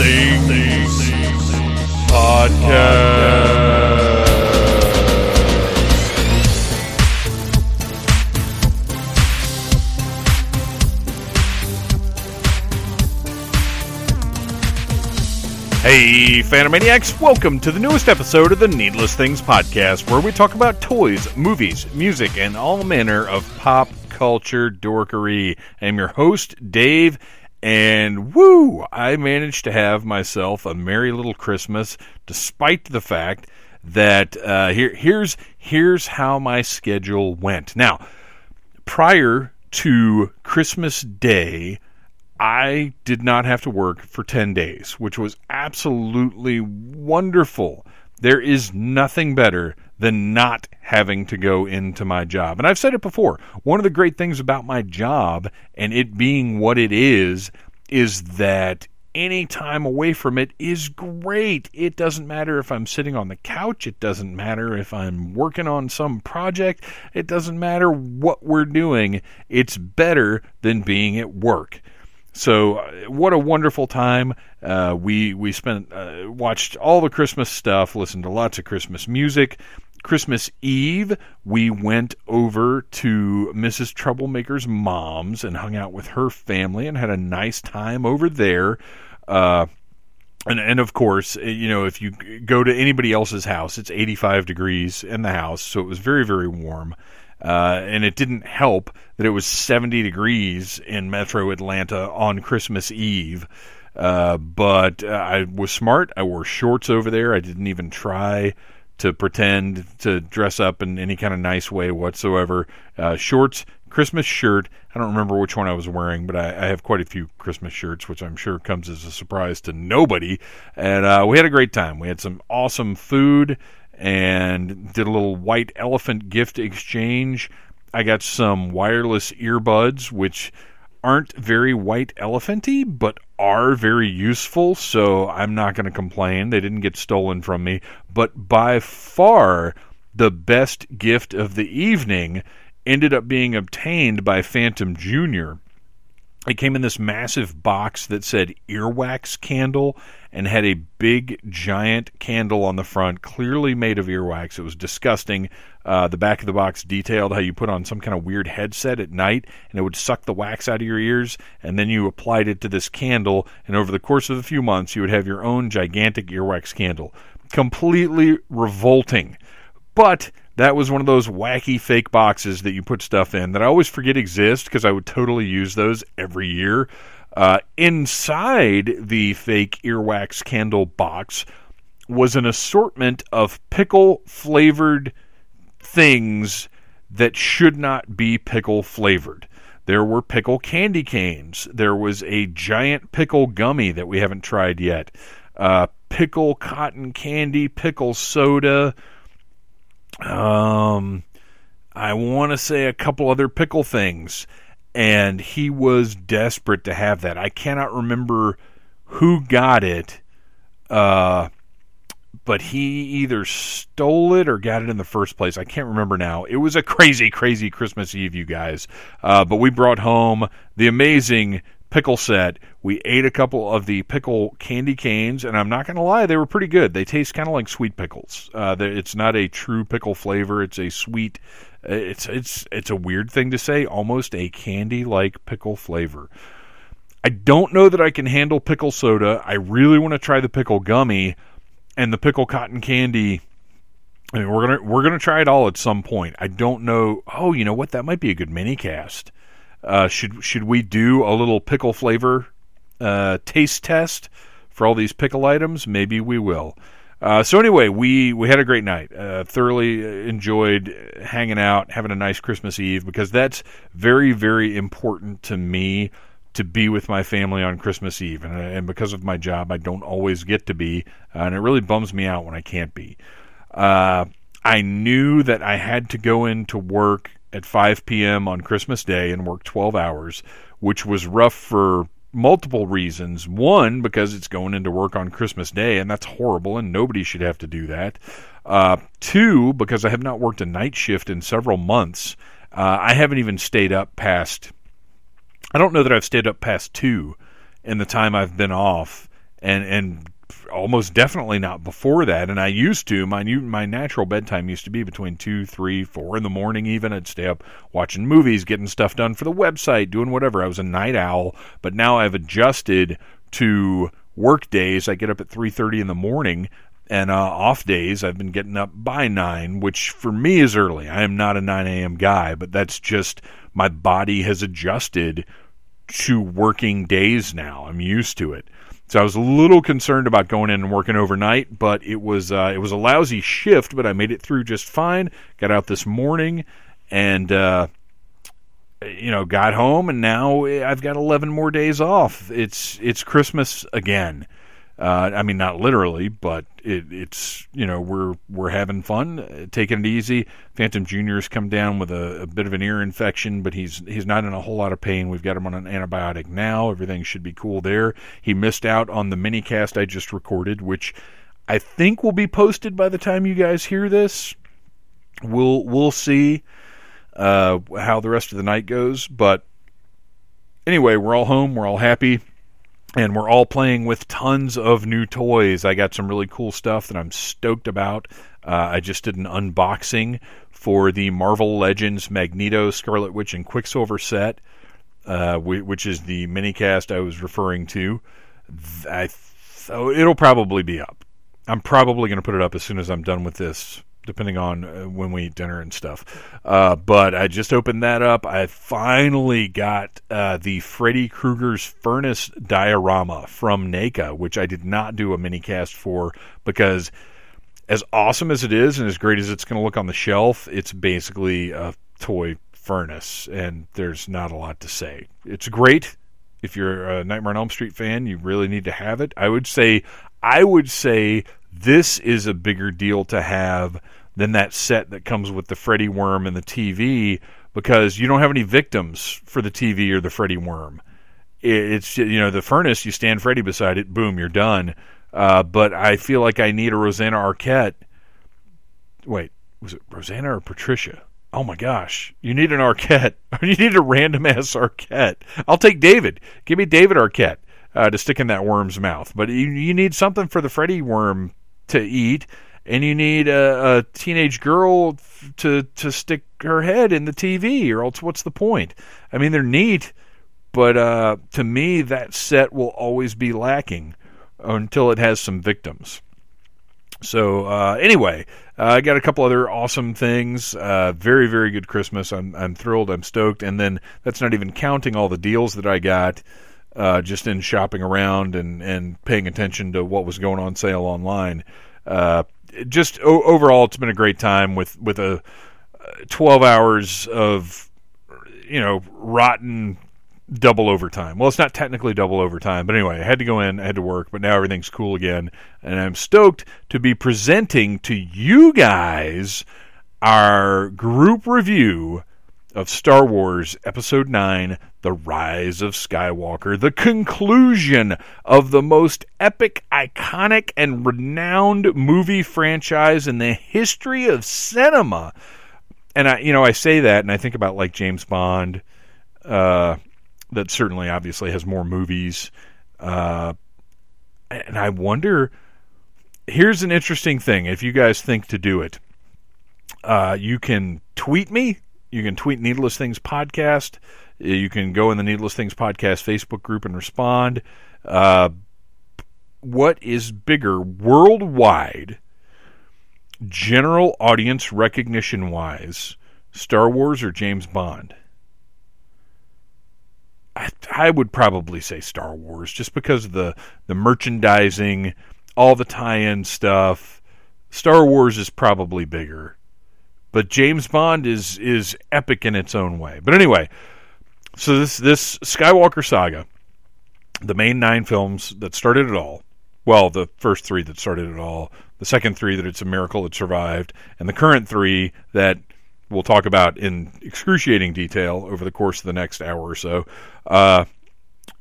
Needless Things Podcast. Hey, Phantomaniacs, welcome to the newest episode of the Needless Things Podcast, where we talk about toys, movies, music, and all manner of pop culture dorkery. I'm your host, Dave, and woo, I managed to have myself a merry little Christmas, despite the fact that uh, here, here's here's how my schedule went. Now, prior to Christmas Day, I did not have to work for 10 days, which was absolutely wonderful. There is nothing better than not having to go into my job. And I've said it before. One of the great things about my job and it being what it is, is that any time away from it is great. It doesn't matter if I'm sitting on the couch, it doesn't matter if I'm working on some project, it doesn't matter what we're doing. It's better than being at work. So, uh, what a wonderful time! Uh, we we spent uh, watched all the Christmas stuff, listened to lots of Christmas music. Christmas Eve, we went over to Mrs. Troublemaker's mom's and hung out with her family and had a nice time over there. Uh, and and of course, uh, you know, if you go to anybody else's house, it's 85 degrees in the house, so it was very very warm. Uh, and it didn't help that it was 70 degrees in metro Atlanta on Christmas Eve. Uh, but uh, I was smart. I wore shorts over there. I didn't even try to pretend to dress up in any kind of nice way whatsoever. Uh, shorts, Christmas shirt. I don't remember which one I was wearing, but I, I, have quite a few Christmas shirts, which I'm sure comes as a surprise to nobody. And uh, we had a great time. We had some awesome food and did a little white elephant gift exchange. I got some wireless earbuds, which aren't very white elephanty, but are very useful, so I'm not going to complain. They didn't get stolen from me. But by far, the best gift of the evening ended up being obtained by Phantom Jr. It came in this massive box that said earwax candle and had a big giant candle on the front, clearly made of earwax. It was disgusting. Uh, the back of the box detailed how you put on some kind of weird headset at night and it would suck the wax out of your ears, and then you applied it to this candle, and over the course of a few months, you would have your own gigantic earwax candle. Completely revolting. But that was one of those wacky fake boxes that you put stuff in that I always forget exist because I would totally use those every year. Uh, inside the fake earwax candle box was an assortment of pickle flavored things that should not be pickle flavored. There were pickle candy canes. There was a giant pickle gummy that we haven't tried yet. Uh, pickle cotton candy, pickle soda. Um, I want to say a couple other pickle things, and he was desperate to have that. I cannot remember who got it, uh, but he either stole it or got it in the first place. I can't remember now. It was a crazy, crazy Christmas Eve, you guys. Uh, but we brought home the amazing pickle set. We ate a couple of the pickle candy canes, and I'm not going to lie, they were pretty good. They taste kind of like sweet pickles. Uh, it's not a true pickle flavor. It's a sweet. It's it's it's a weird thing to say. Almost a candy like pickle flavor. I don't know that I can handle pickle soda. I really want to try the pickle gummy and the pickle cotton candy. I mean, we're gonna we're gonna try it all at some point. I don't know. Oh, you know what? That might be a good mini cast. Uh, should should we do a little pickle flavor uh, taste test for all these pickle items? Maybe we will. Uh, so anyway, we we had a great night. Uh, thoroughly enjoyed hanging out, having a nice Christmas Eve because that's very very important to me to be with my family on Christmas Eve, and, and because of my job, I don't always get to be, uh, and it really bums me out when I can't be. I knew that I had to go into work at 5 p.m. on Christmas Day and work 12 hours, which was rough for multiple reasons. One, because it's going into work on Christmas Day, and that's horrible, and nobody should have to do that. Uh, two, because I have not worked a night shift in several months. Uh, I haven't even stayed up past. I don't know that I've stayed up past two in the time I've been off, and and almost definitely not before that. And I used to my new my natural bedtime used to be between two, three, four in the morning. Even I'd stay up watching movies, getting stuff done for the website, doing whatever. I was a night owl, but now I've adjusted to work days. I get up at three thirty in the morning. And uh, off days, I've been getting up by nine, which for me is early. I am not a 9 a.m. guy, but that's just my body has adjusted to working days now. I'm used to it. So I was a little concerned about going in and working overnight, but it was uh, it was a lousy shift, but I made it through just fine. Got out this morning, and uh, you know, got home, and now I've got 11 more days off. It's it's Christmas again. Uh, I mean, not literally, but it, it's you know we're we're having fun, taking it easy. Phantom Junior's come down with a, a, bit of an ear infection, but he's he's not in a whole lot of pain. We've got him on an antibiotic now. Everything should be cool there. He missed out on the mini cast I just recorded, which I think will be posted by the time you guys hear this. We'll we'll see uh, how the rest of the night goes, but anyway, we're all home. We're all happy and we're all playing with tons of new toys. I got some really cool stuff that I'm stoked about. Uh, I just did an unboxing for the Marvel Legends Magneto, Scarlet Witch, and Quicksilver set, uh, which is the minicast I was referring to. I so it'll probably be up. I'm probably going to put it up as soon as I'm done with this depending on uh, when we eat dinner and stuff. Uh, but I just opened that up. I finally got uh, the Freddy Krueger's Furnace diorama from NECA, which I did not do a mini cast for because, as awesome as it is and as great as it's going to look on the shelf, it's basically a toy furnace, and there's not a lot to say. It's great. If you're a Nightmare on Elm Street fan, you really need to have it. I would say, I would say this is a bigger deal to have than that set that comes with the Freddy worm and the TV because you don't have any victims for the TV or the Freddy worm. It's you know the furnace. You stand Freddy beside it, boom, you're done. Uh, but I feel like I need a Rosanna Arquette. Wait, was it Rosanna or Patricia? Oh my gosh, you need an Arquette. you need a random ass Arquette. I'll take David. Give me David Arquette uh, to stick in that worm's mouth. But you, you need something for the Freddy worm to eat, and you need a, a teenage girl to to stick her head in the TV, or else what's the point? I mean, they're neat, but uh, to me, that set will always be lacking until it has some victims. So uh, anyway, uh, I got a couple other awesome things. Uh, very very good Christmas. I'm I'm thrilled. I'm stoked. And then that's not even counting all the deals that I got uh, just in shopping around and, and paying attention to what was going on sale online. Just o- overall, it's been a great time with with a uh, 12 hours of you know rotten double overtime. Well, it's not technically double overtime, but anyway, I had to go in, I had to work, but now everything's cool again, and I'm stoked to be presenting to you guys our group review of Star Wars Episode 9 The Rise of Skywalker, the conclusion of the most epic, iconic, and renowned movie franchise in the history of cinema. And I, you know, I say that, and I think about like James Bond, uh, that certainly obviously has more movies. Uh, and I wonder. Here's an interesting thing. If you guys think to do it, uh, you can tweet me you can tweet Needless Things Podcast. You can go in the Needless Things Podcast Facebook group and respond. Uh, what is bigger worldwide, general audience recognition wise, Star Wars or James Bond? I, I would probably say Star Wars just because of the, the merchandising, all the tie in stuff. Star Wars is probably bigger but James Bond is is epic in its own way. But anyway, so this this Skywalker saga, the main nine films that started it all. Well, the first three that started it all, the second three that it's a miracle it survived, and the current three that we'll talk about in excruciating detail over the course of the next hour or so. Uh,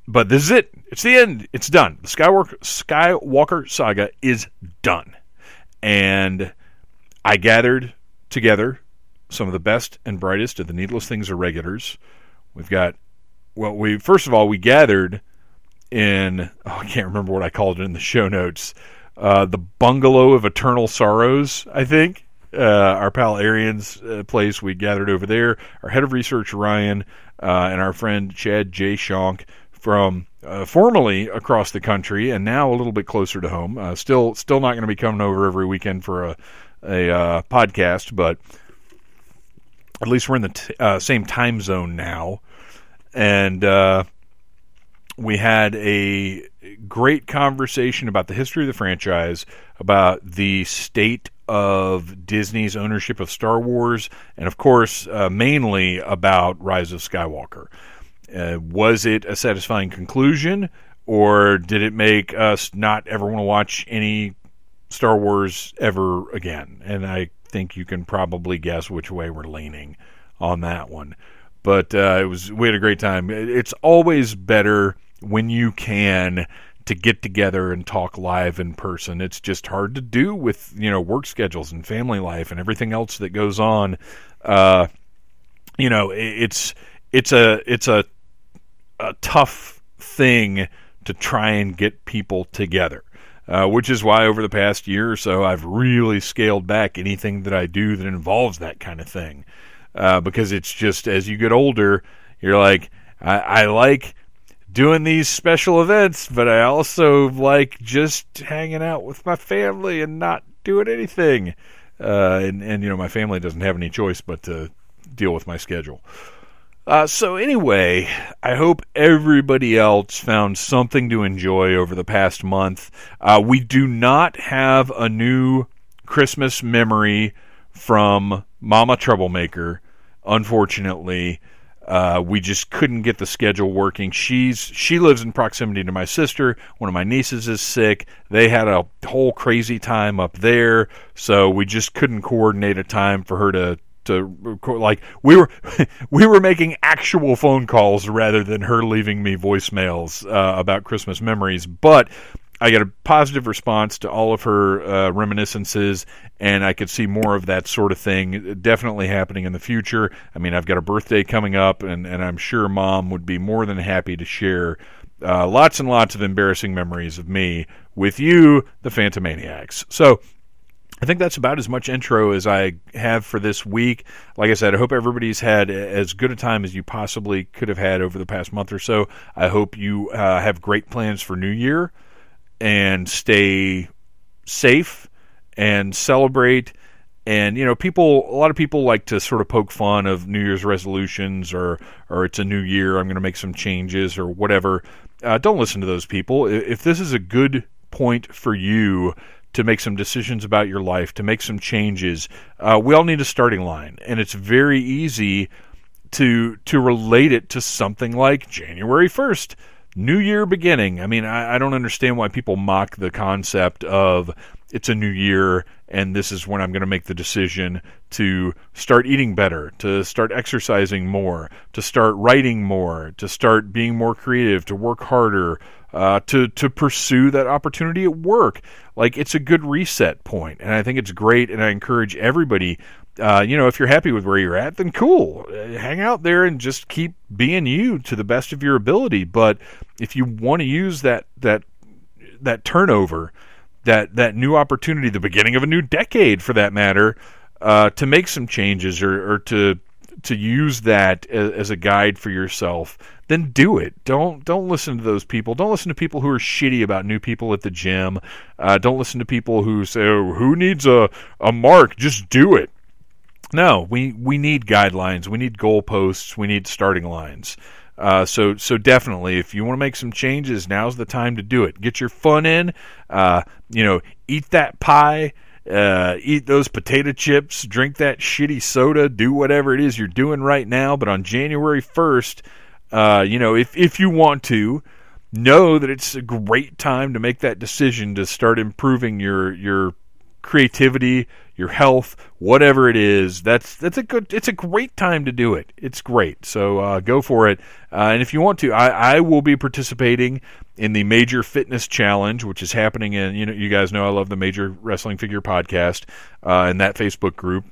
but this is it. It's the end. It's done. The Skywalker Skywalker saga is done. And I gathered together some of the best and brightest of the Needless Things irregulars. We've got well, we first of all we gathered in oh, I can't remember what I called it in the show notes. Uh, the bungalow of eternal sorrows, I think. Uh, our pal Arian's uh, place. We gathered over there. Our head of research Ryan uh, and our friend Chad J. Shonk from uh, formerly across the country and now a little bit closer to home. Uh, still, still not going to be coming over every weekend for a a uh, podcast, but at least we're in the t- uh, same time zone now, and uh, we had a great conversation about the history of the franchise, about the state of Disney's ownership of Star Wars, and of course, uh, mainly about Rise of Skywalker. Uh, was it a satisfying conclusion, or did it make us not ever want to watch any Star Wars ever again? And I think you can probably guess which way we're leaning on that one. But uh, it was we had a great time. It's always better when you can to get together and talk live in person. It's just hard to do with you know work schedules and family life and everything else that goes on. Uh, you know, it's it's a it's a a tough thing to try and get people together. Uh, which is why over the past year or so I've really scaled back anything that I do that involves that kind of thing. Uh, because it's just as you get older, you're like, I, I like doing these special events, but I also like just hanging out with my family and not doing anything. Uh, and, and, you know, my family doesn't have any choice but to deal with my schedule. Uh, so, anyway, I hope everybody else found something to enjoy over the past month. Uh, we do not have a new Christmas memory from Mama Troublemaker, unfortunately. Uh, we just couldn't get the schedule working. She's she lives in proximity to my sister. One of my nieces is sick. They had a whole crazy time up there, so we just couldn't coordinate a time for her to to like we were we were making actual phone calls rather than her leaving me voicemails uh, about Christmas memories. But I got a positive response to all of her uh, reminiscences, and I could see more of that sort of thing definitely happening in the future. I mean, I've got a birthday coming up, and, and I'm sure mom would be more than happy to share uh, lots and lots of embarrassing memories of me with you, the Phantomaniacs. So, I think that's about as much intro as I have for this week. Like I said, I hope everybody's had as good a time as you possibly could have had over the past month or so. I hope you uh, have great plans for New Year and stay safe and celebrate. And you know, people. A lot of people like to sort of poke fun of New Year's resolutions, or or it's a new year. I'm going to make some changes, or whatever. Uh, don't listen to those people. If this is a good point for you to make some decisions about your life, to make some changes, uh, we all need a starting line, and it's very easy to to relate it to something like January first new year beginning. I mean, I, I, don't understand why people mock the concept of it's a new year and this is when I'm going to make the decision to start eating better, to start exercising more, to start writing more, to start being more creative, to work harder, uh, to to pursue that opportunity at work. Like it's a good reset point, and I think it's great. And I encourage everybody uh, you know, if you're happy with where you're at, then cool. Uh, hang out there and just keep being you to the best of your ability. But if you want to use that that that turnover, that that new opportunity, the beginning of a new decade, for that matter, uh, to make some changes or, or to to use that as, as, a guide for yourself, then do it. Don't don't listen to those people. Don't listen to people who are shitty about new people at the gym. Uh, don't listen to people who say, oh, "Who needs a a mark? Just do it." No, we we need guidelines. We need goalposts. We need starting lines. Uh, so so definitely, if you want to make some changes, now's the time to do it. Get your fun in. Uh, you know, eat that pie. Uh, eat those potato chips. Drink that shitty soda. Do whatever it is you're doing right now. But on January first, uh, you know, if if you want to, know that it's a great time to make that decision to start improving your your creativity, your health, whatever it is, that's that's a good. It's a great time to do it. It's great. So uh, go for it. Uh, and if you want to, I, I will be participating in the Major Fitness Challenge, which is happening in. You know, you guys know I love the Major Wrestling Figure Podcast uh, and that Facebook group.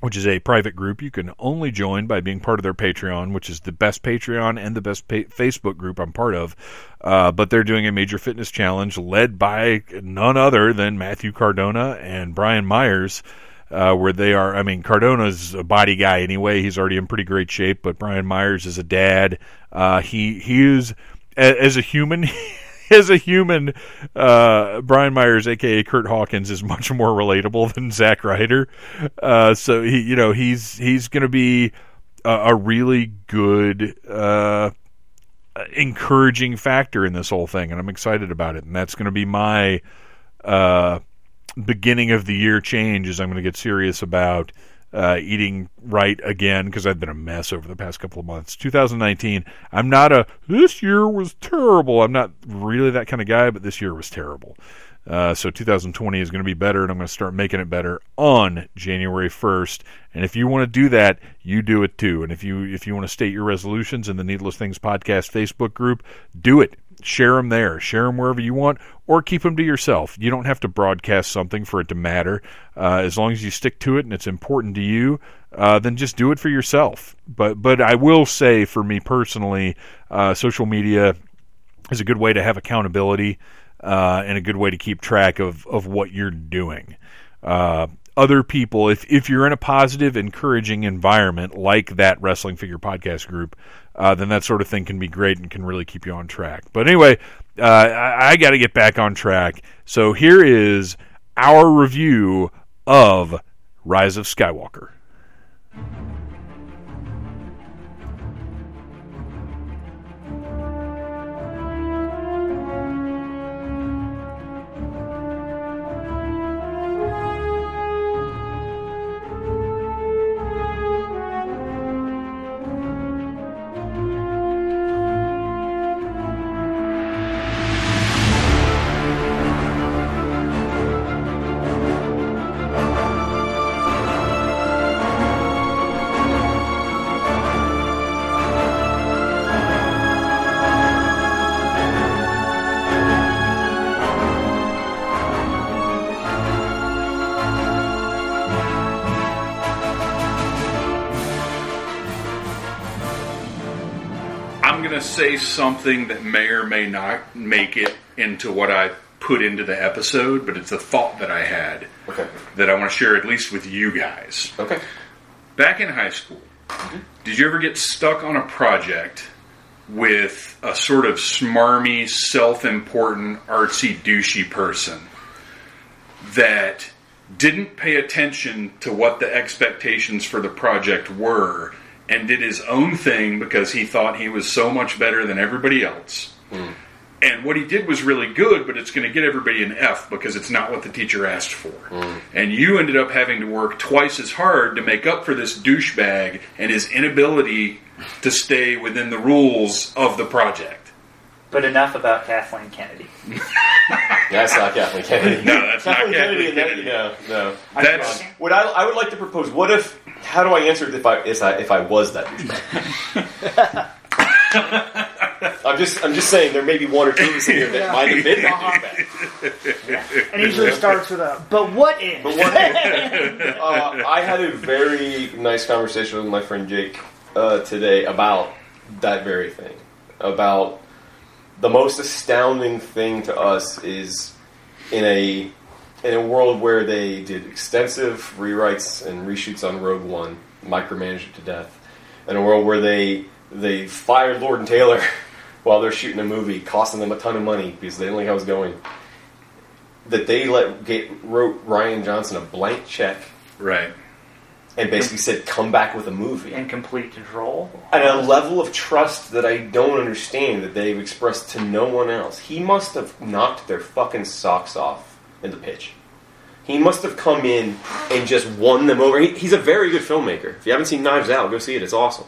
Which is a private group you can only join by being part of their Patreon, which is the best Patreon and the best pa- Facebook group I'm part of. Uh, but they're doing a major fitness challenge led by none other than Matthew Cardona and Brian Myers. Uh, where they are, I mean, Cardona's a body guy anyway. He's already in pretty great shape, but Brian Myers is a dad. Uh, he he is as a human. as a human, uh, Brian Myers, aka Kurt Hawkins, is much more relatable than Zack Ryder. Uh, so he, you know, he's he's going to be a, a, really good, uh, encouraging factor in this whole thing, and I'm excited about it. And that's going to be my uh, beginning of the year change. Is I'm going to get serious about uh, eating right again because I've been a mess over the past couple of months. 2019, I'm not a this year was terrible. I'm not really that kind of guy, but this year was terrible. Uh, so 2020 is going to be better, and I'm going to start making it better on January 1st. And if you want to do that, you do it too. And if you if you want to state your resolutions in the Needless Things podcast Facebook group, do it share them there. Share them wherever you want, or keep them to yourself. You don't have to broadcast something for it to matter. Uh, as long as you stick to it and it's important to you, uh, then just do it for yourself. But but I will say, for me personally, uh, social media is a good way to have accountability uh, and a good way to keep track of of what you're doing. Uh, other people, if if you're in a positive, encouraging environment like that wrestling figure podcast group, uh, then that sort of thing can be great and can really keep you on track. But anyway, uh, I, I got to get back on track. So here is our review of Rise of Skywalker. Say something that may or may not make it into what I put into the episode, but it's a thought that I had okay. that I want to share at least with you guys. Okay. Back in high school, mm-hmm. did you ever get stuck on a project with a sort of smarmy, self important, artsy, douchey person that didn't pay attention to what the expectations for the project were and did his own thing because he thought he was so much better than everybody else. Mm. And what he did was really good, but it's going to get everybody an F because it's not what the teacher asked for. Mm. And you ended up having to work twice as hard to make up for this douchebag and his inability to stay within the rules of the project. But enough about Kathleen Kennedy. that's not Kathleen Kennedy. No, that's Kathleen not Kathleen Kennedy. Kennedy. No, no. That's what I, I would like to propose. What if? How do I answer it if I if I, if I was that I'm just I'm just saying there may be one or two in here that might have been that yeah. And usually starts with a but what if? But what if? uh, I had a very nice conversation with my friend Jake uh, today about that very thing about the most astounding thing to us is in a in a world where they did extensive rewrites and reshoots on Rogue One, micromanaged it to death, in a world where they they fired Lord and Taylor while they're shooting a movie, costing them a ton of money because they didn't like how it was going. That they let get, wrote Rian Johnson a blank check, right? And basically said, "Come back with a movie." In complete control, and a level of trust that I don't understand that they've expressed to no one else. He must have knocked their fucking socks off in the pitch. He must have come in and just won them over. He, he's a very good filmmaker. If you haven't seen Knives Out, go see it. It's awesome.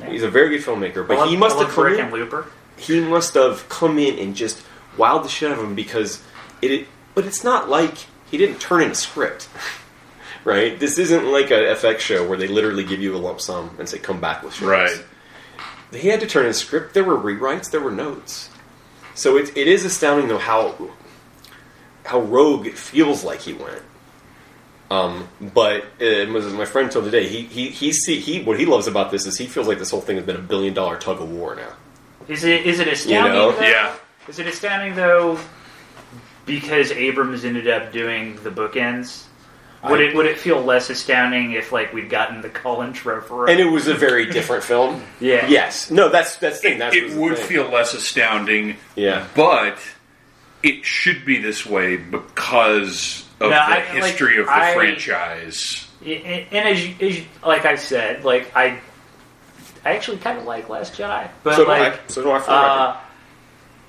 Yeah. He's a very good filmmaker, but he must have come in. Looper. He must have come in and just wowed the shit out of him because it, it. But it's not like he didn't turn in a script. Right? This isn't like an FX show where they literally give you a lump sum and say, come back with shows. Right. He had to turn in script. There were rewrites. There were notes. So it, it is astounding, though, how how Rogue it feels like he went. Um, but it was my friend told today. He he he see he what he loves about this is he feels like this whole thing has been a billion dollar tug of war now. Is it is it astounding? know? though? Yeah. Is it astounding though because Abrams ended up doing the bookends? Would I- it would it feel less astounding if like we'd gotten the Colin Trevorrow? And it was a very different film. Yeah. Yes. No. That's that's the thing. It, That's it was the would thing. feel less astounding, Yeah. but it should be this way because of No, the I- like, history of the I- franchise. and and as you, as you, like I said, like I, I actually kind of like Last Jedi, but So do like I. So do I. For uh,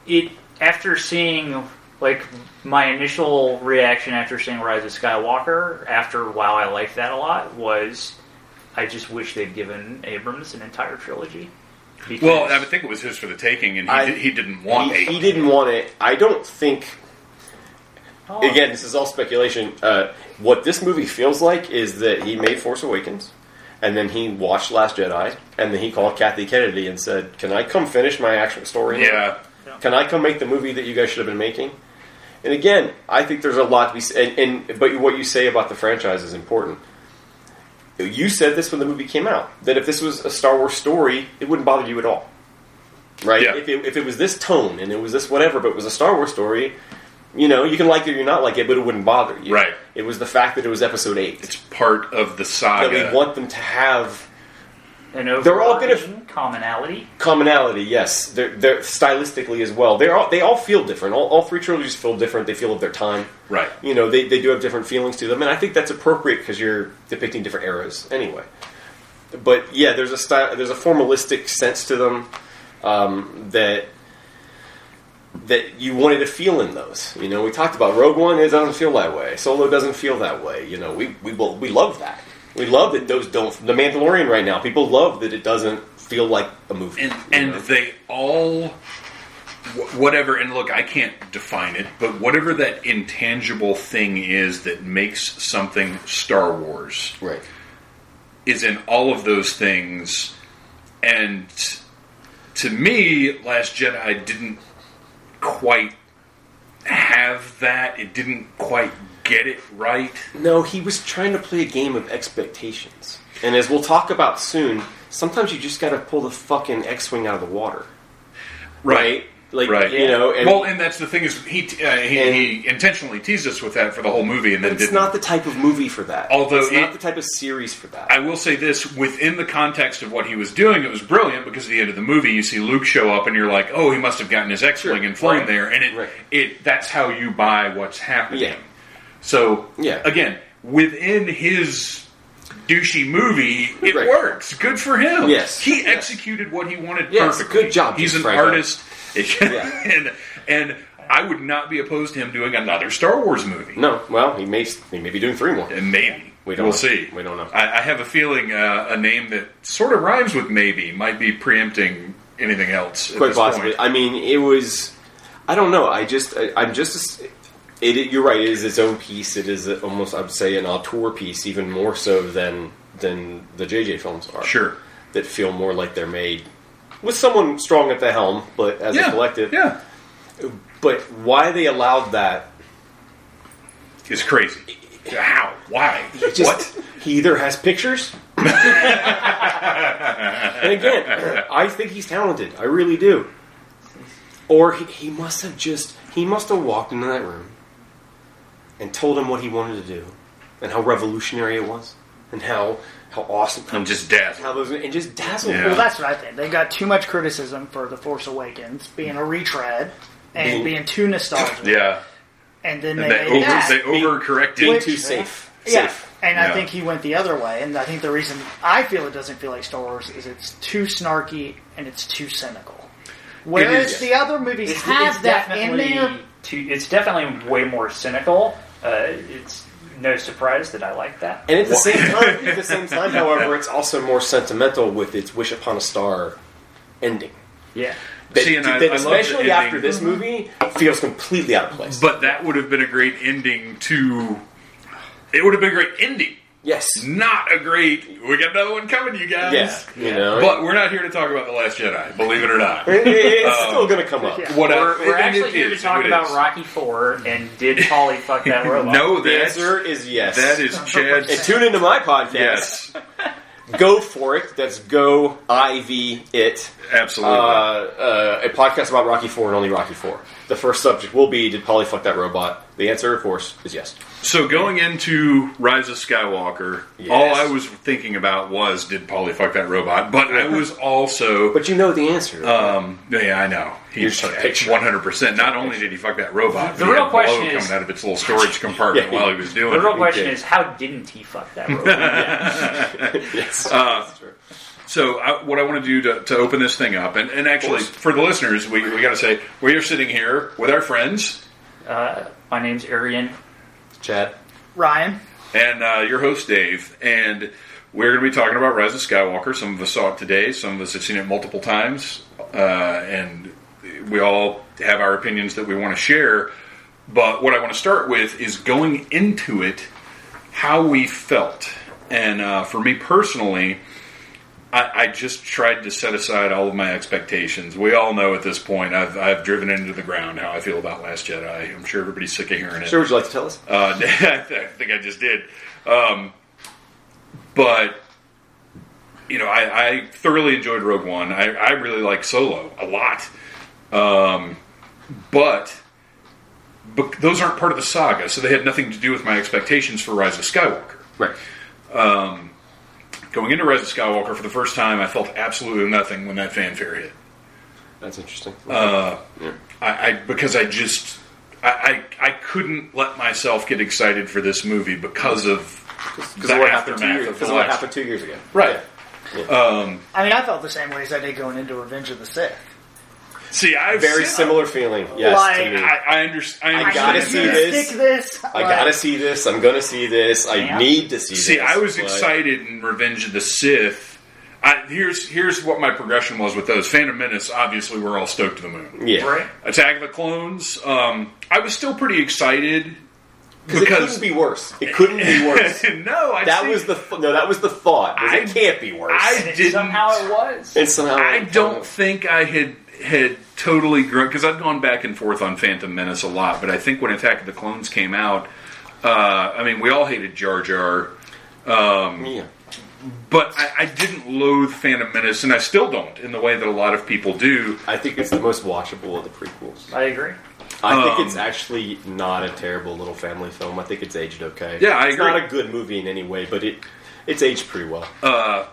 it after seeing like my initial reaction after seeing Rise of Skywalker, after while I liked that a lot, was I just wish they'd given Abrams an entire trilogy. Well, I would think it was his for the taking, and he, I- he didn't want he, it. he didn't want it. I don't think. Oh, Again, this is all speculation. Uh, what this movie feels like is that he made Force Awakens, and then he watched Last Jedi, and then he called Kathy Kennedy and said, "Can I come finish my actual story? Yeah, Can I come make the movie that you guys should have been making?" And again, I think there's a lot to be said. And, and but what you say about the franchise is important. You said this when the movie came out that if this was a Star Wars story, it wouldn't bother you at all, right? Yeah. If, it, if it was this tone and it was this whatever, but it was a Star Wars story, you know, you can like it or you're not like it, but it wouldn't bother you. Right. It was the fact that it was Episode Eight it's part of the that saga. we want them to have an they're all gonna- commonality. commonality. Yes, they're, they're stylistically as well. They're all, they all feel different. All, all three trilogies feel different. They feel of their time. right. you know they, they do have different feelings to them and i think that's appropriate because you're depicting different eras anyway but yeah there's a style there's a formalistic sense to them um, that that you wanted to feel in those you know we talked about rogue one it doesn't feel that way solo doesn't feel that way you know we we, will- we love that we love that those don't the mandalorian right now people love that it doesn't feel like a movie and and they all whatever and look i can't define it but whatever that intangible thing is that makes something star wars right. is in all of those things. And to me last jedi didn't quite have that. It didn't quite get it right No, he was trying to play a game of expectations. And as we'll talk about soon, sometimes you just got to pull the fucking X-wing out of the water, right? Like right you know, and well and that's the thing is he uh, he, he intentionally teased us with that for the whole movie and then it's didn't not the type of movie for that. Although it's not the type of series for that. I will say this within the context of what he was doing, it was brilliant because at the end of the movie, you see Luke show up, and you're like, "Oh, he must have gotten his X-wing Sure. and flown Right. there," and it, Right. it that's how you buy what's happening. Yeah. So, Yeah. again, within his douchey movie, it Right. works. Good for him. Yes. he Yes. executed what he wanted Yes, perfectly. good job, He's an artist, and and I would not be opposed to him doing another Star Wars movie. no, well, he may he may be doing three more. And maybe. We don't we'll know. see. We don't know. I, I have a feeling uh, a name that sort of rhymes with maybe might be preempting anything else. At Quite possibly. Point. I mean, it was. I don't know. I just. I, I'm just. It, you're right. It is its own piece. It is almost. I would say an auteur piece, even more so than than the JJ films are. Sure. That feel more like they're made with someone strong at the helm, but as Yeah. a collective. Yeah. But why they allowed that is crazy. How? Why? Just, what? He either has pictures. and again, I think he's talented. I really do. Or he, he must have just he must have walked into that room and told him what he wanted to do and how revolutionary it was and how how awesome I'm just dazzled. how those and just dazzled Yeah. Well, that's what I think. They got too much criticism for The Force Awakens being a retread and Being- being too nostalgic. Yeah. And then And they they over that. they overcorrected. being Which- too safe. Yeah, Safe. and I think he went the other way. And I think the reason I feel it doesn't feel like Star Wars is it's too snarky and it's too cynical. Whereas is. the other movies It's, have it's that in definitely there. too, it's definitely way more cynical. Uh, it's no surprise that I like that. And at the same time, at the same time, however, it's also more sentimental with its "Wish Upon a Star" ending. Yeah, That, See, and I- that I love the especially after this movie feels completely out of place. But that would have been a great ending to. It would have been a great ending Yes. Not a great. We got another one coming, you guys. Yeah. You know. But we're not here to talk about the Last Jedi. Believe it or not. It- it's Um, still going to come up. What We're, we're actually it here is, to talk about is. Rocky Four and did Polly fuck that robot? No, The answer is yes. that is Chad's. And tune into my podcast. Yes, Go for it. That's Go IV It. absolutely. Uh, uh, a podcast about Rocky Four and only Rocky Four. The first subject will be: Did Polly fuck that robot? The answer, of course, is yes. so going into Rise of Skywalker, Yes. all I was thinking about was did Polly fuck that robot? But I was also. But you know the answer. Um, yeah, I know. You're He's just picturing. one hundred percent. Not only did he fuck that robot, The but real question is- coming out of its little storage compartment Yeah. while he was doing it. The real it. question did. is, how didn't he fuck that robot? yes. Uh, That's true. So, I, what I want to do to, to open this thing up, and, and actually, for the listeners, we, we got to say we are sitting here with our friends uh, my name's Arian. Chad. Ryan. and uh, your host Dave, and we're going to be talking about Rise of Skywalker. Some of us saw it today, some of us have seen it multiple times, uh, and we all have our opinions that we want to share. But what I want to start with is going into it, how we felt, and uh, for me personally. I, I just tried to set aside all of my expectations. We all know at this point I've, I've driven into the ground how I feel about Last Jedi. I'm sure everybody's sick of hearing it. Sure, would you like to tell us? Uh, I think I just did. Um, but you know, I, I thoroughly enjoyed Rogue One. I, I really like Solo a lot. Um, but but those aren't part of the saga, so they had nothing to do with my expectations for Rise of Skywalker. Right. Going into Rise of Skywalker for the first time, I felt absolutely nothing when that fanfare hit. That's interesting. Uh, Yeah. I, I because I just I, I I couldn't let myself get excited for this movie because of Because of what happened two years, of because what happened two years ago. Right. I mean, I felt the same way as I did going into Revenge of the Sith. See, I've Very seen- similar feeling. Yes, Like, to me. I, I, under, I understand. gotta see gonna this. Stick this. I gotta see this. I'm gonna see this. I need to see this. See, I was but- excited in Revenge of the Sith. I, here's here's what my progression was with those. Phantom Menace, obviously, we're all stoked to the moon. Yeah. Right? Attack of the Clones, um, I was still pretty excited Because it couldn't be worse. It couldn't be worse. no, I that see- was the no. That was the thought. was I- it can't be worse. I didn't- somehow it was. and somehow I don't think I had had totally grown because I've gone back and forth on Phantom Menace a lot, but I think when Attack of the Clones came out, uh, I mean, we all hated Jar Jar, Yeah. but I, I didn't loathe Phantom Menace, and I still don't in the way that a lot of people do. I think it's the most watchable of the prequels. I agree. I think Um, it's actually not a terrible little family film. I think it's aged okay. Yeah, I it's agree. not a good movie in any way, but it it's aged pretty well. Uh,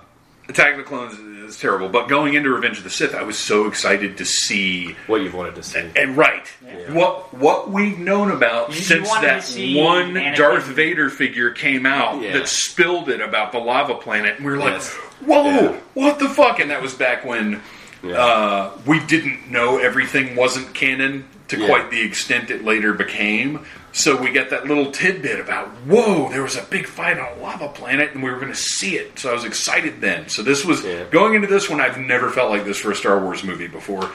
Attack of the Clones is terrible, but going into Revenge of the Sith, I was so excited to see. what you've wanted to see. And right, what what we've known about You- you since that one Anakin- Darth Vader figure came out Yeah. that spilled it about the lava planet, and we were like, Yes. "Whoa, Yeah. what the fuck?" And that was back when Yeah. uh, we didn't know everything wasn't canon to Yeah. quite the extent it later became. So we get that little tidbit about, "Whoa, there was a big fight on a lava planet, and we were going to see it." So I was excited then. So this was Yeah. going into this one. I've never felt like this for a Star Wars movie before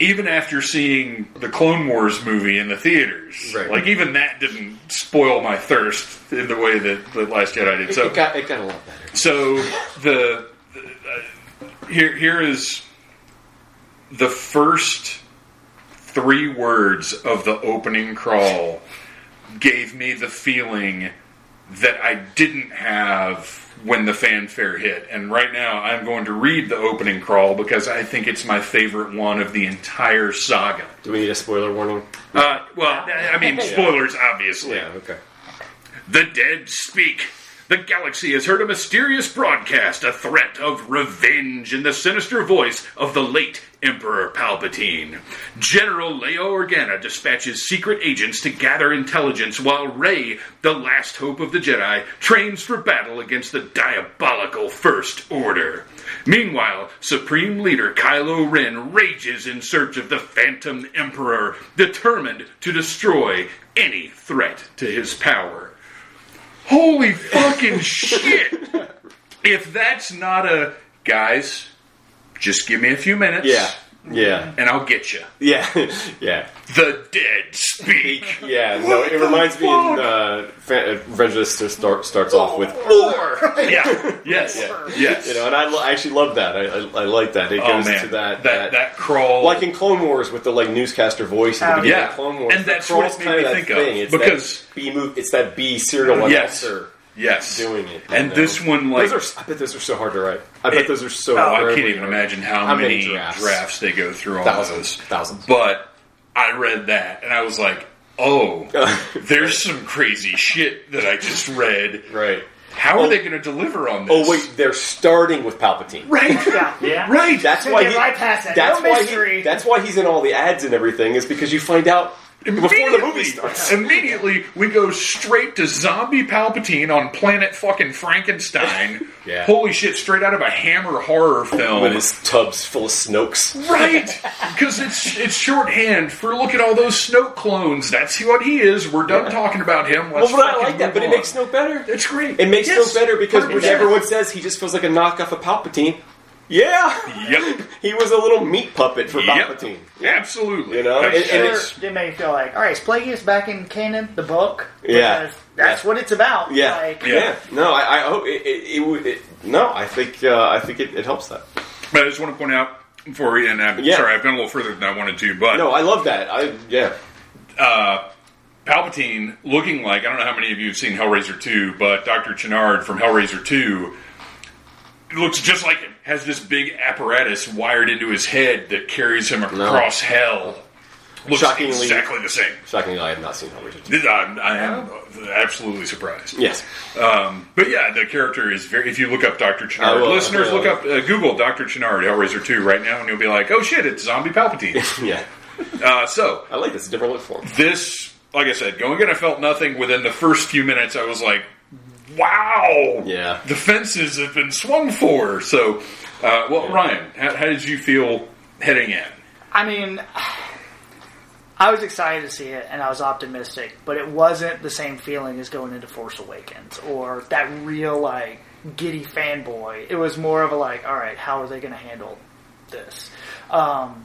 even after seeing the Clone Wars movie in the theaters, Right. like even that didn't spoil my thirst in the way that the Last Jedi did. So, it got it got a lot better. so the, the uh, here here is the first three words of the opening crawl gave me the feeling that I didn't have when the fanfare hit. And right now I'm going to read the opening crawl because I think it's my favorite one of the entire saga. Do we need a spoiler warning? Uh, well, I mean, spoilers, obviously. Yeah. Okay. The dead speak. The galaxy has heard a mysterious broadcast, a threat of revenge in the sinister voice of the late Emperor Palpatine. General Leia Organa dispatches secret agents to gather intelligence while Rey, the last hope of the Jedi, trains for battle against the diabolical First Order. Meanwhile, Supreme Leader Kylo Ren rages in search of the Phantom Emperor, determined to destroy any threat to his power. Holy fucking shit! If that's not a guys, just give me a few minutes. Yeah. Yeah, and I'll get you. yeah, yeah, The dead speak. yeah. No, it reminds me in uh, Fa- uh, Revenge of the Sith start, starts off with More. yeah. Yes. Yes. you know, and I, lo- I actually love that. I, I, I like that. It oh goes man, to that that that crawl. like in Clone Wars with the like newscaster voice at the Oh, beginning yeah. of Clone Wars. And that's what crawl's it made kinda me think of, thing. It's because- that B move. It's that B serial Yes. announcer yes. doing it. you And know? this one, like, those are. I bet those are so hard to write. I bet It- those are so. oh, I can't even hard. imagine how, How many many, drafts? drafts. they go through on Thousands, those. thousands. But I read that and I was like, oh, there's some crazy shit that I just read. Right. How are Oh. they going to deliver on oh, this? Oh wait, they're starting with Palpatine. right, Yeah. Yeah. right. That's They why he, right that. That's No why mystery. He, that's why he's in all the ads and everything. Is because you find out before the movie starts. Immediately, we go straight to zombie Palpatine on planet fucking Frankenstein. Yeah. Holy shit! Straight out of a Hammer horror film. With his tubs full of Snokes. Right, because it's it's shorthand for look at all those Snoke clones. That's what he is. We're done Yeah. talking about him. Well, Let's but I like that. But it makes Snoke better. It's great. It makes Yes. Snoke better because when 100%. everyone says he just feels like a knockoff of Palpatine. Yeah, Yep. he was a little meat puppet for Yep. Palpatine. Absolutely. You know, That's- and- and it's- it made me feel like, all right, is Plagueis back in canon, the book? Yeah. That's Yeah. what it's about. Yeah, Like, Yeah. yeah. No, I, I hope it. it, it, would- it no, I think uh, I think it, it helps that. but I just want to point out before we, and I'm Yeah. sorry, I've gone a little further than I wanted to, but No, I love that. I yeah. uh, Palpatine looking like I don't know how many of you have seen Hellraiser 2, but Dr. Channard from Hellraiser 2 looks just like him. Has this big apparatus wired into his head that carries him across hell. Looks Shockingly- exactly the same. Shockingly, I have not seen Hellraiser I'm, I am absolutely surprised. Yes. Um, but yeah, the character is very. If you look up Dr. I Channard, will, listeners, look up uh, Google Dr. Channard Hellraiser 2 right now, and you'll be like, "Oh shit, it's Zombie Palpatine." Yeah. uh, so I like this. A different look for this, like I said, going in, I felt nothing. Within the first few minutes, I was like, "Wow, Yeah. the fences have been swung for." So, uh, well, Ryan, how, how did you feel heading in? I mean, I was excited to see it and I was optimistic, but it wasn't the same feeling as going into Force Awakens or that real like giddy fanboy. It was more of a like, all right, how are they going to handle this? Um,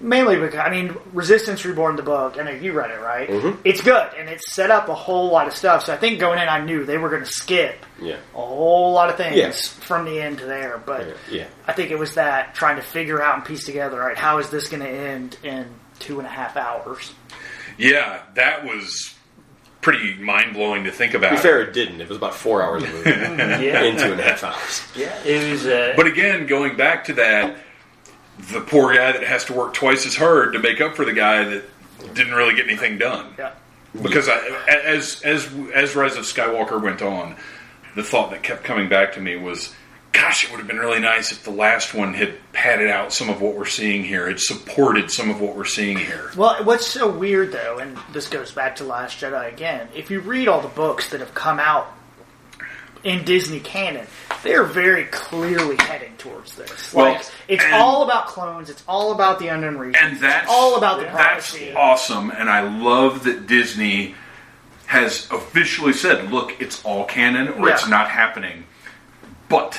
mainly because I mean, Resistance Reborn, the book. I know you read it, right? It's good and it's set up a whole lot of stuff. So I think going in, I knew they were going to skip Yeah. a whole lot of things Yes. from the end to there, but. Yeah. I think it was that trying to figure out and piece together, right? How is this going to end in two and a half hours? Yeah, that was pretty mind blowing to think To about. be fair, it didn't. It was about four hours of movie Yeah. in two and a half hours. Yeah. It was. Uh, But again, going back to that, the poor guy that has to work twice as hard to make up for the guy that didn't really get anything done. Yeah. Because I, as as as Rise of Skywalker went on, the thought that kept coming back to me was, "Gosh, it would have been really nice if the last one had padded out some of what we're seeing here. It supported some of what we're seeing here." Well, what's so weird though, and this goes back to Last Jedi again, if you read all the books that have come out in Disney canon, they're very clearly heading towards this. Well, like it's and- all about clones, it's all about the unknown regions, and that's it's all about the that's prophecy. awesome and i love that disney has officially said look it's all canon or it's not happening but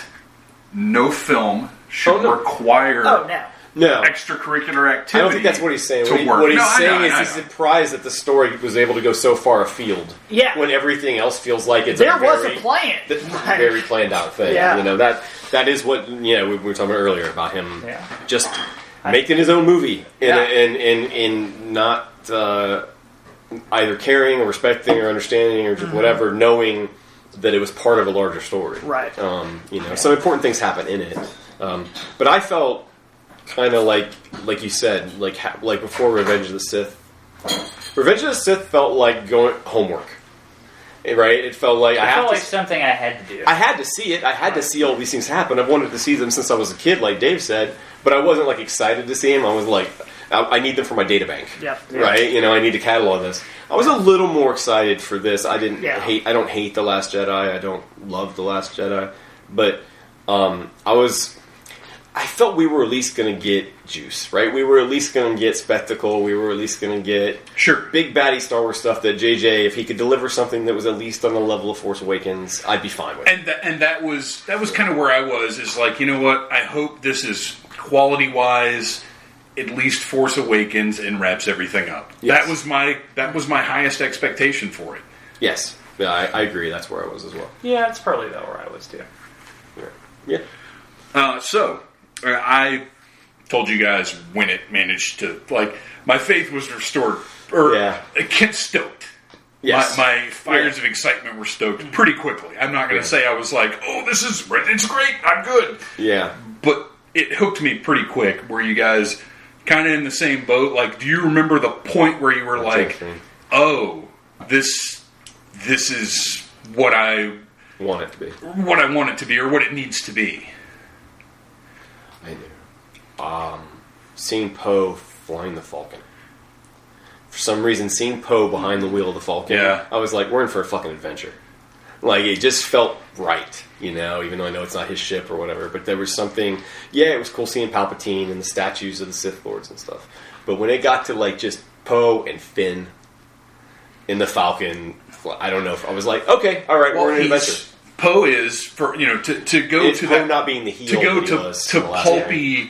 no film should Oh, no. require Oh no. No. extracurricular activity I don't think that's what he's saying. to What, he- work. what he's No, I know, saying is he's surprised that the story was able to go so far afield. Yeah. When everything else feels like it's There a was very, a plan. th- Like- very planned out thing. Yeah. You know that that is what you know we were talking about earlier about him Yeah. just making his own movie and Yeah. and and, and not uh, either caring or respecting or understanding or just Mm-hmm. whatever, knowing that it was part of a larger story. Right. Um, you know, some important things happen in it. Um, but I felt kind of like, like you said, like ha- like before Revenge of the Sith. Revenge of the Sith felt like going homework, Eh, right? It felt like I it have felt to. like something I had to do. I had to see it. I had to see all these things happen. I've wanted to see them since I was a kid, like Dave said. But I wasn't like excited to see them. I was like, I, I need them for my data bank. Yep. Right. You know, I need to catalog this. I was a little more excited for this. I didn't Yeah. hate. I don't hate the Last Jedi. I don't love the Last Jedi. But um, I was. I felt we were at least going to get juice, right? We were at least going to get spectacle. We were at least going to get Sure. big baddie Star Wars stuff that JJ, if he could deliver something that was at least on the level of Force Awakens, I'd be fine with. and that, and that was that was kind of where I was is like you know what I hope this is quality wise at least Force Awakens and wraps everything up. Yes. That was my that was my highest expectation for it. Yes, yeah, I, I agree. That's where I was as well. Yeah, it's probably that where I was too. Yeah, yeah. Uh, so I told you guys when it managed to like my faith was restored or Yeah. uh, Kent stoked. Yes. My, my fires of excitement were stoked pretty quickly. I'm not going to Yeah. say I was like, "Oh, this is it's great, I'm good," yeah. but it hooked me pretty quick. Were you guys kind of in the same boat? Like, do you remember the point where you were like, interesting. "Oh, this this is what I Want it to be. what I want it to be, or what it needs to be"? I knew. Um, seeing Poe flying the Falcon. For some reason, seeing Poe behind the wheel of the Falcon, Yeah. I was like, we're in for a fucking adventure. Like, it just felt right, you know, even though I know it's not his ship or whatever. But there was something, yeah, it was cool seeing Palpatine and the statues of the Sith Lords and stuff. But when it got to, like, just Poe and Finn in the Falcon, I don't know if I was like, okay, all right, we're in an adventure. Poe is for you know to, to go It's to Poe that not being the heel to go he to was to in the last pulpy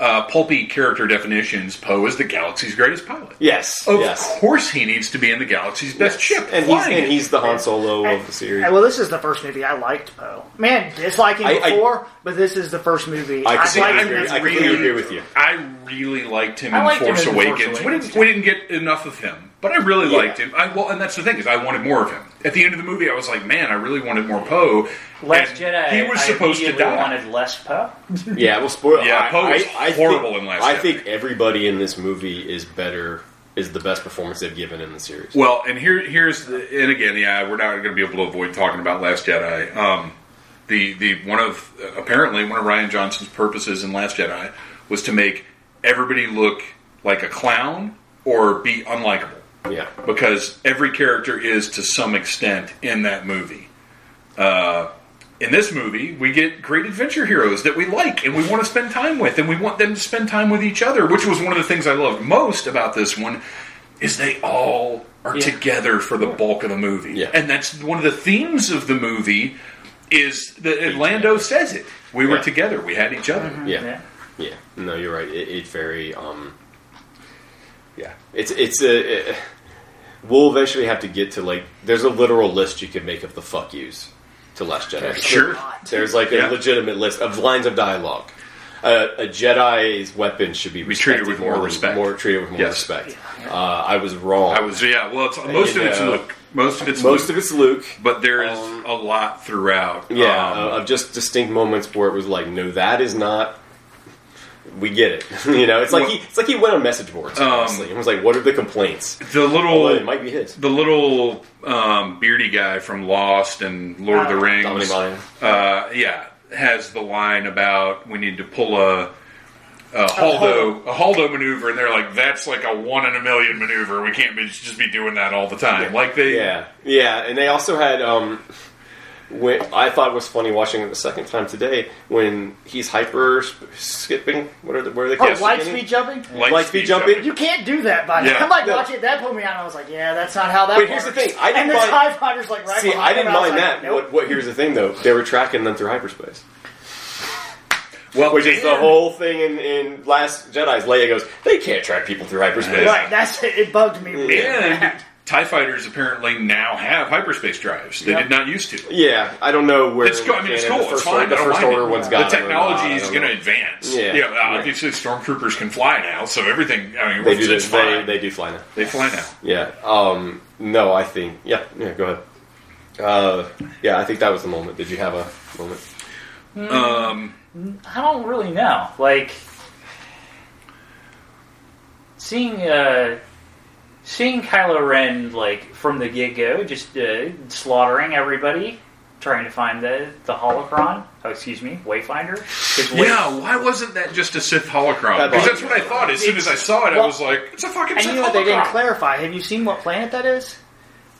uh, pulpy character definitions. Poe is the galaxy's greatest pilot. Yes, Of yes. course, he needs to be in the galaxy's best ship. and he's, and he's the Han Solo of the series. Well, this is the first movie I liked Poe. Man, disliking I- I- before, but this is the first movie I I, completely liked agree. I completely agree with you. I really liked him I in liked him Force in Force Awakens. We didn't we didn't get enough of him, but I really Yeah. liked him. I well, and that's the thing is I wanted more of him. At the end of the movie, I was like, man, I really wanted more Poe. Last And Jedi, He was I supposed to immediately die. wanted less Poe. Yeah, well, spoil. Yeah, Poe was I, I horrible think, in Last I Jedi. think everybody in this movie is better. Is the best performance they've given in the series. Well, and here, here's the, and again, yeah, we're not going to be able to avoid talking about Last Jedi. Um, the the one of apparently one of Rian Johnson's purposes in Last Jedi was to make everybody look like a clown or be unlikable yeah, because every character is to some extent in that movie. Uh, in this movie, we get great adventure heroes that we like and we want to spend time with, and we want them to spend time with each other, which was one of the things I loved most about this one. Is they all are together for the bulk of the movie, Yeah. and that's one of the themes of the movie. Is that Lando says it? We were Yeah. together. We had each other. yeah, Yeah. yeah. No, you're right. It, it very. Um, yeah, it's it's a. It, we'll eventually have to get to like. There's a literal list you could make of the fuck yous to Last Jedi. Sure. There's like a Yeah. legitimate list of lines of dialogue. Uh, a Jedi's weapon should be Be treated with more than- respect. More treated with more Yes. respect. Uh, I was wrong. I was yeah. Well, it's, most of it's know, Luke. Most of it's Most Luke. of it's Luke. but there is Um, a lot throughout. Yeah, Um, uh, of just distinct moments where it was like, no, that is not. We get it. you know, it's like Well- he, it's like he went on message boards. Um, honestly, and was like, "What are the complaints?" the little, Well, it might be his. the little um, beardy guy from Lost and Lord of the Oh, Rings. Uh, yeah, has the line about we need to pull a. A Holdo, a Holdo maneuver, and they're like, "That's like a one in a million maneuver. We can't be, just be doing that all the time." Like they, Yeah, yeah, and they also had. um when, I thought it was funny watching it the second time today when he's hyper skipping. What are the, where are the Oh, kids light speed jumping? light, Light speed jumping? You can't do that by Yeah. I'm like No. watching it, that put me on. I was like, yeah, that's not how that But works. here's the thing, I and didn't the mind- TIE fighter's like right See, I didn't him, mind like, that. Nope. What, what? Here's the thing, though. They were tracking them through hyperspace. Well, Which is the whole thing in, in Last Jedi's. Leia goes, they can't track people through hyperspace. Right, that's it. It bugged me. really bad. Tie fighters apparently now have hyperspace drives. They Yep. did not used to. Yeah, I don't know where. It's cool. I mean, it's cool. The It's first, fine. The first order it. one's The got it or technology is going to advance. Yeah. yeah. Right. Obviously, stormtroopers can fly now, so everything. I mean, They do. it's This, they, fine. they do fly now. They fly now. Yeah. Um, no, I think. Yeah. Yeah. Go ahead. Uh, yeah, I think that was the moment. Did you have a moment? Um, I don't really know. Like seeing uh, seeing Kylo Ren like from the get go, just uh, slaughtering everybody, trying to find the the holocron. Oh, excuse me, Wayfinder. Way- yeah, why wasn't that just a Sith holocron? Because that's what I thought. As soon as I saw it, I was like, "It's a fucking And Sith you know what they didn't clarify? Have you seen what planet that is?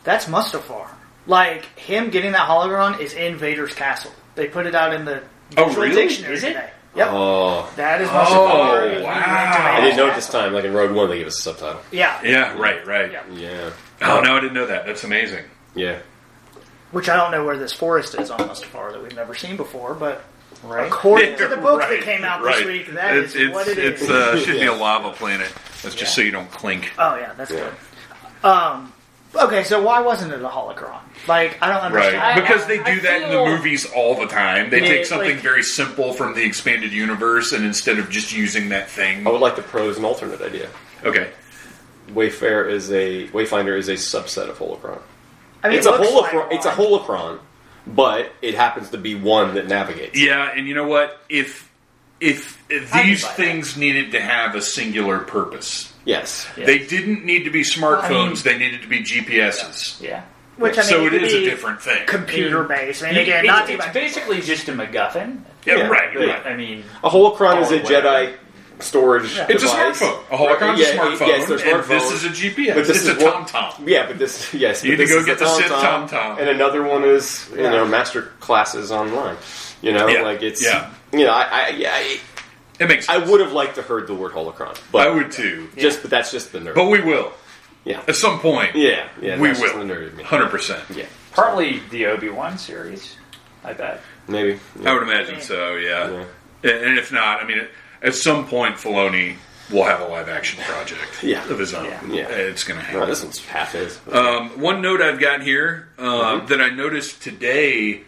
That's Mustafar. Like him getting that holocron is in Vader's castle. They put it out in the Oh, really? dictionary Is it? today. Yep, Oh, that is Oh, Mustafar. He went to wow. I didn't know it this time. Like in Rogue One, they gave us a subtitle. Yeah. Yeah, right, right. Yeah. Yeah. Oh no, I didn't know that. That's amazing. Yeah. Which I don't know where this forest is on Mustafar that we've never seen before, but Right? According to the book Right, that came out right. this week, that is it's, it's, what it it's, is. uh, should be a lava planet. That's just so you don't clink. oh yeah, that's Yeah. good. Um, okay, so why wasn't it a holocron? Like I don't understand. Right, because they I do that in the feel- movies all the time. They Yeah, take something like- very simple from the expanded universe, and instead of just using that thing, I would like to propose an alternate idea. okay, Wayfair is a Wayfinder is a subset of Holocron. I mean, It's it a looks holocron. like it's a one. holocron, but it happens to be one that navigates. yeah, and you know what? If if, if I can these buy that. things needed to have a singular purpose, Yes. they didn't need to be smartphones. I mean- they needed to be GPSs. Yeah. Which I mean, so it it could is a different thing. computer based. I mean, You- again, it's, not to it's basically just a MacGuffin. yeah, Yeah, right, yeah. right. I mean, A holocron is a Call Jedi storage. It's a smartphone. A holocron's Yeah, a smartphone, yes, they're and this is a GPS. But this it's is a what- TomTom. Yeah, but this yes, You need to go get the Sith TomTom, TomTom. and another one is you know master classes online. You know, Yeah, like it's yeah. You know, I I, yeah, I, It makes I would have liked to heard the word holocron, but I would too, just but that's just the nerd. but we will yeah, at some point. yeah, yeah. we will, the nerd in me. hundred percent. Yeah, partly the Obi Wan series. I bet. maybe. I would imagine so. Yeah. Yeah. and if not, I mean, at some point, Filoni will have a live action project Yeah. of his own. Yeah. Yeah. it's going to happen. No, this one's half his. Um, one note I've got here uh, Mm-hmm. that I noticed today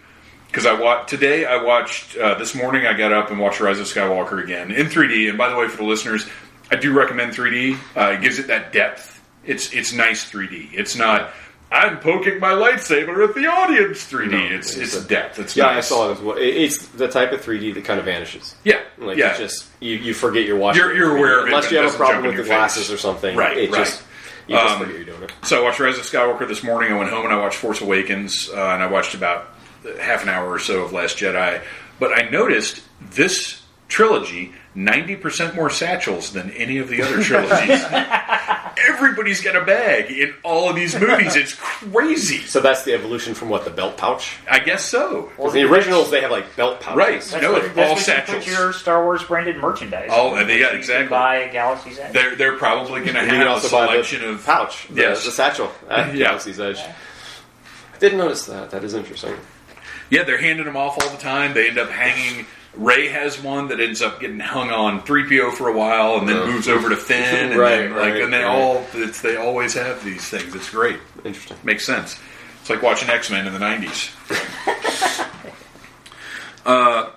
because I watched today. I watched uh, this morning. I got up and watched Rise of Skywalker again in 3D. And by the way, for the listeners, I do recommend 3D. Uh, it gives it that depth. It's it's nice 3D. It's not. I'm poking my lightsaber at the audience 3D. No, it's it's it's a- depth. It's yeah, nice. I saw it as well. It's the type of 3D that kind of vanishes. Yeah, Like yeah. just you, you forget you're watching. You're- you're aware of it, unless you have a problem with the your glasses face. or something. Right, It right. just you just Um, forget you're doing it. So I watched Rise of Skywalker this morning. I went home and I watched Force Awakens, uh, and I watched about half an hour or so of Last Jedi. But I noticed this trilogy ninety percent more satchels than any of the other trilogies. Everybody's got a bag in all of these movies. It's crazy. So that's the evolution from what the belt pouch. I guess so. 'Cause the originals they have like belt pouches. Right. That's No, what, it's that's all what you satchels. put your Star Wars branded merchandise. All- in, they got- which you exactly. can Buy at Galaxy's Edge. They're they're probably going to And you can have a also buy selection the of pouch, the, Yes. the satchel at Yeah. Galaxy's Edge. I didn't notice that. That is interesting. Yeah, they're handing them off all the time. They end up hanging. Rey has one that ends up getting hung on 3PO for a while, and then moves over to Finn, and Right, then, like, right, and they right. all, they always have these things. It's great. Interesting. Makes sense. It's like watching X Men in the '90s. uh,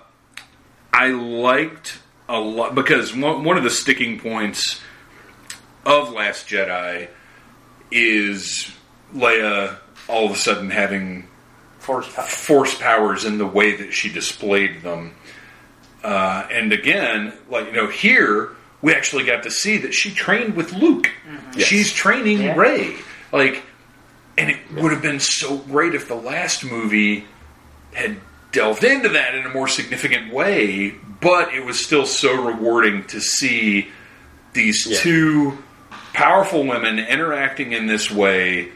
I liked a lot because one, one of the sticking points of Last Jedi is Leia all of a sudden having Force power. force powers in the way that she displayed them. Uh, and again, like you know, here we actually got to see that she trained with Luke. Yes. She's training Yeah. Rey. Like, and it would have been so great if the last movie had delved into that in a more significant way. But it was still so rewarding to see these Yeah. two powerful women interacting in this way.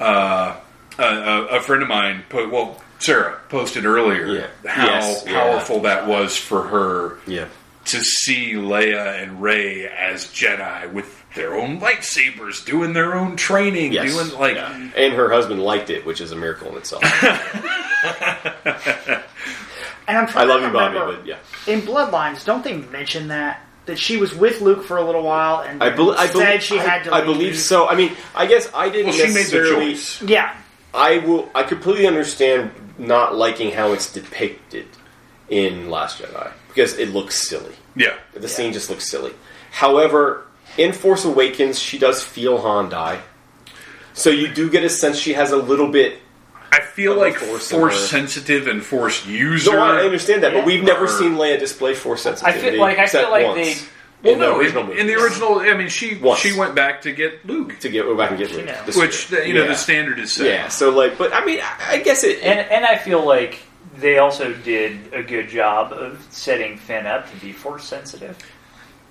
Uh, a, a, a friend of mine put well, Sarah posted earlier Yeah. how Yes, yeah. powerful that was for her Yeah. to see Leia and Rey as Jedi with their own lightsabers, doing their own training, Yes. doing like And her husband liked it, which is a miracle in itself. And I'm I trying love to you, Bobby, remember, but yeah. in Bloodlines, don't they mention that that she was with Luke for a little while and I, bel I said believe she I, had to. I leave? believe so. I mean, I guess I didn't well, she made the necessarily. choice. Yeah, I will. I completely understand not liking how it's depicted in Last Jedi because it looks silly. Yeah, The scene just looks silly. However, in Force Awakens, she does feel Han die, so you do get a sense she has a little bit. I feel like Force force sensitive and force user. No, I understand that, Yeah. but we've never seen Leia display Force I sensitivity. feel like I except feel like once they. Well, in the no, original in, in the original, I mean, she Once. she went back to get Luke, to get go back and get Luke, know. which the, you know Yeah. the standard is set. Yeah, so like, but I mean, I, I guess it. And, and I feel like they also did a good job of setting Finn up to be force sensitive.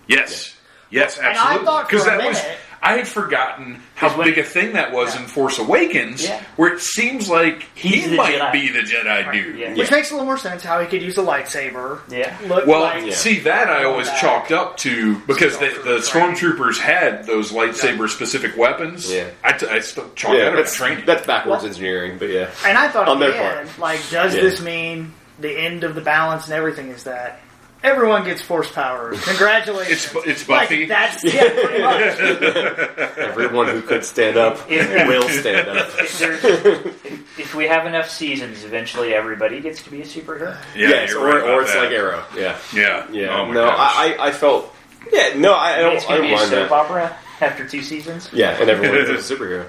Yes. Yes, And I absolutely. thought for a that was I had forgotten how when- big a thing that was in Force Awakens, Yeah. where it seems like He's he the might Jedi. be the Jedi dude. Yeah. which makes a little more sense how he could use a lightsaber. Yeah. Look Well, like, Yeah. see that I always That. chalked up to because the, the Stormtrooper stormtroopers had those lightsaber specific weapons. Yeah. I, t- I still chalk yeah, that up to that's training. that's backwards Well- engineering, but yeah. and I thought on their again, part. like, does Yeah. this mean the end of the balance and everything is that everyone gets force powers. Congratulations. It's it's Like, Buffy. that's yeah, pretty much. Everyone who could stand up Yeah. will stand up. If, there's- if, if we have enough seasons, eventually everybody gets to be a superhero. yeah, yes, or, right or it's that. like Arrow. Yeah, Yeah, yeah. Oh no. I, I I felt. Yeah, no, I, I don't. I going to don't be a mind soap that. opera after two seasons. Yeah, and everyone is a superhero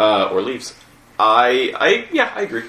uh, or leaves. I, I, yeah, I agree.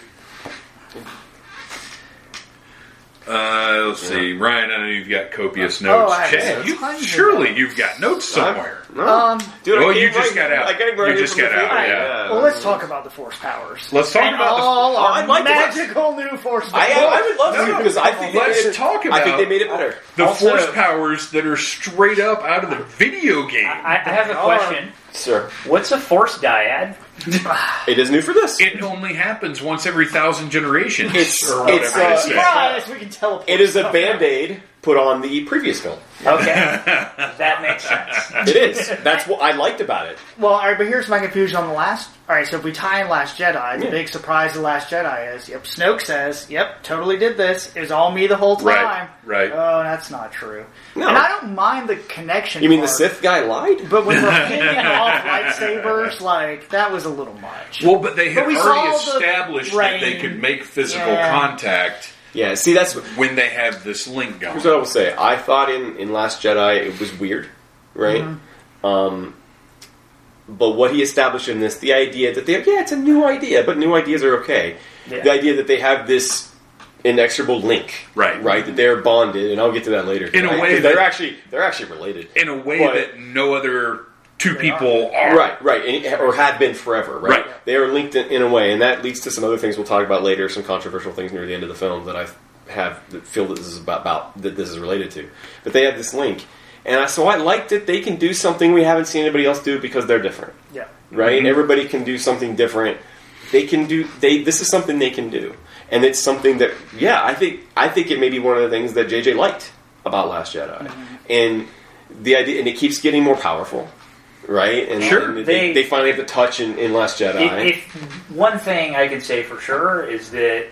Uh, let's see, Ryan. I know you've got copious Oh, notes. I have Chad, you, surely you've got notes somewhere. No, Um, dude, Oh, I you just right- got out. I came right You just got out, field. yeah. well, let's talk about the force powers. Let's talk and about all Oh, our I'd like magical new force I, powers. I would love No, to no, because I think let's made it, talk I think about- they made it better. The Also- force powers that are straight up out of the video game. I, I have a Are- question. Sir, What's a force dyad? it is new for this. it only happens once every thousand generations, It's- or whatever it's, they uh, say. Surprise! We can teleport. It is a stuff band aid put on the previous film. Okay, that makes sense. It is. That's what I liked about it. Well, all right, but here's my confusion on the last. All right, so if we tie in Last Jedi, the Yeah. big surprise of the Last Jedi is, yep, Snoke says, yep, totally did this. It was all me the whole time. Right, right. Oh, that's not true. No. And I don't mind the connection. You mean the part, Sith guy lied? But when we're handing off lightsabers, like that was a little much. Well, but they had But we already saw the established that they rain. could make physical Yeah. contact Yeah. See, that's when they have this link going. Here's what I will say. I thought in, in Last Jedi it was weird, right? Um, but what he established in this, the idea that they have yeah, it's a new idea, but new ideas are okay. Yeah. The idea that they have this inexorable link, Right. Right, that they're bonded, and I'll get to that later. In a way, way 'Cause they're actually they're actually related, in a way But- that no other two people are. right? Right, and, or have been forever, right? Right. They are linked in, in a way, and that leads to some other things we'll talk about later, some controversial things near the end of the film that I have that feel that this is about, about that this is related to. But they have this link, and I, so I like that they can do something we haven't seen anybody else do because they're different, Yeah. right? Mm-hmm. Everybody can do something different. They can do they. This is something they can do, and it's something that yeah, I think I think it may be one of the things that JJ liked about Last Jedi, Mm-hmm. and the idea, and it keeps getting more powerful. Right, and, Sure. and they, They- they finally have the touch in, in Last Jedi. If, if one thing I can say for sure is that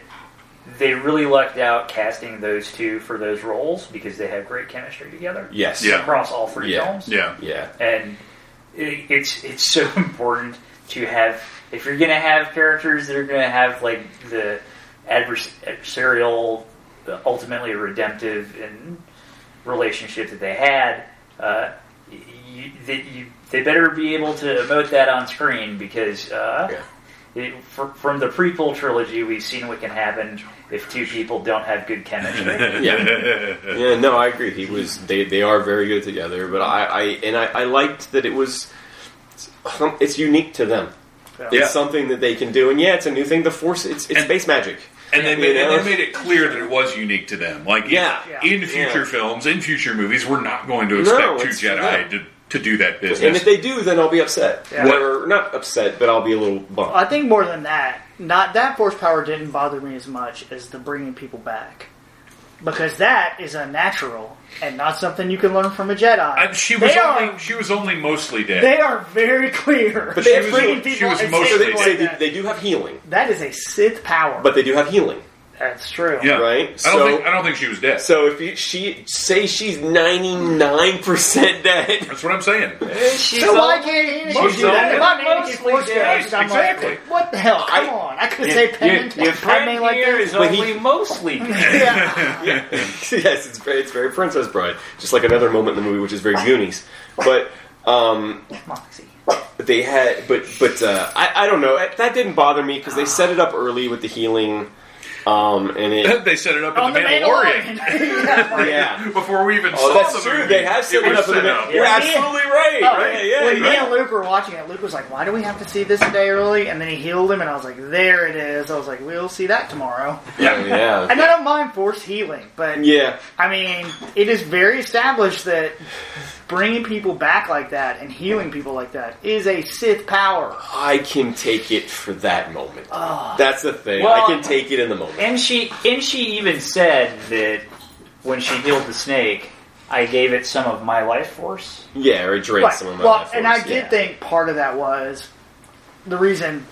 they really lucked out casting those two for those roles because they have great chemistry together yes, Yeah. across all three Yeah. films. Yeah. yeah, and it, it's it's so important to have if you're going to have characters that are going to have like the advers- adversarial, ultimately redemptive and relationship that they had. Uh, you, that you, they better be able to emote that on screen because uh, Yeah. it, fr- from the prequel trilogy, we've seen what can happen if two people don't have good chemistry. yeah. Yeah, no, I agree. He was. They they are very good together. But I, I and I, I liked that it was. It's unique to them. It's Yeah. something that they can do, and yeah, it's a new thing. The force, it's it's And- space magic. And they, made, and they made it clear that it was unique to them. Like, Yeah. Yeah. in future Yeah. films, in future movies, we're not going to No, expect two Jedi no. to, to do that business. And if they do, then I'll be upset. Yeah. Or not upset, but I'll be a little bummed. I think more than that, not that force power didn't bother me as much as the bringing people back, because that is unnatural and not something you can learn from a Jedi. And she was They only are- she was only mostly dead. They are very clear. But They're she was- she was mostly so they, dead. like they, they do have healing, That is a Sith power. but they do have healing. That's true. yeah, Right, I don't so- think I don't think she was dead. So if you, she say she's ninety nine percent dead, That's what I'm saying. So why can't he Most do that? of I'm Anakin mostly Force dead. Ghost, I'm Exactly. like, what the hell? Come I- on. I could Yeah, say Your, Penn your friend me like here this. is But he- only mostly dead. Yeah. yes, it's very, it's very Princess Bride, just like another moment in the movie, which is very Goonies. But um, Moxie. they had, but but uh, I, I don't know. That didn't bother me because they set it up early with the healing, um, and it. they set it up in On the the Mandalorian. Mandalorian. Yeah. Before we even Oh, saw that's the true. movie, They have set it it up. in the set ma- up. You're Yeah. absolutely right. Oh, right? Yeah. when you're me and Luke were watching it, Luke was like, "Why do we have to see this a day early?" And then he healed him, and I was like, "There it is." I was like, "We'll see that tomorrow." Yeah. Yeah. And I don't mind force healing, but Yeah. I mean, it is very established that bringing people back like that and healing people like that is a Sith power. I can take it for that moment. Ah. That's the thing. Well- I can take it in the moment. And she and she even said that when she healed the snake, I gave it some of my life force. Yeah, or it drains Right. some of my Well, life and I did yeah. think part of that was the reason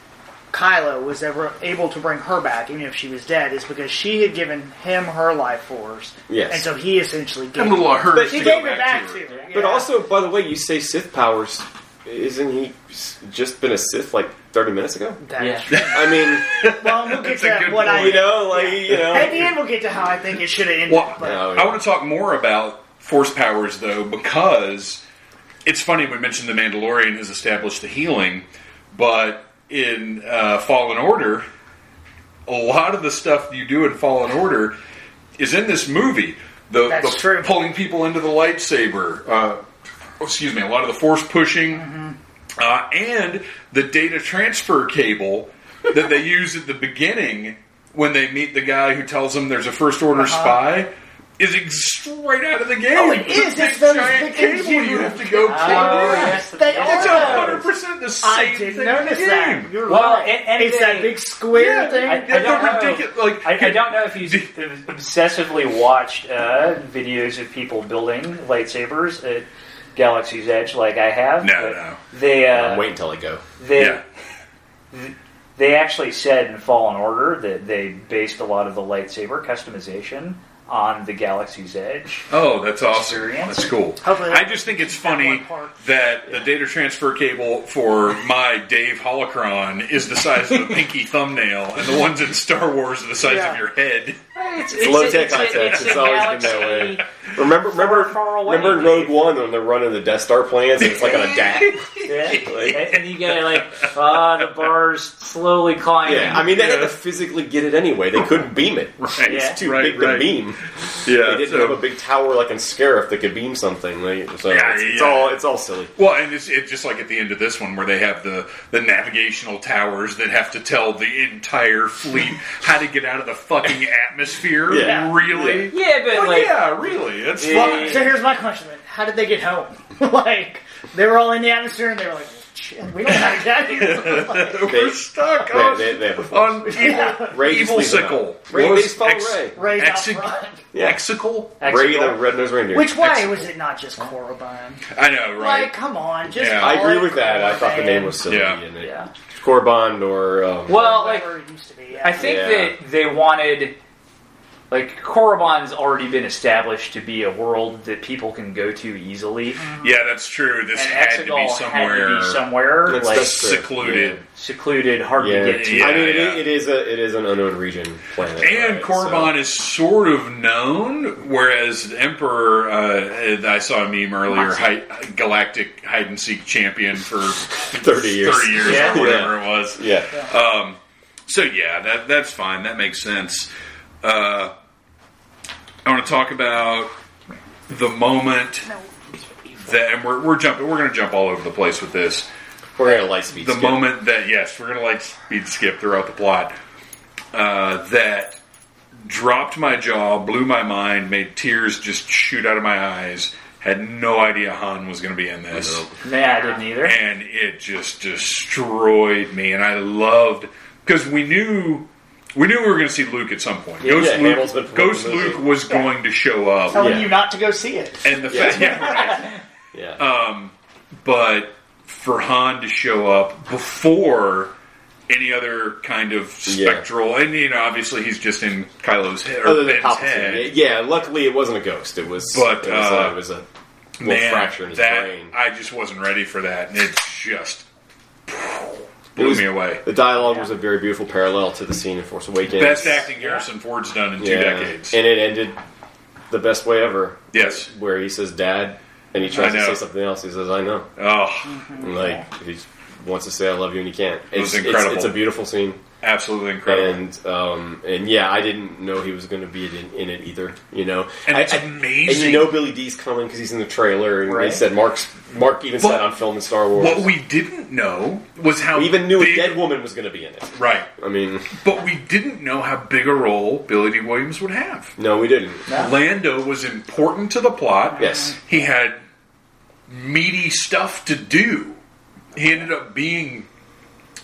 Kylo was ever able to bring her back, even if she was dead, is because she had given him her life force. Yes. And so he essentially gave, little of hers But he gave it back back to to her. her. But also, by the way, you say Sith powers. Isn't he just been a Sith like 30 minutes ago? That Yeah. is true. I mean, Well, we'll get to good what I. you know, like, you know. At the end, we'll get to how I think it should have ended. Well, but- No, I want to talk more about force powers, though, because it's funny we mentioned the Mandalorian has established the healing, but in uh, Fallen Order, a lot of the stuff you do in Fallen Order is in this movie. The, That's the true. pulling people into the lightsaber. Uh, excuse me, a lot of the force pushing, Mm-hmm. uh, and the data transfer cable that they use at the beginning when they meet the guy who tells them there's a first order spy. Is ex- straight out of the game. Oh, it It's a is. big It's those giant big cable you have to go plug Oh, yes, They It's are. a hundred percent the same I didn't thing notice in the that. You're Well, right. and- and it's they- that big square Yeah, thing. I- I they're don't know. ridiculous. Like, I, I don't know if you've obsessively watched uh, videos of people building lightsabers at Galaxy's Edge like I have. No, but no. They uh, Wait until I go. they Yeah. they actually said in Fallen Order that they based a lot of the lightsaber customization on the Galaxy's Edge. Oh, that's awesome. Experience. That's cool. Hopefully I just think it's funny one part. that the data transfer cable for my Dave Holocron is the size of a pinky thumbnail, and the ones in Star Wars are the size Yeah. of your head. It's, It's low tech, high tech. It's, always been that way. Remember, remember, far away, remember in Rogue One when they're running the Death Star plans and it's like on a DAC? Yeah. and, and you get like, ah, the bars slowly climbing. Yeah, I mean they had to physically get it anyway. They couldn't beam it. Right, It's too right, big right. to beam. Yeah, They didn't so- have a big tower like in Scarif that could beam something. Like, so Yeah, it's, it's all it's all silly. Well, and it's, it's just like at the end of this one where they have the, the navigational towers that have to tell the entire fleet how to get out of the fucking atmosphere. Yeah. Really? Yeah, but Well, like, yeah, really. It's Yeah. fun. So here's my question: then. How did they get home? like they were all in the atmosphere, and they were like, "Shit, "We don't have how to get out of here." Like, We're stuck They, on, they, they have a on Yeah. Rey just evil leaves them sickle. out. Rey, What was just ex- Rey. Rey's out Exig- front. Yeah. Exicle? Ray the red nosed reindeer. Which way Ex- was it not just Korriban? I know, right? Like, come on, just Yeah. I call agree it with that. I thought the Korriban. name was silly. Yeah. And it, yeah. Corband or um, Well, like, Whatever it used to be. Yeah. I think Yeah. that they wanted, like, Korriban's already been established to be a world that people can go to easily, yeah, that's true. This and had to be Exegol had somewhere to be somewhere That's- like that's true. secluded. secluded, hard yeah. to get to. Yeah, I mean, it, yeah. it is a it is an unknown region planet. And right? Korriban So- is sort of known, whereas the Emperor, uh, I saw a meme earlier, hi, galactic hide and seek champion for 30 years. 30 years Yeah. or whatever it was. yeah. Um, so yeah, that that's fine. That makes sense. Uh, I want to talk about the moment that, and we're, we're jumping. We're going to jump all over the place with this. We're gonna light speed. The skip. moment that yes, we're going to like speed skip throughout the plot. Uh, that dropped my jaw, blew my mind, made tears just shoot out of my eyes. Had no idea Han was going to be in this Yeah, I didn't either. and it just destroyed me. And I loved because we knew we knew we were going to see Luke at some point. Ghost yeah, Hamill's been Luke, Ghost. Luke was going to show up, telling Yeah. you not to go see it. and the Yeah. fact, yeah, right. Yeah. Um, but for Han to show up before any other kind of Yeah. spectral, and you know, obviously he's just in Kylo's head or Other than Ben's Palpatine. head. Yeah, luckily it wasn't a ghost. It was, But, it was, uh, uh, it was a little Man, fracture in his that brain. I just wasn't ready for that, and it just It blew was- me away. The dialogue was a very beautiful parallel to the scene in Force Awakens. Best acting Harrison Ford's done in two decades. and it ended the best way ever. yes. Where he says "Dad," and he tries to say something else. He says, "I know." Oh, And, like he wants to say "I love you" and he can't. It It's was incredible. It's, it's a beautiful scene, absolutely incredible. and um, and yeah, I didn't know he was going to be in, in it either. You know, And I- it's I- amazing. And you know Billy Dee's coming because he's in the trailer, and they said Mark's Mark even But said on film in Star Wars. what we didn't know was how we even knew big, a dead woman was going to be in it. Right. I mean, But we didn't know how big a role Billy Dee Williams would have. no, we didn't. Lando was important to the plot. Yes. He had meaty stuff to do. He ended up being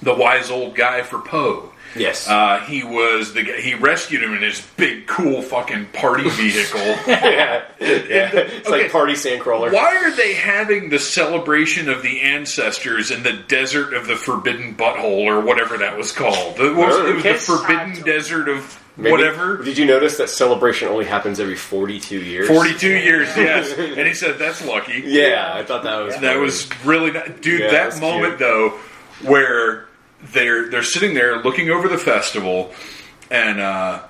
the wise old guy for Poe. Yes. Uh, he was the guy, he rescued him in his big, cool, fucking party vehicle. yeah. It's Okay. like party sandcrawler. Why are they having the celebration of the ancestors in the desert of the Forbidden Butthole or whatever that was called? It was, it was the Forbidden Desert of Maybe- whatever. Did you notice that celebration only happens every 42 years? 42 years, yes. And he said, that's lucky. Yeah, I thought that was That funny. was really not, dude. Yeah, that that's moment cute. though, where they're they're sitting there looking over the festival, and uh,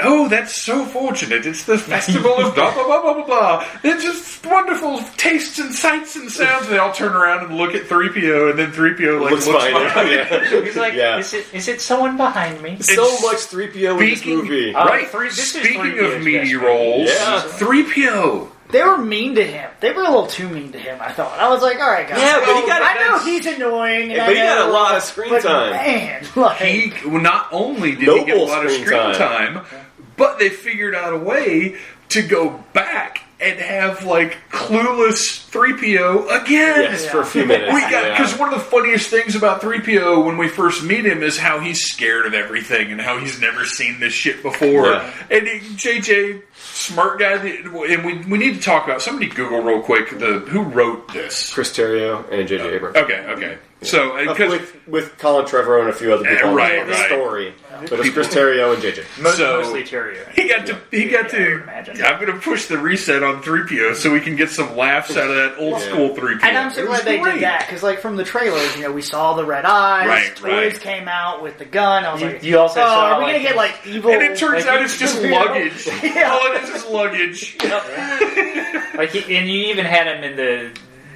oh, that's so fortunate! It's the festival of blah blah blah blah blah blah. It's just wonderful tastes and sights and sounds. And they all turn around and look at three PO, and then three PO like looks looks fine. behind Yeah. He's like, Yeah. is it is it someone behind me? so much 3PO in this Speaking, movie. Uh, right? three- this is Speaking 3PO's of meaty best friend. rolls, Yeah. three PO. They were mean to him. They were a little too mean to him. I thought. I was like, all right, guys. Yeah, but he got- I know he's annoying. Yeah, but he got a lot of screen but time. Man, like, He not only did he get a lot of screen screen time. time, but they figured out a way to go back and have like clueless 3PO again. yes, for a few minutes. We got yeah. because one of the funniest things about 3PO when we first meet him is how he's scared of everything and how he's never seen this shit before. Yeah. And he- JJ, smart guy, and we we need to talk about somebody Google real quick the who wrote this. Chris Terrio and J.J. Oh, Abrams. Okay, okay. So Uh, because with, with Colin Trevorrow and a few other people Uh, right, on the right. story. But it's Chris Terrio and JJ. Most, So- mostly Terrio. He got to. He got Yeah, I to. would imagine. I'm going to push the reset on 3PO so we can get some laughs out of that old Yeah. school 3PO. And I'm so glad they great. did that because, like, from the trailers, you know, we saw the red eyes. Right, toys right. came out with the gun. I was You- like, you also oh, saw, are we like, gonna get like evil? And it turns like, out it's just luggage. Yeah. All it is is luggage. Like, he, and you even had him in the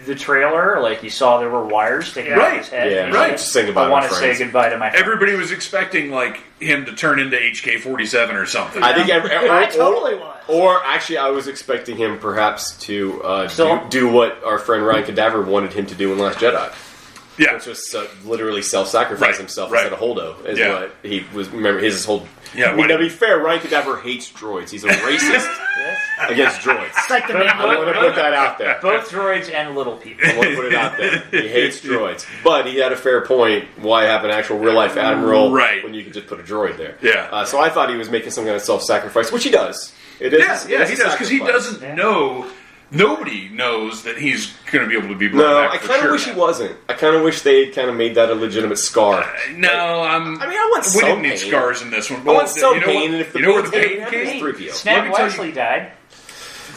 the trailer. Like, you saw there were wires sticking out Right. of his head. Yeah, He's right. like, Saying goodbye I to want my to say friends. goodbye to my friends. Everybody was expecting like him to turn into HK47 or something. I think every, I totally was. Or actually, I was expecting him perhaps to uh, Still- do, do what our friend Ryan Cadaver wanted him to do in Last Jedi, yeah. which was uh, literally self-sacrifice Right, himself right. instead of Holdo. Is Yeah. what he was. Remember his whole. Yeah, I mean, to be fair, Ryan Cadaver hates droids. He's a racist against droids. It's like the I want to put that out there. Both droids and little people. I want to put it out there. He hates droids, but he had a fair point. Why have an actual real life admiral Right. when you can just put a droid there? Yeah. Uh, so I thought he was making some kind of self sacrifice, which he does. It is. Yeah, yeah, he does because he doesn't know. Nobody knows that he's going to be able to be brought No, back. I kind of sure wish he wasn't. I kind of wish they had kind of made that a legitimate scar. No, I'm. I mean, I want we some didn't need scars in this one. I want some you know pain, what- and if the you know where the gonna pain happen, it's came? three PO. Let Snap me tell you- Wexley died.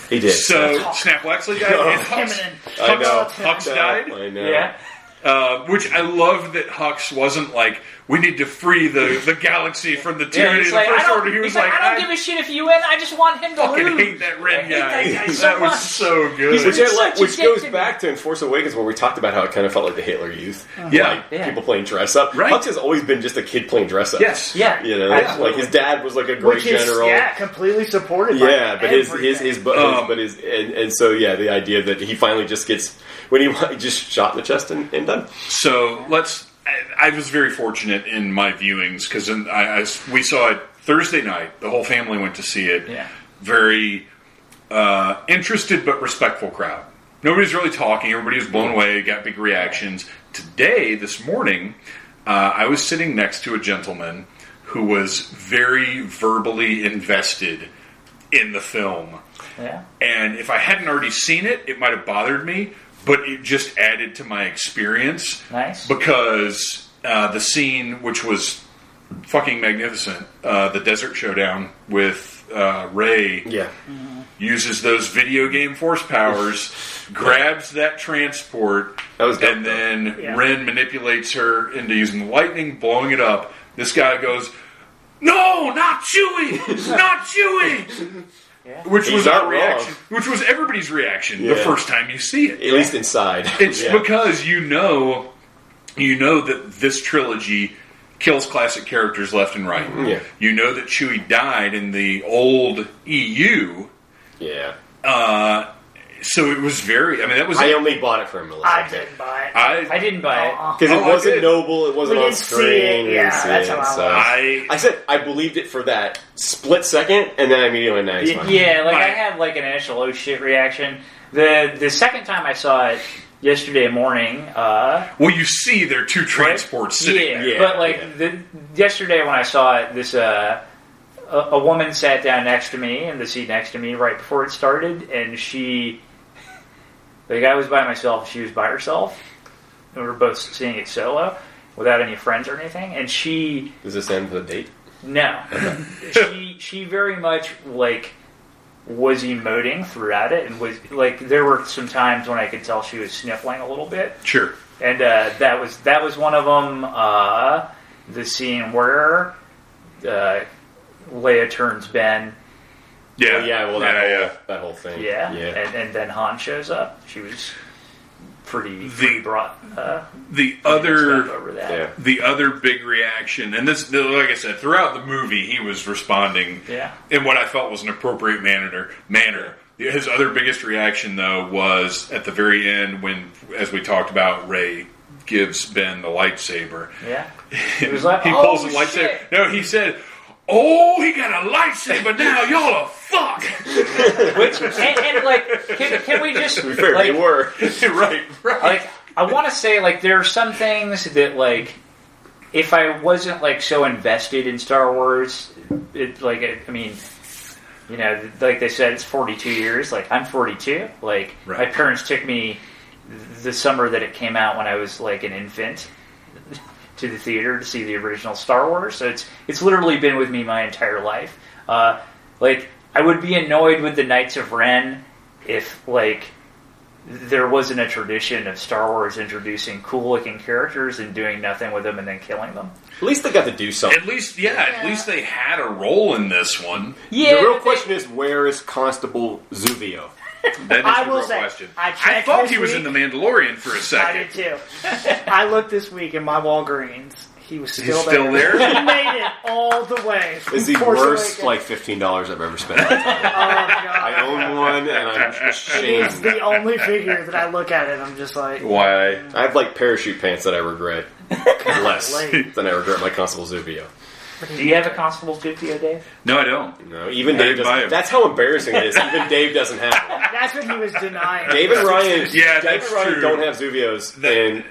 He did. So Snap Wexley died, and Hux, Feminine. I know. Hux died. I know. Yeah. Uh, which I love that Hux wasn't like, we need to free the, the galaxy from the tyranny he's of the like, I First Order. He was he's like, like, I don't give a shit if you win. I just want him to fucking lose. hate that red I hate guy. that guy That, so was so good. Which, He's like- which goes to back to in Force Awakens where we talked about how it kind of felt like the Hitler Youth. Yeah. Like, Yeah. people playing dress up. Right. Hux has always been just a kid playing dress up. yes. Yeah. You know, Absolutely. like his dad was like a great Which is general. yeah, completely supported. by Yeah, but his his everything. his, but, Um, his, but his and, and so yeah, the idea that he finally just gets when he just shot in the chest and, and done. So let's. I, I was very fortunate in my viewings because I, I- we saw it Thursday night. The whole family went to see it. Yeah. Very uh, interested but respectful crowd. Nobody's really talking. Everybody was blown away. Got big reactions. Today, this morning, uh, I was sitting next to a gentleman who was very verbally invested in the film. Yeah. And if I hadn't already seen it, it might have bothered me, but it just added to my experience. Nice. Because uh, the scene, which was fucking magnificent, uh, the desert showdown with uh, Rey, Yeah, uses those video game force powers, grabs that transport, That was dope, and then Yeah. Ren manipulates her into using the lightning, blowing it up. This guy goes, "No, not Chewie, not Chewie," which He's was not our wrong. reaction, which was everybody's reaction the first time you see it. at least inside. It's Yeah. because you know, you know that this trilogy kills classic characters left and right. Yeah. You know that Chewie died in the old EU. yeah. Uh, so it was very. I mean, that was. I only bought it for a millisecond I didn't buy it. I, I didn't buy it. Uh-uh. because Oh, it I wasn't did. noble. It wasn't We on didn't see screen. it. we Yeah, didn't see that's it, how I so- was. I, I said I believed it for that split second, and then I immedially went nice. Y- Yeah, like I Right. had like an initial oh shit reaction. The the second time I saw it, yesterday morning. Uh, Well, you see there are two transports sitting yeah, there. Yeah, but like yeah. the, yesterday when I saw it, this uh, a, a woman sat down next to me in the seat next to me right before it started, and she, like I was by myself, she was by herself, and we were both seeing it solo without any friends or anything, and she Does this end of the date? no, she she very much like was emoting throughout it, and was like there were some times when I could tell she was sniffling a little bit Sure. and uh, that was that was one of them. Uh, the scene where uh, Leia turns Ben, Yeah. Oh, yeah, well, that, yeah, whole, yeah. that whole thing. yeah, yeah. And, and then Han shows up. She was pretty, The- pretty brought uh, The other over that. yeah. the other big reaction, and this, like I said, throughout the movie, he was responding Yeah. in what I felt was an appropriate manner. Manner. His other biggest reaction, though, was at the very end when, as we talked about, Rey gives Ben the lightsaber. Yeah, it was like he oh, pulls the shit. lightsaber. No, he said, "Oh, he got a lightsaber now. Y'all are fuck." Which and, and like, can, can we just To be fair, like, they were. right, right. like I want to say like there are some things that like if I wasn't like so invested in Star Wars, it like it, I mean, you know, like they said, it's 42 years. Like I'm 42. Like my parents took me the summer that it came out when I was like an infant to the theater to see the original Star Wars. So it's it's literally been with me my entire life. Uh, like I would be annoyed with the Knights of Ren if like there wasn't a tradition of Star Wars introducing cool looking characters and doing nothing with them and then killing them. At least they got to do something. At least, yeah, at least they had a role in this one. Yeah, the real but question is, where is Constable Zuvio? That is I the will real say, question. I I thought he was week. in the Mandalorian for a second. I did too. I looked this week in my Walgreens. He was still He's still there. there? he made it all the way. Is the Force worst Awakens. like fifteen dollars I've ever spent. Oh god. I own one, and I'm It's ashamed. the only figure that I look at it. I'm just like, Why? I have like parachute pants that I regret less than I regret my Constable Zuvio. Do you have a Constable 50 Dave? No, I don't. No, even I Dave didn't buy doesn't. That's how embarrassing it is. Even Dave doesn't have one. that's what he was denying. Dave and Ryan, Yeah, Dave that's and Ryan true. don't have Zuvios, and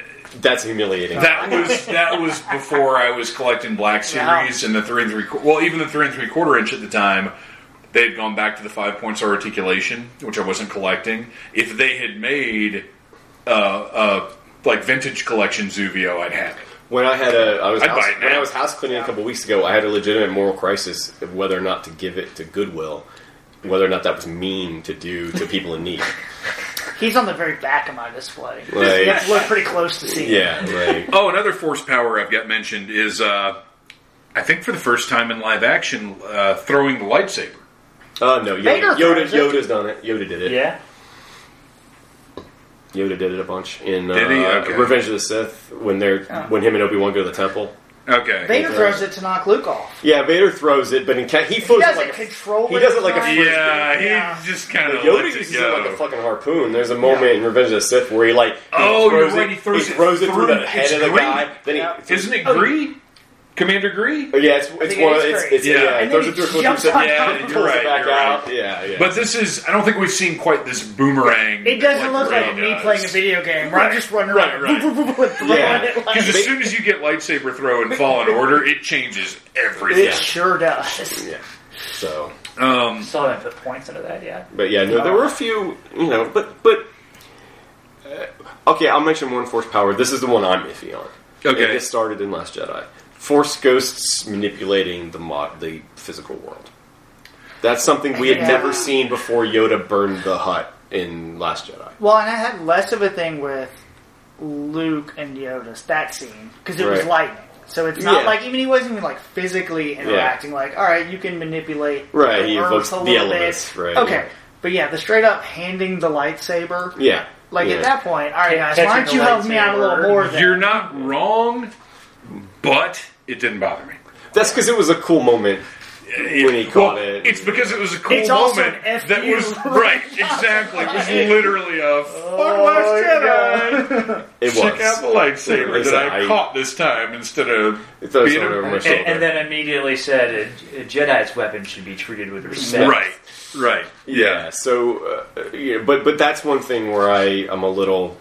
that's humiliating. That was that was before I was collecting Black Series and the three and three. Well, even the three and three quarter inch at the time, they had gone back to the five points star articulation, which I wasn't collecting. If they had made uh, uh, like vintage collection Zuvio, I'd have it. When I had a, I was I'd house, when. I was house cleaning a couple weeks ago. I had a legitimate moral crisis of whether or not to give it to Goodwill, whether or not that was mean to do to people in need. He's on the very back of my display. Like- you have to look pretty close to see. him. Yeah, like Oh, another force power I've got mentioned is uh, I think for the first time in live action, uh, throwing the lightsaber. oh no, Yoda, Vader Yoda, throws it. Yoda's done it. Yoda did it. Yeah. Yoda did it a bunch in uh, Did he? Okay. Revenge of the Sith when they're Oh. when him and Obi Wan go to the temple. Okay. Vader He throws throws it to knock Luke off. Yeah, Vader throws it, but in ca- he He throws it doesn't like a, control he it. does it like a frisbee. Yeah, he Yeah. just kind of Yoda lets it uses it like a fucking harpoon. There's a moment in Revenge of the Sith where he like he Oh, you're throws right, it, he throws it throws it through through- the head it's of the green. guy. Then Yeah. he Isn't it Oh, Gree? Commander Gree? Oh, yeah, it's, it's one. it it's, great. it's Yeah. yeah. And he throws then it through a he close jumps on Yeah, top you're of pulls right, it back you're right. Yeah, yeah. But this is, I don't think we've seen quite this boomerang. It doesn't like look Rey like me does. playing a video game where I'm just running around Right, right. throwing Yeah. it like- Because as soon as you get lightsaber throw and Fallen Order, it changes everything. It sure does. yeah. So, Um, Still haven't put points into that yet. but yeah, no, there were a few, you know, but but uh, okay, I'll mention one force power. This is the one I'm iffy on. Okay. and this started in Last Jedi. Force ghosts manipulating the mod, the physical world. That's something we had Yeah. never seen before Yoda burned the hut in Last Jedi. Well, and I had less of a thing with Luke and Yoda's that scene because it was lightning. So it's not Yeah. like even he wasn't even like physically interacting. Like, all right, you can manipulate Right, the he earth invokes a the little elements, bit. right, Okay, yeah. but yeah, the straight up handing the lightsaber. Yeah, Like yeah. at that point, all right, guys, why don't you help me out a little more? Then? you're not wrong, but it didn't bother me. That's because it was a cool moment when he caught Well, it. It's because it was a cool It's also moment an F that you. was right. Exactly, it was literally a fuck Oh, Last yeah. Jedi. it was. Check out the lightsaber that I, I- caught this time instead of It throws being over my And, shoulder. and then immediately said a, a Jedi's weapon should be treated with respect. right, right. Yeah. So, uh, yeah, but but that's one thing where I am a little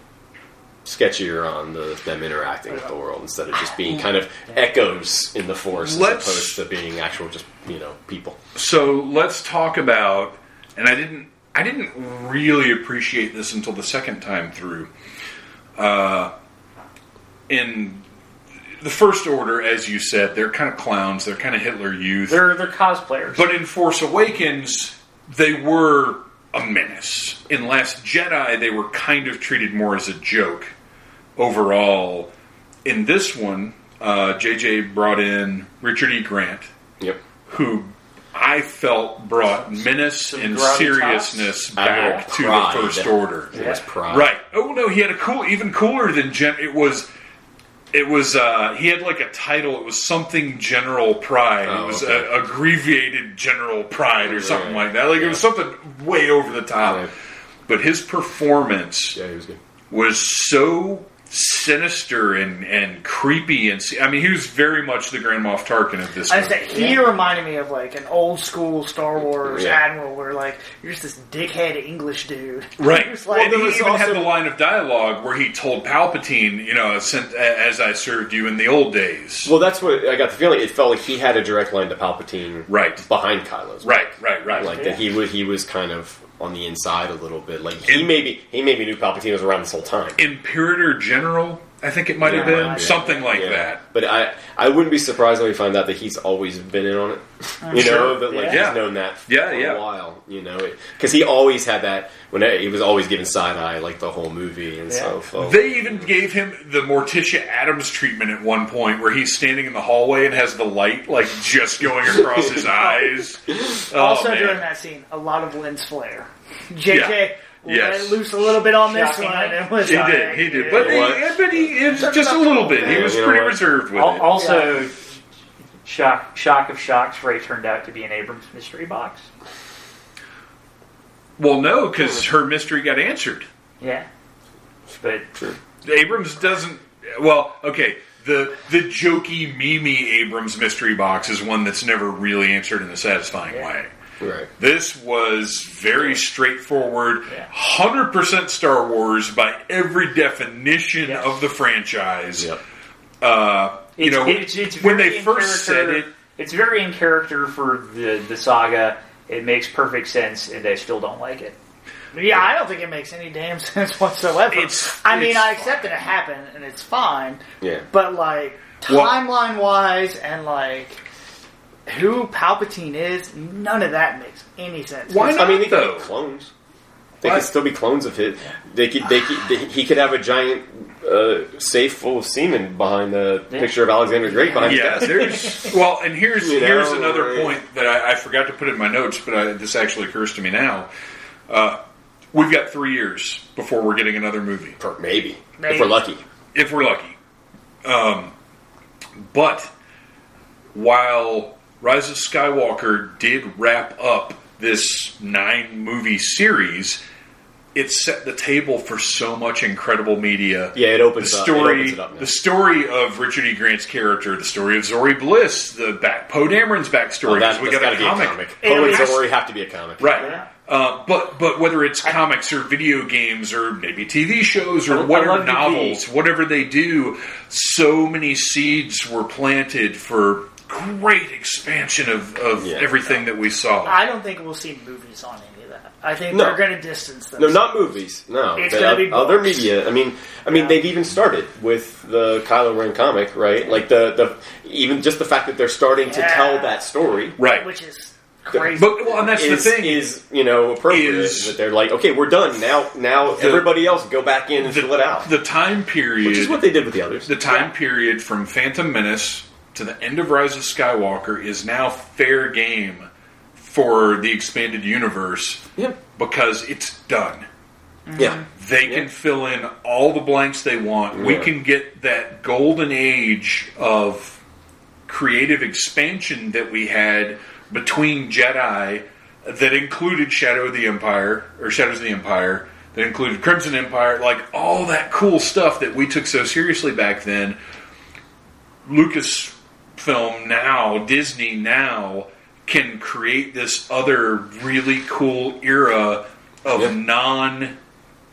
sketchier on the them interacting with the world instead of just being kind of echoes in the force Let's- as opposed to being actual just you know people. So let's talk about, and I didn't, I didn't really appreciate this until the second time through. Uh, in the first order, as you said, they're kind of clowns. They're kind of Hitler Youth. They're they're cosplayers. But in Force Awakens, they were a menace. In Last Jedi, they were kind of treated more as a joke overall. In this one, uh, JJ brought in Richard E. Grant, Yep. who I felt brought menace and seriousness back to the First Order. It was Pryde. Right. Oh no, he had a cool, even cooler than Gen. It was, it was. uh He had like a title. It was something General Pryde. Oh, it was okay. a, abbreviated General Pryde or something Right. like that. Like it was something way over the top. Right. But his performance Yeah, was was so sinister and and creepy and I mean he was very much the Grand Moff Tarkin of this. I movie. say he reminded me of like an old school Star Wars Yeah. admiral, where like you're just this dickhead English dude, Right. Just like, and he was even had the line of dialogue where he told Palpatine, you know, as I served you in the old days. Well, that's what I got the feeling. It felt like he had a direct line to Palpatine, Right. behind Kylo's. Right, right, right. Like that he was he was kind of on the inside a little bit. Like he In- maybe he maybe knew Palpatine was around this whole time. Imperator General, I think it might have been yeah. something like Yeah. that. But I I wouldn't be surprised when we find out that he's always been in on it. You Sure. know that like Yeah. he's known that Yeah, for yeah. a while. You know because he always had that when he was always given side eye like the whole movie and stuff. So They even gave him the Morticia Addams treatment at one point, where he's standing in the hallway and has the light like just going across his eyes. Oh, also man. during that scene, a lot of lens flare. JJ Yeah. let Yes. loose a little bit on this Shockingly. one. It was He did, he did, but he, What? but he it's just a little bit. He was pretty reserved with Al- it. also, shock shock of shocks. Rey turned out to be an Abrams mystery box. Well, no, because her mystery got answered. Yeah, but Abrams doesn't. Well, okay. The the jokey, memey Abrams mystery box is one that's never really answered in a satisfying Yeah. way. Right. This was very straightforward, Yeah. hundred percent Star Wars by every definition of the franchise. Yep. Uh, you know, it's, it's when they first said it, it's very in character for the the saga. It makes perfect sense, and I still don't like it. Yeah, I don't think it makes any damn sense whatsoever. It's- I mean, I accept that it happened and it's fine, Yeah. but like timeline wise and like who Palpatine is, none of that makes any sense. Why not? I mean, they could though? be clones. They What? could still be clones of his. They could. They could. They, he could have a giant uh, safe full of semen behind the Yeah. picture of Alexander the Great behind. Yeah, his there's well, and here's You know, here's another right. point that I, I forgot to put in my notes, but I, this actually occurs to me now. Uh, we've got three years before we're getting another movie, Or maybe, Maybe. if we're lucky. if we're lucky. Um, but while Rise of Skywalker did wrap up this nine movie series, it set the table for so much incredible media. Yeah, it opens the up- it story, opens it up now. the story of Richard E. Grant's character, the story of Zori Bliss, the back Poe Dameron's backstory. Oh, that, we that's got got to a be a comic, comic. It Poe and has- Zori have to be a comic. right? Yeah. Uh, but but whether it's comics or video games or maybe TV shows or I whatever love novels, whatever they do, so many seeds were planted for great expansion of, of Yeah. everything that we saw. I don't think we'll see movies on any of that. I think No. they're going to distance them. No, not movies. No, It's gonna be other books. media. I mean, I mean, Yeah. they've even started with the Kylo Ren comic, right? Like the the even just the fact that they're starting to tell that story. right. which is crazy. But well, and that's is, the thing. is you know appropriate Is- that they're like okay we're done now now The- everybody else go back in and the, fill it out the time period which is what they did with the others the time Yeah. period from Phantom Menace to the end of Rise of Skywalker is now fair game for the expanded universe yeah because it's done. yeah They Yeah. can fill in all the blanks they want. We can get that golden age of creative expansion that we had between Jedi that included Shadow of the Empire or Shadows of the Empire that included Crimson Empire, like all that cool stuff that we took so seriously back then. Lucasfilm now, Disney now can create this other really cool era of Yeah. non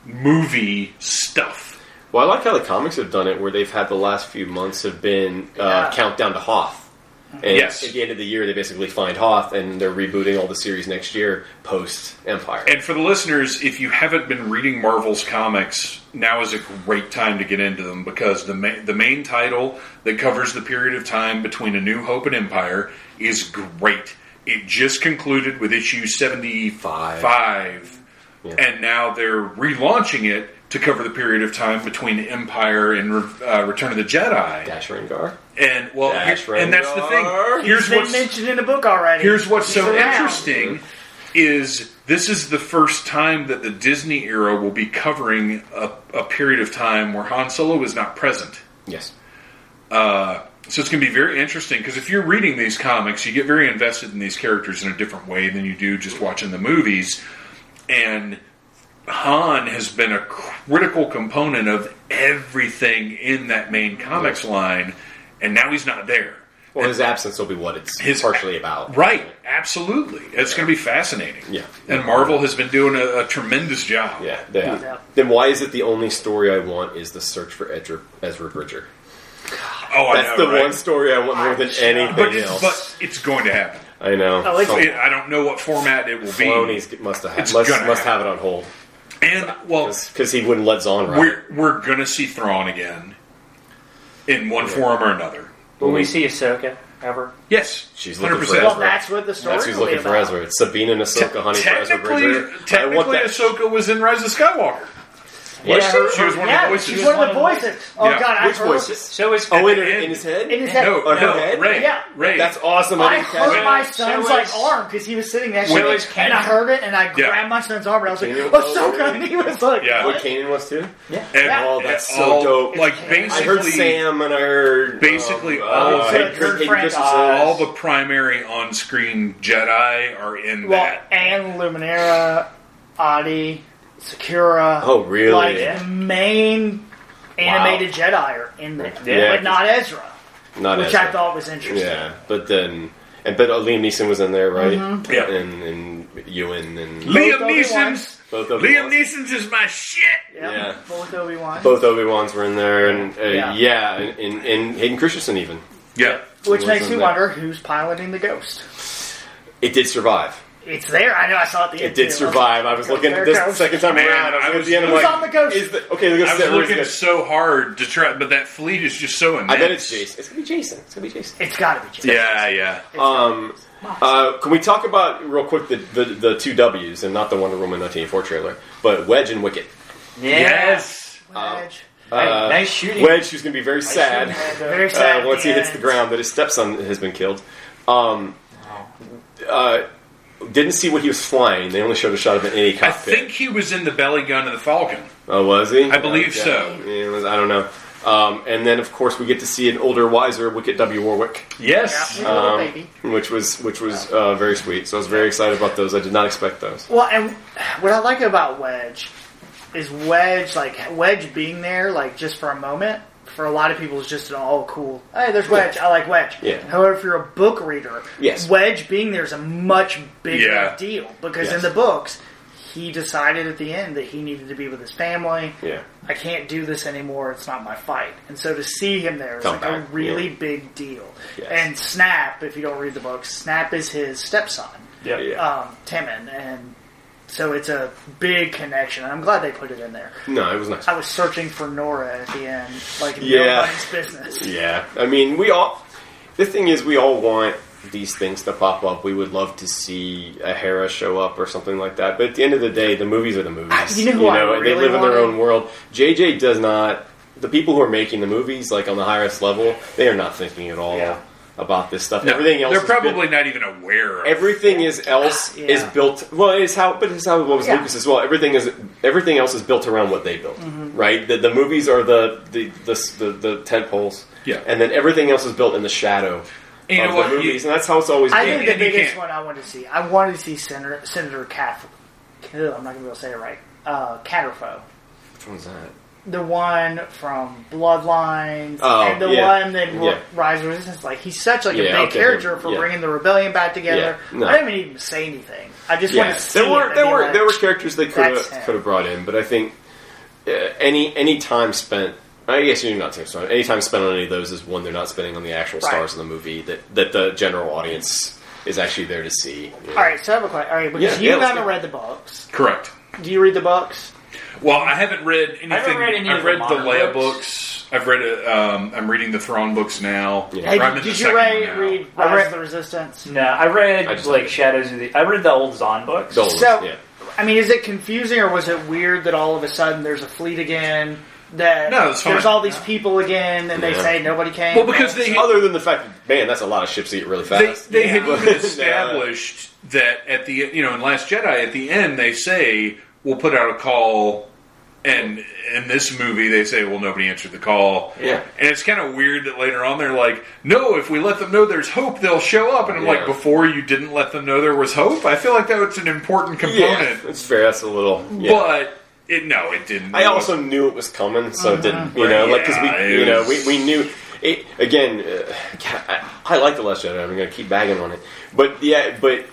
movie stuff. Well, I like how the comics have done it, where they've had the last few months have been uh, Yeah. countdown to Hoth. And Yes. at the end of the year, they basically find Hoth, and they're rebooting all the series next year post Empire. And for the listeners, if you haven't been reading Marvel's comics, now is a great time to get into them because the ma- the main title that covers the period of time between A New Hope and Empire is great. It just concluded with issue seventy five, Yeah. and now they're relaunching it to cover the period of time between Empire and Re- uh, Return of the Jedi. Dash Rendar. And well, Dash here- and that's the thing. Rendar. Here's He's been what's mentioned in a book already. Here's what's He's so around. interesting is this is the first time that the Disney era will be covering a, a period of time where Han Solo is not present. Yes. Uh, so it's going to be very interesting because if you're reading these comics, you get very invested in these characters in a different way than you do just watching the movies. And Han has been a critical component of everything in that main comics line, and now he's not there. Well, his absence will be what it's His- partially about. Right, absolutely. It's going to be fascinating. Yeah. And Marvel has been doing a, a tremendous job. Yeah, yeah. Yeah. Then why is it the only story I want is the search for Ezra, Ezra Bridger? Oh, I That's know, the right? one story I want more than anything But it's, else. but it's going to happen. I know. Oh, I like Some- it. I don't know what format it will be. Filoni's must have It's must, gonna must have it on hold And well, because he wouldn't let Zahn ride. we're we're going to see Thrawn again in one form or another. Will we mm-hmm. see Ahsoka ever? Yes, She's looking for 100%. Well, Ezra. that's what the story That's who's will be looking for about. Ezra. It's Sabine and Ahsoka hunting for Ezra Technically, Bridger. I want technically, that. Ahsoka was in Rise of Skywalker. Was Yeah, she? her- She was one of the voices. She's She one was of the one of the voices. Oh Yeah. God, I Which heard voices? So is Oh, in, in his head? in his head. No, On her no, head? Rey. Yeah. Rey. That's awesome. I didn't heard it. my So son's is- like arm because he was sitting next to me, and Kanan. I heard it, and I Yeah. grabbed my son's arm, and I was like, Kanan- "Ahsoka," and he was like, Yeah. What "What?" Kanan was too? Yeah. And- Yeah. Oh, that's and so all- dope. Like It's- basically, I heard Sam and I heard Basically, um, all uh, of Hayden it. Hayden Kurt Frank- Christensen. all the primary on-screen Jedi are in that. and Luminara, Adi, Secura. Oh, really? Like Yeah. the main animated Jedi are in there, Yeah. but not Ezra, Not which Ezra. I thought was interesting. Yeah, but then and but uh, Liam Neeson was in there, right? Mm-hmm. Yeah. and and Ewan and Liam Neeson's both Liam Obi-Wans. Neeson's is my shit. Yep. Yeah. both Obi Wan. Both Obi Wans were in there, and uh, yeah, Yeah. and, and, and Hayden Christensen even. Yeah. Which makes me wonder who's piloting the Ghost. It did survive. It's there. I know. I saw it at the It end. did too. survive. I was There looking it this goes. second time Man, around. I was, I looking was- at the end. I'm Who's like, on the Ghost? Is the, okay, look I at was that. looking so hard to try, but that fleet is just so immense. I bet it's Jason. It's gonna be Jason. It's gonna be Jason. It's got to be. Jason. Yeah, yeah. Um. Uh, can we talk about real quick the, the the two W's and not the Wonder Woman 1984 trailer, but Wedge and Wicket. Yes. Wedge. Hey, Uh, nice shooting. Wedge, who's going to be very sad Very uh, sad. once he hits the ground that his stepson has been killed. Um, uh, didn't see what he was flying. They only showed a shot of an any cockpit. I think he was in the belly gun of the Falcon. Oh, was he? I believe Okay. so. Yeah, it was- I don't know. Um, and then, of course, we get to see an older, wiser Wicket W. Warrick, Yes. Yeah, um, baby. which was which was uh, very sweet. So I was very excited about those. I did not expect those. Well, and what I like about Wedge is Wedge, like Wedge being there, like just for a moment. For a lot of people, is just an oh cool. Hey, there's Wedge. I like Wedge. Yeah. However, if you're a book reader, Yes. Wedge being there is a much bigger Yeah. deal because Yes. in the books, he decided at the end that he needed to be with his family. Yeah. I can't do this anymore. It's not my fight. And so to see him there is Come like a really yeah. big deal. Yes. And Snap, if you don't read the books, Snap is his stepson Yeah. Yeah. um, Temmin, and so it's a big connection. I'm glad they put it in there. No, it was nice. I was searching for Norra at the end, like Yeah. nobody's business. Yeah, I mean, we all. The thing is, we all want these things to pop up. We would love to see a Hera show up or something like that. But at the end of the day, the movies are the movies. You know who I they really live in their own world. JJ does not. The people who are making the movies, like on the highest level, they are not thinking at all Yeah. About this stuff. No, Everything else, They're is built- probably not even aware of Everything is else Yeah. is built. Well, it's how, but it's how it was Yeah. Lucas as well. Everything is everything else is built around what they built, right? The, the movies are the the the, the, the tent poles, Yeah. and then everything else is built in the shadow And you of know the what? You- movies, and that's how it's always I been. think the and biggest one I wanted to see, I wanted to see Senator, Senator Cat. Ugh, I'm not going to be able to say it right. Uh, Casterfo. Which one's that? The one from Bloodlines, Oh, and the yeah. one that Yeah. Rise of Resistance. Like he's such like a Yeah, big okay, character for bringing the rebellion back together. No. I didn't even say anything. I just Yeah, wanted to see there were there were like, there were characters they could have could have brought in, but I think uh, any any time spent. I guess you're not saying Any time spent on any of those is one they're not spending on the actual Right. stars of the movie that that the general audience is actually there to see. All right, so I have a question. All right, because you haven't read the books. Correct. Do you read the books? Well, I haven't read anything. read any I've of the read the modern Leia books. books. I've read. it, Um, I'm reading the Thrawn books now. Yeah. Hey, Or I'm in the did you second read, one now. read I Rise read- of the Resistance? No, I read I just like haven't. Shadows of the. I read the old Zahn books. Dolan, So, yeah. I mean, is it confusing or was it weird that all of a sudden there's a fleet again? That No, it's fine. there's all these people again, and they Yeah. say nobody came. Well, because they Other than the fact that man, that's a lot of ships to get really they, fast. they had Yeah. even established that at the you know in Last Jedi at the end they say we'll put out a call, and in this movie they say well nobody answered the call. Yeah. and it's kind of weird that later on they're like no if we let them know there's hope they'll show up, and I'm Yeah. like before you didn't let them know there was hope. I feel like that was an important yeah, component, it's fair. That's a little. Yeah. but it no it didn't. I also knew it was coming, so it didn't. You Right, know, like because we, you know, we, we knew. It, again, uh, I, I like the Last Jedi. I'm going to keep bagging on it, but yeah, but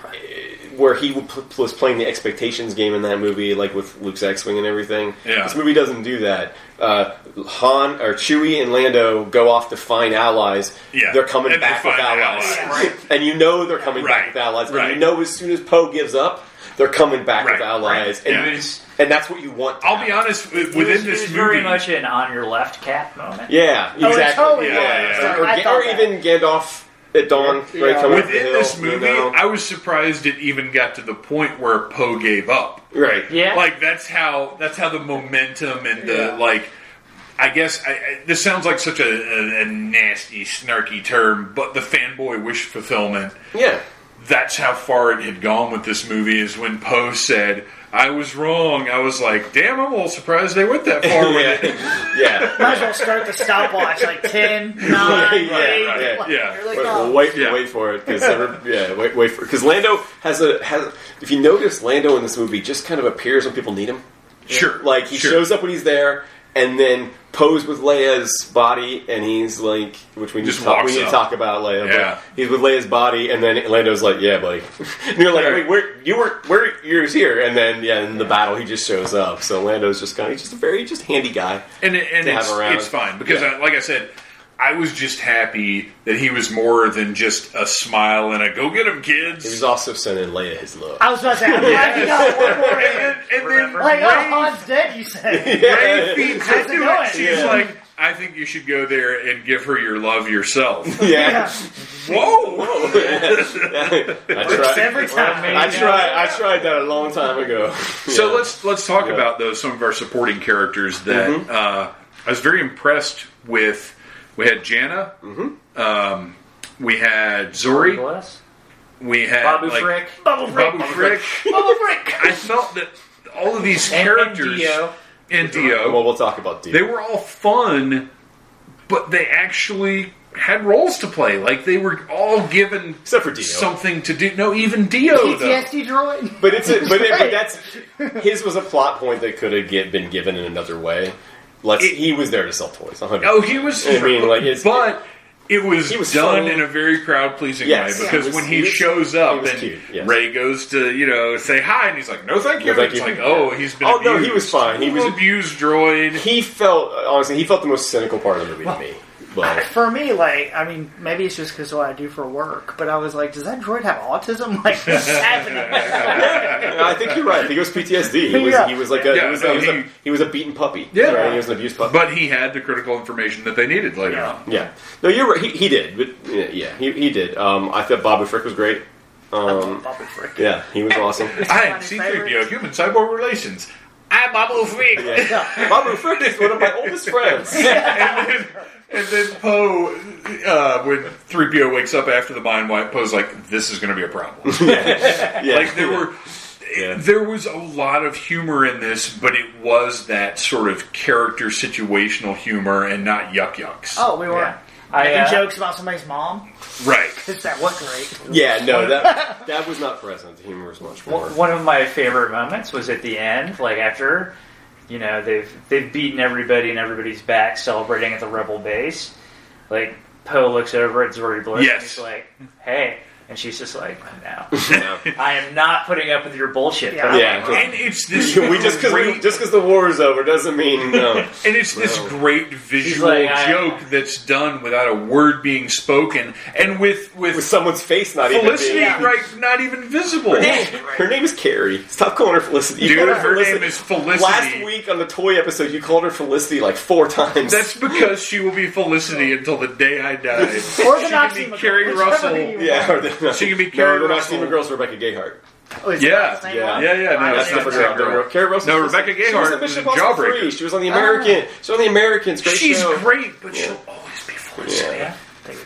where he was playing the expectations game in that movie, like with Luke's X-wing and everything. Yeah. This movie doesn't do that. Uh, Han or Chewie and Lando go off to find allies. Yeah. They're coming And back with allies, allies. Right. and you know they're coming Right. back with allies. And you know as soon as Poe gives up, they're coming back Right. with allies, Right. and, Yeah. And that's what you want. To I'll be honest with- it within was, this it was movie. very much an on your left cap moment. Yeah, Oh, exactly. totally Yeah, was. yeah. Or, I or thought even Gandalf at dawn, Yeah. right? Coming up the Within hill, this movie, you know? I was surprised it even got to the point where Poe gave up. right? Yeah. Like that's how that's how the momentum and the Yeah. like. I guess I, I, this sounds like such a, a, a nasty, snarky term, but the fanboy wish fulfillment. Yeah, That's how far it had gone with this movie. Is when Poe said, "I was wrong." I was like, "Damn, I'm a little surprised they went that far with it." yeah. Might as well start the stopwatch like 10, 9, Yeah, 8. right, like, yeah. here they Wait, come. wait, Yeah. wait for it because yeah, wait, wait for because Lando has a has. If you notice, Lando in this movie just kind of appears when people need him. Sure, Like he sure. shows up when he's there, and then pose with Leia's body, and he's like, which we need, Just to talk, we need to up. talk about Leia. Yeah. But he's with Leia's body, and then Lando's like, "Yeah, buddy," and you're like, Right. "Wait, where you were? Where you're here?" And then yeah, in the battle, he just shows up. So Lando's just kind of he's just a very just handy guy. and it, and to have it's, around. it's fine because, Yeah. I, like I said, I was just happy that he was more than just a smile and a "go get him, kids." He was also sending Leia his love. I was about to say, I'm glad you got one more and then, and then Remember? Like, oh, Rey- Han's dead, you said. Rey feeds How's into it it. going? She's Yeah. like, "I think you should go there and give her your love yourself." yeah. Whoa! I Works tried. every time. I tried. I tried that a long time ago. So Yeah. let's let's talk Yeah. about those some of our supporting characters that Mm-hmm. uh, I was very impressed with. We had Jannah. Mm-hmm. Um, we had Zori. Bless. We had Babu like, Frick. Bubble Frick. Babu Frick. Bubble Frick. I felt that all of these And, and characters D-O. and D-O, Well, we'll talk about D-O. they were all fun, but they actually had roles to play. Like they were all given Except for D-O. something to do. No, even D-O though. PTSD droid. But it's a, but, it, but that's his was a plot point that could have get, been given in another way. Let's. It- he was there to sell toys. 100%. Oh, he was. I mean, like, it's- but it was, was done funny. in a very crowd pleasing Yes, way because he was- when he, he was- shows up and cute, yes. Rey goes to you know say hi and he's like no thank you. No, thank it's you. like oh he's been. Oh, no, he was fine. He was- abused droid. he felt honestly. He felt the most cynical part of the movie to me. But For me, like, I mean, maybe it's just because what I do for work, but I was like, does that droid have autism? Like, what's happening? I think you're right. I think it was PTSD. He was. Yeah. He was like a. Yeah, he, was, no, he, was he- a he was a beaten puppy. Yeah. right? he was an abused puppy. But he had the critical information that they needed later Yeah. on. yeah, no, you're right. He, he did. But yeah, yeah, he, he did. Um, I thought Babu Frick was great. Um, Bubble Frick. yeah, he was awesome. I am my C3PO, favorite. human cyborg relations. I'm Babu Frick. Yeah. Babu Frick is one of my oldest friends. and then, and then Poe, uh, when 3PO wakes up after the mind wipe, Poe's like, this is going to be a problem. Yeah. Like, there were. Yeah. There was a lot of humor in this, but it was that sort of character situational humor and not yuck yucks. Oh, we were Yeah. I, making uh, jokes about somebody's mom. Right. It's that what great. Yeah, no, that that was not present. The humor was much more. One of my favorite moments was at the end, like after, you know, they've they've beaten everybody and everybody's back, celebrating at the rebel base. Like Poe looks over at Zori Bliss Yes. and he's like, "Hey, And she's just like, no, I am not putting up with your bullshit. Yeah. But Yeah. And it's this we just because great, just because the war is over doesn't mean no. and it's this No. great visual like, I- joke that's done without a word being spoken, and with with, with someone's face not Felicity even being. right not even visible. Her name, her name is Keri. Stop calling her Felicity. You Dude, called her name is Felicity. Last week on the toy episode, you called her Felicity like four times. That's because she will be Felicity until the day I die. Or the she can be Keri whichever Russell. you yeah. Or the, She can be no, Keri the Russell. Nazi girl's Rebecca Gayheart. Oh, is Yeah, that the same yeah, yeah, yeah, no, I that's didn't not know the that. same girl. Keri Russell. No, was Rebecca She was Gayheart in Mission Impossible Jawbreaker. 3. She was on the American. She was on the Americans. Great She's show. great, but she'll always be Felicity. Yeah. yeah.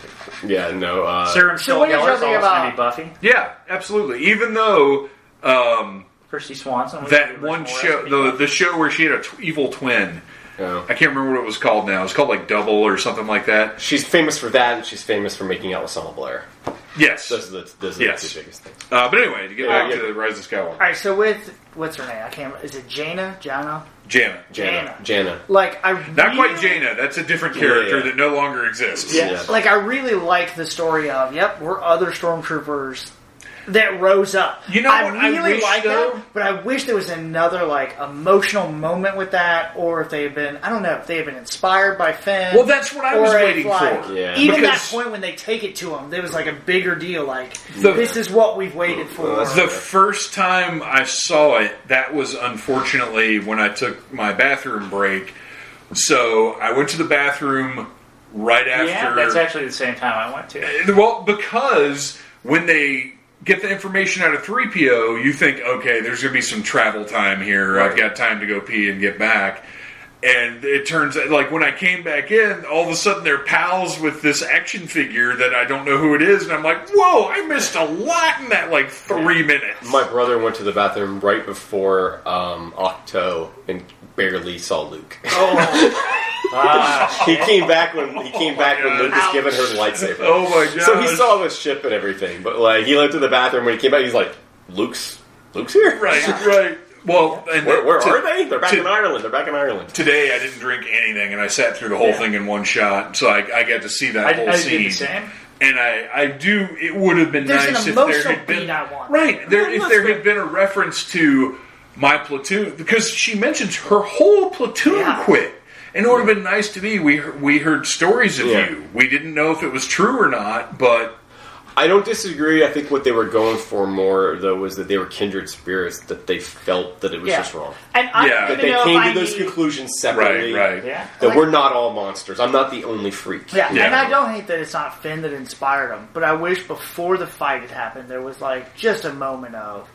Yeah, no. Uh, Serum So Still what are you Geller's talking always about? going to be Buffy. Yeah, absolutely. Even though um, Kristy Swanson. that one show, the the show where she had an tw- evil twin, no. I can't remember what it was called now. It's called like Double or something like that. She's famous for that, and she's famous for making out with Selma Blair. Yes. Those are the, those are Yes. the two biggest things. Uh, but anyway, to get Yeah, back yeah. to the Rise of Skywalker, All right, so with what's her name? I can't. Is it Jaina? Jannah? Jannah. Jannah. Jannah. Like I Not quite really- Jaina. That's a different character Yeah. that no longer exists. Yeah. Yeah. Like I really like the story of yep, we're other stormtroopers that rose up. You know I what I really wish, like though? that, but I wish there was another like emotional moment with that, or if they had been I don't know if they had been inspired by Finn. Well, that's what I was or if, waiting like, for. Yeah. Even that point when they take it to him, there was like a bigger deal. Like The- this is what we've waited for. The first time I saw it, that was unfortunately when I took my bathroom break. So I went to the bathroom right after. Yeah, that's actually the same time I went to. Uh, well, because when they get the information out of 3PO, you think, okay, there's going to be some travel time here. I've got time to go pee and get back. And it turns out, like, when I came back in, all of a sudden they're pals with this action figure that I don't know who it is. And I'm like, whoa, I missed a lot in that, like, three minutes. My brother went to the bathroom right before um, Ahch-To and barely saw Luke. Ah, he came back when he came back when Luke was giving her the lightsaber. oh my god. So he saw the ship and everything, but like he went to the bathroom when he came back. He's like, "Luke's, Luke's here. Right, right. Well, and Where, where to- are they? They're back to- in Ireland. They're back in Ireland. Today I didn't drink anything, and I sat through the whole thing in one shot, so I, I got to see that I, whole I scene. did the same. And I, I do. It would have been There's an nice if there had been beat I want. right there. If there had been a reference to my platoon, because she mentions her whole platoon Yeah. quit, and it would have been nice to me. We we heard stories of Yeah. you. We didn't know if it was true or not, but I don't disagree. I think what they were going for more though was that they were kindred spirits. That they felt that it was Yeah. just wrong. And I Yeah. That they know came to I those need- conclusions separately. right, right. Yeah. That Like- we're not all monsters. I'm not the only freak. Yeah, Yeah. and I don't hate that it's not Finn that inspired them, but I wish before the fight had happened, there was like just a moment of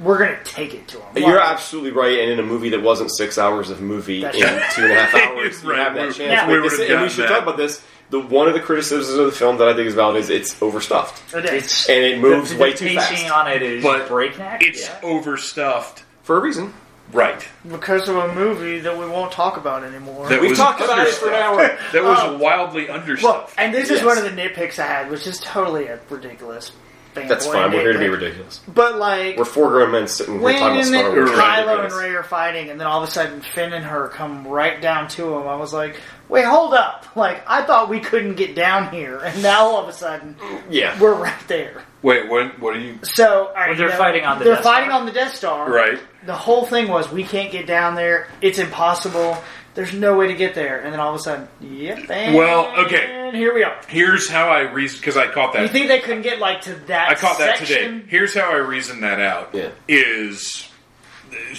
we're gonna take it to him. You're absolutely right. And in a movie that wasn't six hours of movie That's in right. two and a half hours, you Right, have that chance. yeah. we make this- and we should that. talk about this. The one of the criticisms of the film that I think is valid is it's overstuffed it is. And it moves the, way the too pacing fast on it is But breakneck. it's yeah. overstuffed. for a reason. Right. because of a movie that we won't talk about anymore. That We've was talked about it for an hour. That was Um, wildly well, understuffed. and this is one of the nitpicks I had, which is totally ridiculous. That's fanboy fine. We're here to be ridiculous. But like We're four grown men sitting here when talking about Star Wars. Right. Kylo and Ridiculous. Rey are fighting, and then all of a sudden Finn and her come right down to him, I was like, "Wait, hold up! Like I thought we couldn't get down here, and now all of a sudden Yeah. we're right there." Wait, what? What are you? So all right, Well, they're you know, fighting on the they're Death fighting Star. on the Death Star. Right. The whole thing was we can't get down there. It's impossible. There's no way to get there. And then all of a sudden, yep. And Well, okay. here we are. Here's how I reason because I caught that. You think they couldn't get like to that? I caught that today. Here's how I reason that out. Yeah. Is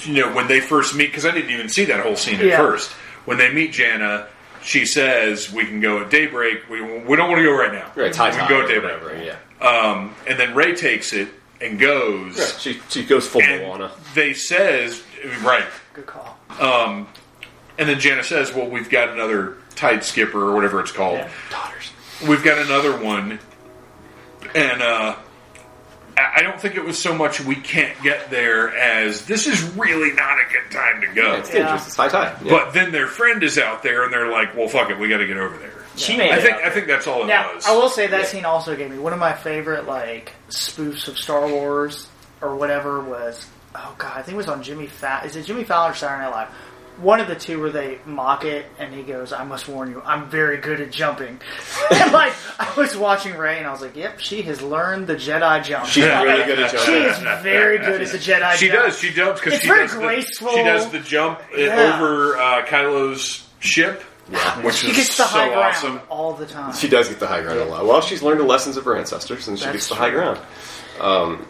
you know when they first meet because I didn't even see that whole scene at Yeah. first. When they meet Jannah, she says we can go at daybreak. We, we don't want to go right now. Right, tie we can go at daybreak. whatever, Yeah. Um, and then Rey takes it and goes. Yeah, She she goes full And Moana. they says right. Good call. Um, and then Jannah says, "Well, we've got another tide skipper or whatever it's called. Yeah. Daughters. We've got another one." And uh, I I don't think it was so much we can't get there as this is really not a good time to go. It's Yeah. dangerous. It's high tide. Yeah. But then their friend is out there, and they're like, "Well, fuck it, we got to get over there." She made I it think out I think that's all it Now, was. I will say that Yeah. scene also gave me one of my favorite like spoofs of Star Wars or whatever was. Oh god, I think it was on Jimmy Fallon. Is it Jimmy Fallon or Saturday Night Live? One of the two where they mock it, and he goes, "I must warn you, I'm very good at jumping." and like I was watching Rey, and I was like, "Yep, she has learned the Jedi jump. She's really good at She jumping. is very good at the Jedi She jump." does. She jumps because It's she very does graceful. The, she does the jump uh, Yeah. over uh, Kylo's ship, Yeah, which She is gets the so high ground awesome. all the time. She does get the high ground a lot. Well, she's learned the lessons of her ancestors, and she That's gets the true. high ground. Um, Yeah.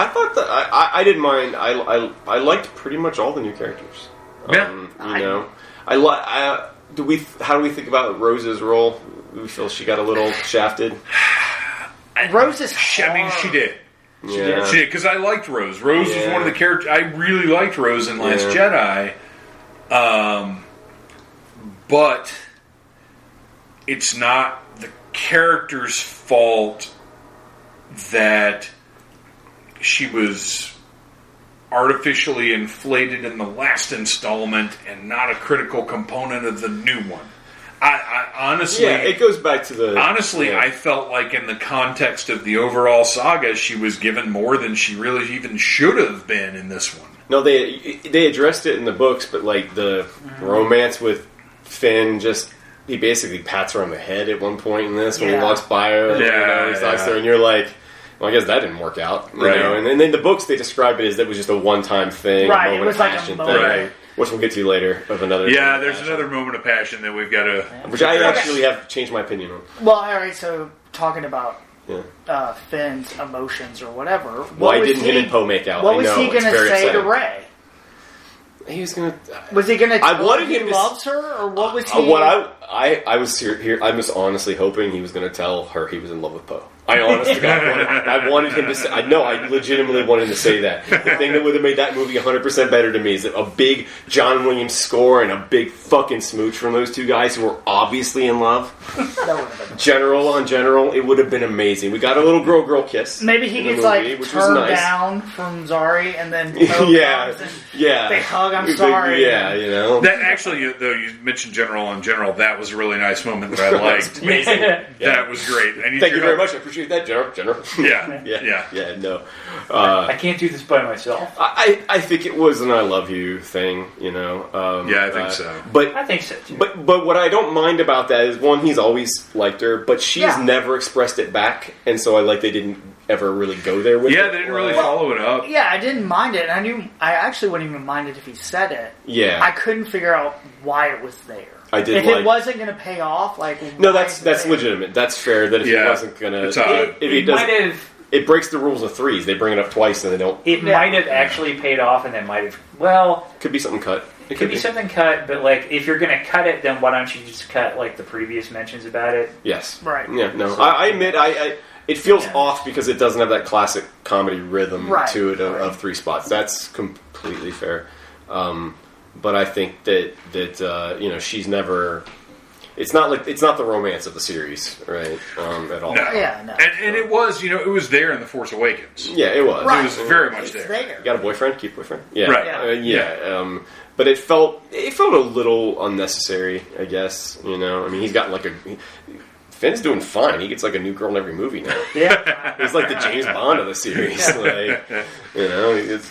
I thought that I, I, I didn't mind. I, I, I liked pretty much all the new characters. Yeah. Um, you I- know, I like. I, do we? How do we think about Rose's role? We feel she got a little shafted. Rose is. She, I mean, she hard. did. Yeah. She did because I liked Rose. Rose was one of the characters I really liked. Rose in Last Jedi, um, but it's not the character's fault that she was artificially inflated in the last installment and not a critical component of the new one. I, I honestly, yeah, it goes back to the. Honestly, yeah. I felt like in the context of the overall saga, she was given more than she really even should have been in this one. No, they they addressed it in the books, but like the romance with Finn, just he basically pats her on the head at one point in this when he walks by her. you Yeah, know, he talks yeah. her, and you're like, well, I guess that didn't work out, you Right. know. And, then the books, they describe it as that was just a one time thing, Right, a it moment was of like a passion moment. thing, Right. which we'll get to later of another. Yeah, there's passion. another moment of passion that we've got to. which I actually have changed my opinion on. Well, all right. So talking about Yeah. uh, Finn's emotions or whatever. Why what was didn't he, him and Poe make out? What I was know, he going to very say to. Rey? He was gonna. Was he going to I wanted her he him to s- loves her, or what was Uh, he? what I, I I was here, here. I was honestly hoping he was going to tell her he was in love with Poe. I honestly got wanted, I wanted him to say. I know. I legitimately wanted him to say that. The thing that would have made that movie 100 percent better to me is that a big John Williams score and a big fucking smooch from those two guys who were obviously in love. That would have been- General on general, it would have been amazing. We got a little girl girl kiss. Maybe he gets movie, like which was turned nice. down from Zari, and then yeah, and yeah. they hug, I'm Big- sorry. Yeah, you know. That actually, though, you mentioned General on General. That was a really nice moment that I liked. Amazing. That was great. I need Thank you your very much. I appreciate that, General. General. Yeah, yeah, yeah. yeah. No, uh, I can't do this by myself. I I think it was an "I love you" thing. You know. Um, Yeah, I think uh, so. But I think so too. but but what I don't mind about that is one, he's always liked her, but she's Yeah. never expressed it back, and so I like they didn't ever really go there with it. Yeah, it. they didn't really Like, follow it up. Yeah, I didn't mind it. and I knew I actually wouldn't even mind it if he said it. Yeah, I couldn't figure out why it was there. I did If like- it wasn't going to pay off, like no, that's that's there? legitimate. That's fair. That if Yeah. he wasn't gonna, It's if, if he it does, might have it breaks the rules of threes. They bring it up twice and they don't. it Yeah. might have actually paid off, and that might have well, Could be something cut. it could be something cut. But like, if you're gonna cut it, then why don't you just cut like the previous mentions about it? Yes. Right. Yeah. No. So- I, I admit, I, I it feels Yeah. off because it doesn't have that classic comedy rhythm Right, to it of, right. of three spots. That's completely fair. Um, but I think that that uh, you know she's never. It's not like it's not the romance of the series, right? Um, at all. No. Yeah, no. And, and it was, you know, it was there in The Force Awakens. Yeah, it was. Right. It was very much It's there. there. You got a boyfriend? Keep boyfriend. Yeah. Right. Uh, yeah. Um, but it felt it felt a little unnecessary. I guess you know. I mean, he's got like a. He, Finn's doing fine. He gets like a new girl in every movie now. Yeah, He's like the James Bond of the series. Like, you know, it's,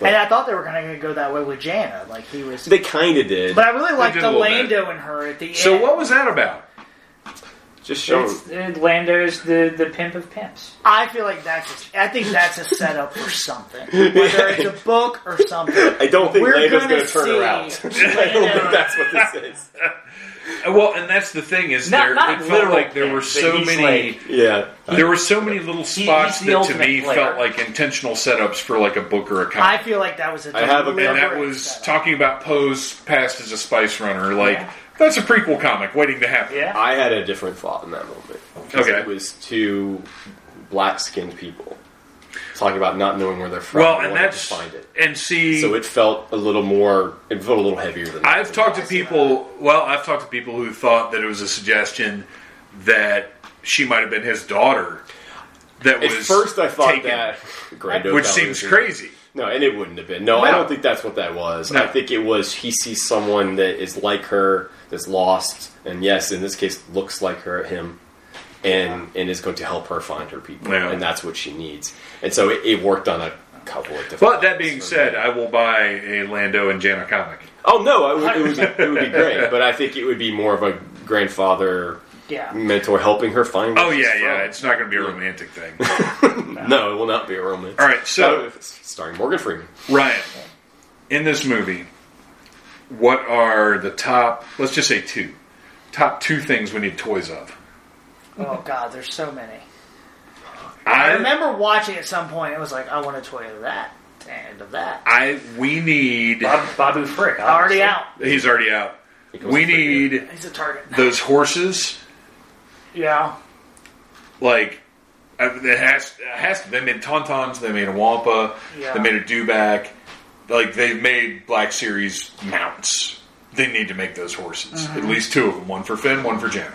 And I thought they were going to go that way with Jannah. Like he was. they kind of did. but I really liked the a little bit. Lando and her at the So end. So what was that about? Just show it's, uh, Lando's the the pimp of pimps. I feel like that's. A, I think that's a setup for something, whether it's a book or something. I don't think We're Lando's gonna turn her out. I don't think that's what this is. Uh, Well, and that's the thing is Not- there. not it felt literal like there pimp, were but so he's many. like- Yeah. there were so many little spots he's the that to ultimate me player. felt like intentional setups for like a book or a comic. I feel like that was a. I have a- and deliberate that was setup. talking about Poe's past as a spice runner. Like Yeah. that's a prequel comic waiting to happen. Yeah, I had a different thought in that moment. 'Cause Okay. It was two black skinned people talking about not knowing where they're from. Well, and that's to find it. and see. So it felt a little more. It felt a little heavier than. that. I've talked to people. Well, I've talked to people who thought that it was a suggestion that she might have been his daughter. That At was first, I thought taken, that. Which seems crazy. No, and it wouldn't have been. No, I don't think that's what that was. No. I think it was he sees someone that is like her, that's lost, and yes, in this case, looks like her, at him, and and is going to help her find her people, Yeah. and that's what she needs. And so it, it worked on a couple of different. But that being ones. said, I will buy a Lando and Jannah comic. oh no, it would, it, would be, it would be great. But I think it would be more of a grandfather Yeah. mentor helping her find. Oh yeah, she's yeah. It's not going to be a romantic thing. No, it will not be a romance. All right, so- Uh, starring Morgan Freeman. Ryan, in this movie, what are the top? Let's just say two. Top two things we need toys of. Oh god, there's so many. I I remember watching at some point. It was like, I want a toy of that and of that. I we need. Bob, Babu Frick. Already obviously. out. He's already out. He We to Freeman. need He's a target. those horses. Yeah. Like uh, it has it has to. They made tauntauns. They made a wampa. Yeah. They made a dewback. Like they've made Black Series mounts. They need to make those horses. Mm-hmm. At least two of them. One for Finn. One for Janet.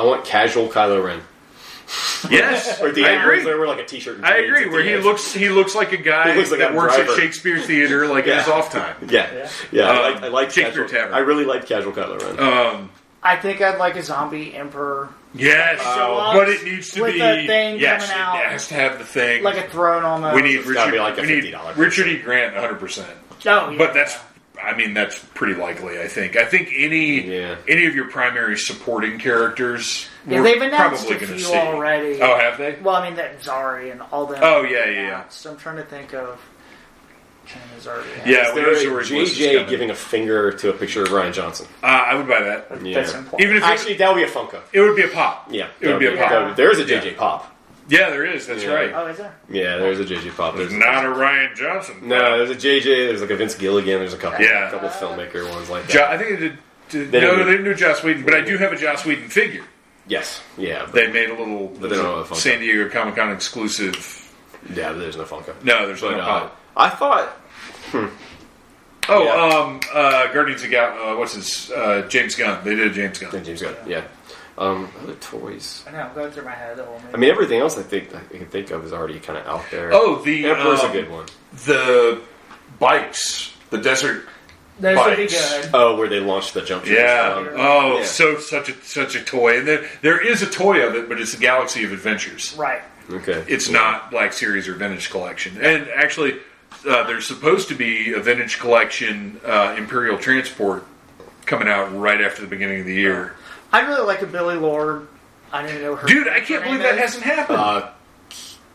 I want casual Kylo Ren. Yes, Or the I agree. They wear like a t-shirt. and I agree. Where he end. looks, he looks like a guy looks like that a works driver. at Shakespeare's Theater, like in his off time. Yeah, yeah. I Um, like, I like Shakespeare casual. Tavern. I really like casual Kylo Ren. Um, I think I'd like a zombie emperor, yes, Show up but it needs to with be. the thing yes, coming out. it has to have the thing. like a throne almost. we need It's Richard. be like a we need $50 Richard E. Grant, 100. percent Oh, yeah. But that's. I mean, that's pretty likely. I think. I think any Yeah. any of your primary supporting characters. yeah, we're they've announced probably a going to few see. already. Oh, have they? Well, I mean that Zorii and all them. Oh, yeah, yeah, yeah. announced. I'm trying to think of. Is already Yeah, Is we there know a Zorii Bliss is JJ giving a finger to a picture of Rian Johnson? Uh, I would buy that. Yeah. That's important. Even if it, Actually, that would be a Funko. it would be a pop. Yeah, It would be a pop. that There is a JJ Pop. Yeah, there is. That's Yeah. right. Oh, is there? Yeah, there's a JJ Pop. There's Not a Rian Johnson. no, there's a JJ. There's like a Vince Gilligan. There's a couple, Yeah. couple filmmaker ones like that. Jo- I think they did. did They no, didn't- they didn't do Joss Whedon, but I do have a Joss Whedon figure. yes, yeah, but, They made a little But they don't have a Funko. San Diego Comic Con exclusive. yeah, there's no Funko. No, there's But no uh, pop. I thought Oh, yeah. um, uh, Guardians of Gal. Uh, what's his? Uh, James Gunn. They did a James Gunn. James Gunn. Yeah, um, other toys. I know. I'm going through my head the whole movie. I mean, everything else I think I can think of is already kind of out there. Oh, the Emperor's um, a good one. The bikes, the desert. Those would be bikes. good. Oh, where they launched the jump. Yeah. Um, Oh, Yeah. so such a such a toy, and there there is a toy of it, but it's a Galaxy of Adventures. Right. okay. It's not Black Series or Vintage Collection. And actually, uh, there's supposed to be a Vintage Collection uh, Imperial Transport coming out right after the beginning of the year. I'd really like a Billie Lourd. I don't even know her. Dude, I can't believe that hasn't happened. Uh,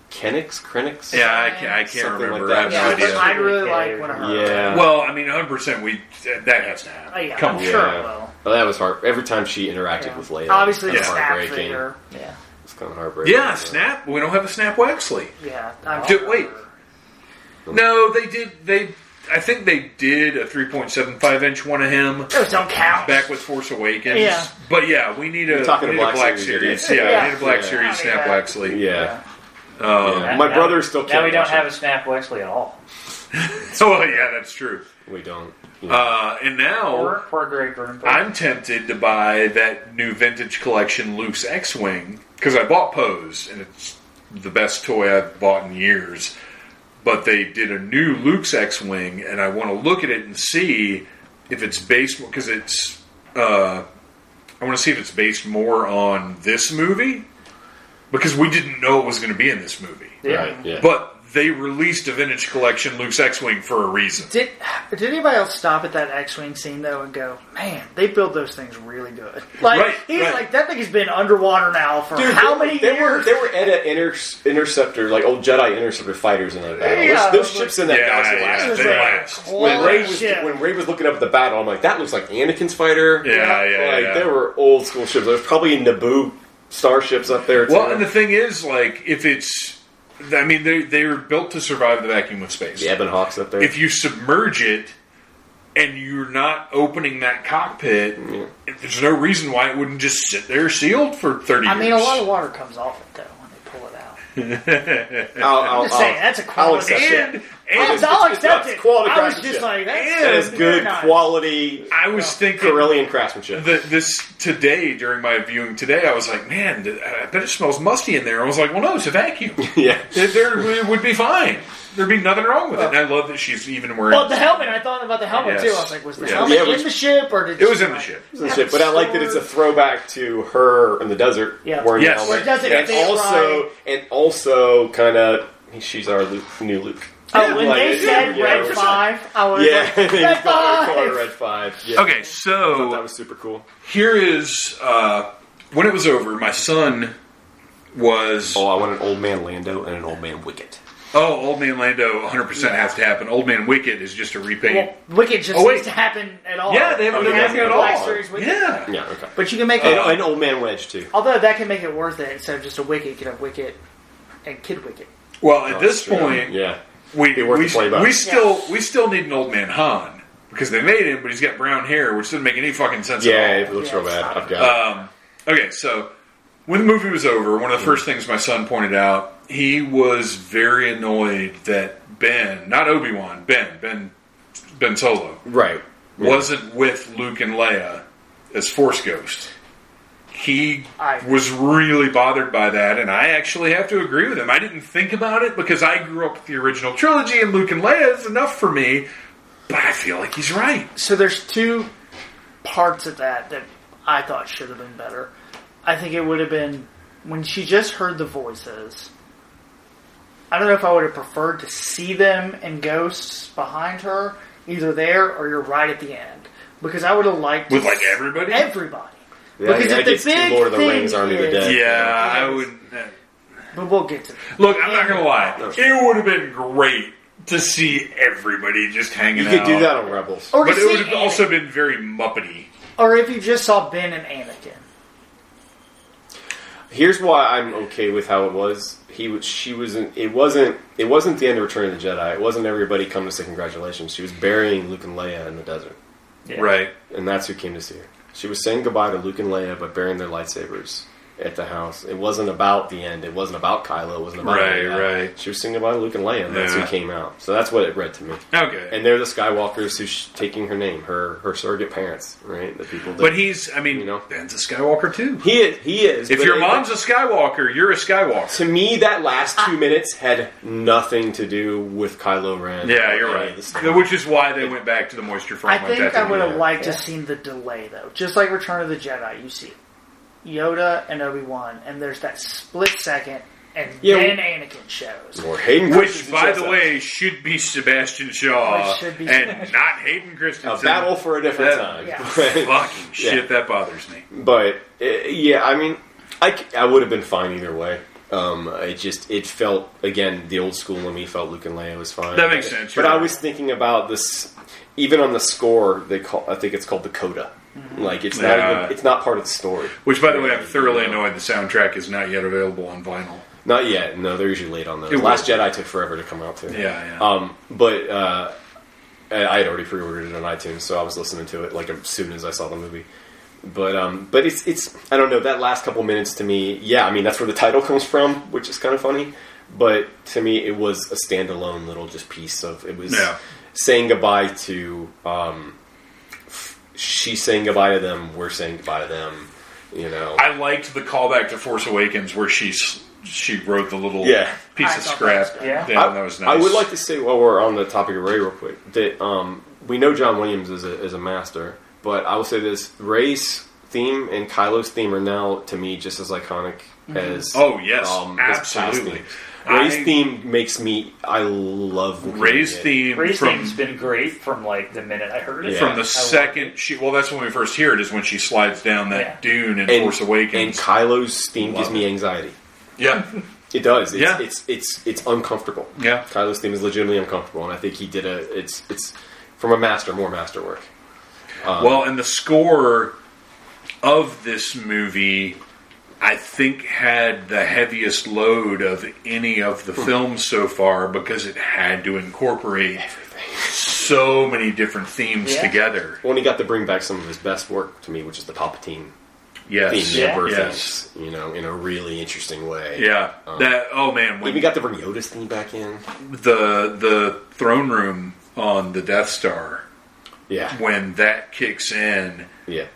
Kenix, Krenix. yeah, I can't, I can't something like remember. that. I have no Yeah, but idea. I'd really like one of her. Yeah. Well, I mean, 100% we that has to happen. Oh, yeah, Come I'm on. sure Yeah. it will. Well, that was hard. Every time she interacted Yeah. with Leia, Obviously, it the was snap heartbreaking. figure. Yeah. It's kind of heartbreaking. Yeah, Snap. We don't have a Snap Wexley. Yeah. I'm Do- sure. wait. No, they did. They, I think they did a 3.75 inch one of him. Those don't count. back with Force Awakens. Yeah. But yeah, we need a, talking we need Black a Black Series, Series. yeah. Yeah, Yeah. we need a Black Yeah. Series I Snap mean, Wexley. Yeah. Um, Yeah. My Now- brother still can't. Now we don't have it. a Snap Wexley at all. Oh yeah, that's true. We don't. Uh, and now Poor, poor Greg I'm tempted to buy that new vintage collection Luke's X-wing because I bought Poe's and it's the best toy I've bought in years. But they did a new Luke's X-wing, and I want to look at it and see if it's based because it's. Uh, I want to see if it's based more on this movie because we didn't know it was going to be in this movie. yeah. Right. Yeah. But they released a vintage collection Luke's X-wing for a reason. Did did anybody else stop at that X-wing scene though and go, "Man, they build those things really good." Like Right, he's right. like, "That thing has been underwater now for Dude, how they, many they were years?" they were at an inter, interceptor, like old Jedi interceptor fighters in that battle. Yeah, those, those it was ships in that Yeah, galaxy yeah, last. It like. When Rey was shit. when Rey was looking up at the battle, I'm like, that looks like Anakin's fighter. Yeah, yeah, like yeah. they were old school ships. There's probably Naboo starships up there. Too. Well, and the thing is, like, if it's, I mean, they they were built to survive the vacuum of space. the Ebon Hawks up there. If you submerge it and you're not opening that cockpit, Yeah. there's no reason why it wouldn't just sit there sealed for thirty. I mean, a lot of water comes off it though when they pull it out. I'll, I'll, I'm just saying, I'll- that's a I'll quality. accept it. and I'll, and it's- I'll it's- accept it. quality I was craftsmanship. just like, that's And That is good nice. quality I was uh, thinking Corellian craftsmanship. the, this today during my viewing today. I was like, man, th- I bet it smells musty in there. I was like, well, no, it's a vacuum. yeah. it, there it would be fine. There'd be nothing wrong with it. And I love that she's even wearing. Well, the helmet. I thought about the helmet Yes. too. I was like, was the Yeah. helmet Yeah, in the ship or did it was in the ship. Shit, but I like that it's a throwback to her in the desert Yeah. wearing Yes. the Where helmet, it doesn't and fit also right. and also kind of she's our Luke, new Luke. Oh, when Like, they said yeah, Red 100%. Five, I was Yeah, like, Red Five. Red Five. Yeah. Okay, I thought that so was super cool. here is uh, when it was over. My son was Oh, I want an old man Lando and an old man Wicket. Oh, Old Man Lando, 100 percent has to happen. Old Man Wicket is just a repaint. Well, Wicket just Oh, wait. needs to happen at all. yeah, they haven't Oh, done yeah, anything at yeah. All. Series Wicket. Yeah, Yeah, okay. But you can make And, it. and old man Wedge too. although that can make it worth it instead of just a Wicket, you could have Wicket and Kid Wicket. Well, at Oh, this true. point, yeah. we Be worth we, the 20 bucks. we still we still need an old man Han because they made him, but he's got brown hair, which doesn't make any fucking sense Yeah, at it looks Yeah, real bad. I've got. Um, okay, so when the movie was over, one of the first things my son pointed out, he was very annoyed that Ben, not Obi Wan, Ben, Ben, Ben Solo. Right. wasn't with Luke and Leia as Force Ghost. He I- was really bothered by that, and I actually have to agree with him. I didn't think about it because I grew up with the original trilogy, and Luke and Leia is enough for me. But I feel like he's right. So there's two parts of that that I thought should have been better. I think it would have been when she just heard the voices. I don't know if I would have preferred to see them and ghosts behind her, either there or you're right at the end, because I would have liked With to like everybody. everybody. Yeah, Because that if the gets big Lord of the Rings, Army of the Dead. yeah, I would. uh, But we'll get to that. Look, I'm not gonna lie. No. It would have been great to see everybody just hanging You out. You could do that on Rebels. Or but it would have Anakin. also been very muppety. or if you just saw Ben and Anakin. Here's why I'm okay with how it was. He was, she wasn't. It wasn't. It wasn't the end of Return of the Jedi. It wasn't everybody come to say congratulations. She was burying Luke and Leia in the desert, Yeah. Right. and that's who came to see her. She was saying goodbye to Luke and Leia, but burying their lightsabers at the house. It wasn't about the end. It wasn't about Kylo. It wasn't about Right, any right. She was singing about Luke and Leia, and that's Yeah. who came out. So that's what it read to me. Okay. And they're the Skywalkers who's taking her name, her her surrogate parents, right? The people. That, but he's, I mean, You know? Ben's a Skywalker too. he is. He is. If your it- mom's a Skywalker, you're a Skywalker. To me, that last two minutes had nothing to do with Kylo Ren. Yeah, you're right. of the story. Which is why they went back to the moisture farm. I on think I would have yeah. liked to seen the delay though. Just like Return of the Jedi, you see Yoda and Obi Wan, and there's that split second, and Yeah, then well- Anakin shows. Or Hayden Which, by the way, should be Sebastian Shaw Which should be and Sebastian. not Hayden Christensen. a battle for a different That- time. Yeah. Fucking shit, Yeah. that bothers me. But uh, yeah, I mean, I, I would have been fine either way. Um, it just it felt again the old school in me felt Luke and Leia was fine. That makes sense, But you're I was thinking about this. Even on the score, they call I think it's called the coda. Like it's not Yeah. even, it's not part of the story. Which, by the way, I'm thoroughly annoyed the soundtrack is not yet available on vinyl. Not yet. No, they're usually late on those. It Last. Jedi took forever to come out too. Yeah, yeah. Um, but uh, I I had already pre-ordered it on iTunes, so I was listening to it like as soon as I saw the movie. But um, but it's it's I don't know that last couple minutes to me. Yeah, I mean that's where the title comes from, which is kind of funny. But to me, it was a standalone little just piece of it was Yeah. saying goodbye to. Um, she's saying goodbye to them. We're saying goodbye to them. You know. I liked the callback to Force Awakens where she's she wrote the little Yeah. piece I of scrap that was. Yeah. down. I, that was nice. I would like to say while we're on the topic of Rey, real quick, that um, we know John Williams is a, is a master, but I will say this: Rey's theme and Kylo's theme are now, to me, just as iconic as Oh, yes. um, his past Absolutely. Themes. Rey's I- theme makes me. I love hearing Rey's it. theme Rey's from theme's been great from like the minute I heard it. Yeah. from the I love second she well that's when we first hear it is when she slides down that Yeah. dune in and, Force Awakens. and Awakens. Kylo's theme Love gives me anxiety. yeah, It does. It's, Yeah. it's it's it's uncomfortable. yeah. Kylo's theme is legitimately uncomfortable, and I think he did a. It's it's from a master, more masterwork. Well, and the score of this movie, I think, had the heaviest load of any of the films so far because it had to incorporate so many different themes Yeah. together. When he got to bring back some of his best work to me, which is the Palpatine Yes, theme, the Yeah. Emperor yes, themes, you know, in a really interesting way. yeah. Um, that oh man, We when even got to bring Yoda's theme back in. the the throne room on the Death Star Yeah, when that kicks in. yeah, it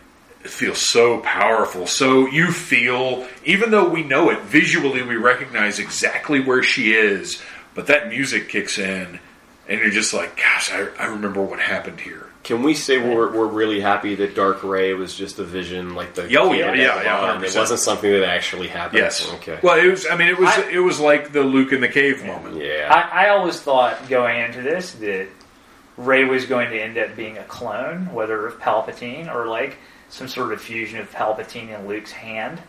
feels so powerful. So you feel, even though we know it visually, we recognize exactly where she is, but that music kicks in, and you're just like, gosh, I, I remember what happened here. Can we say we're, we're really happy that Dark Rey was just a vision, like the Oh, kid yeah, yeah, the yeah, bottom? It 100%. wasn't something that actually happened. Yes. Okay. Well, it was. I mean, it was. I- it was like the Luke in the cave moment. yeah. I, I always thought going into this that Rey was going to end up being a clone, whether of Palpatine or like some sort of fusion of Palpatine and Luke's hand.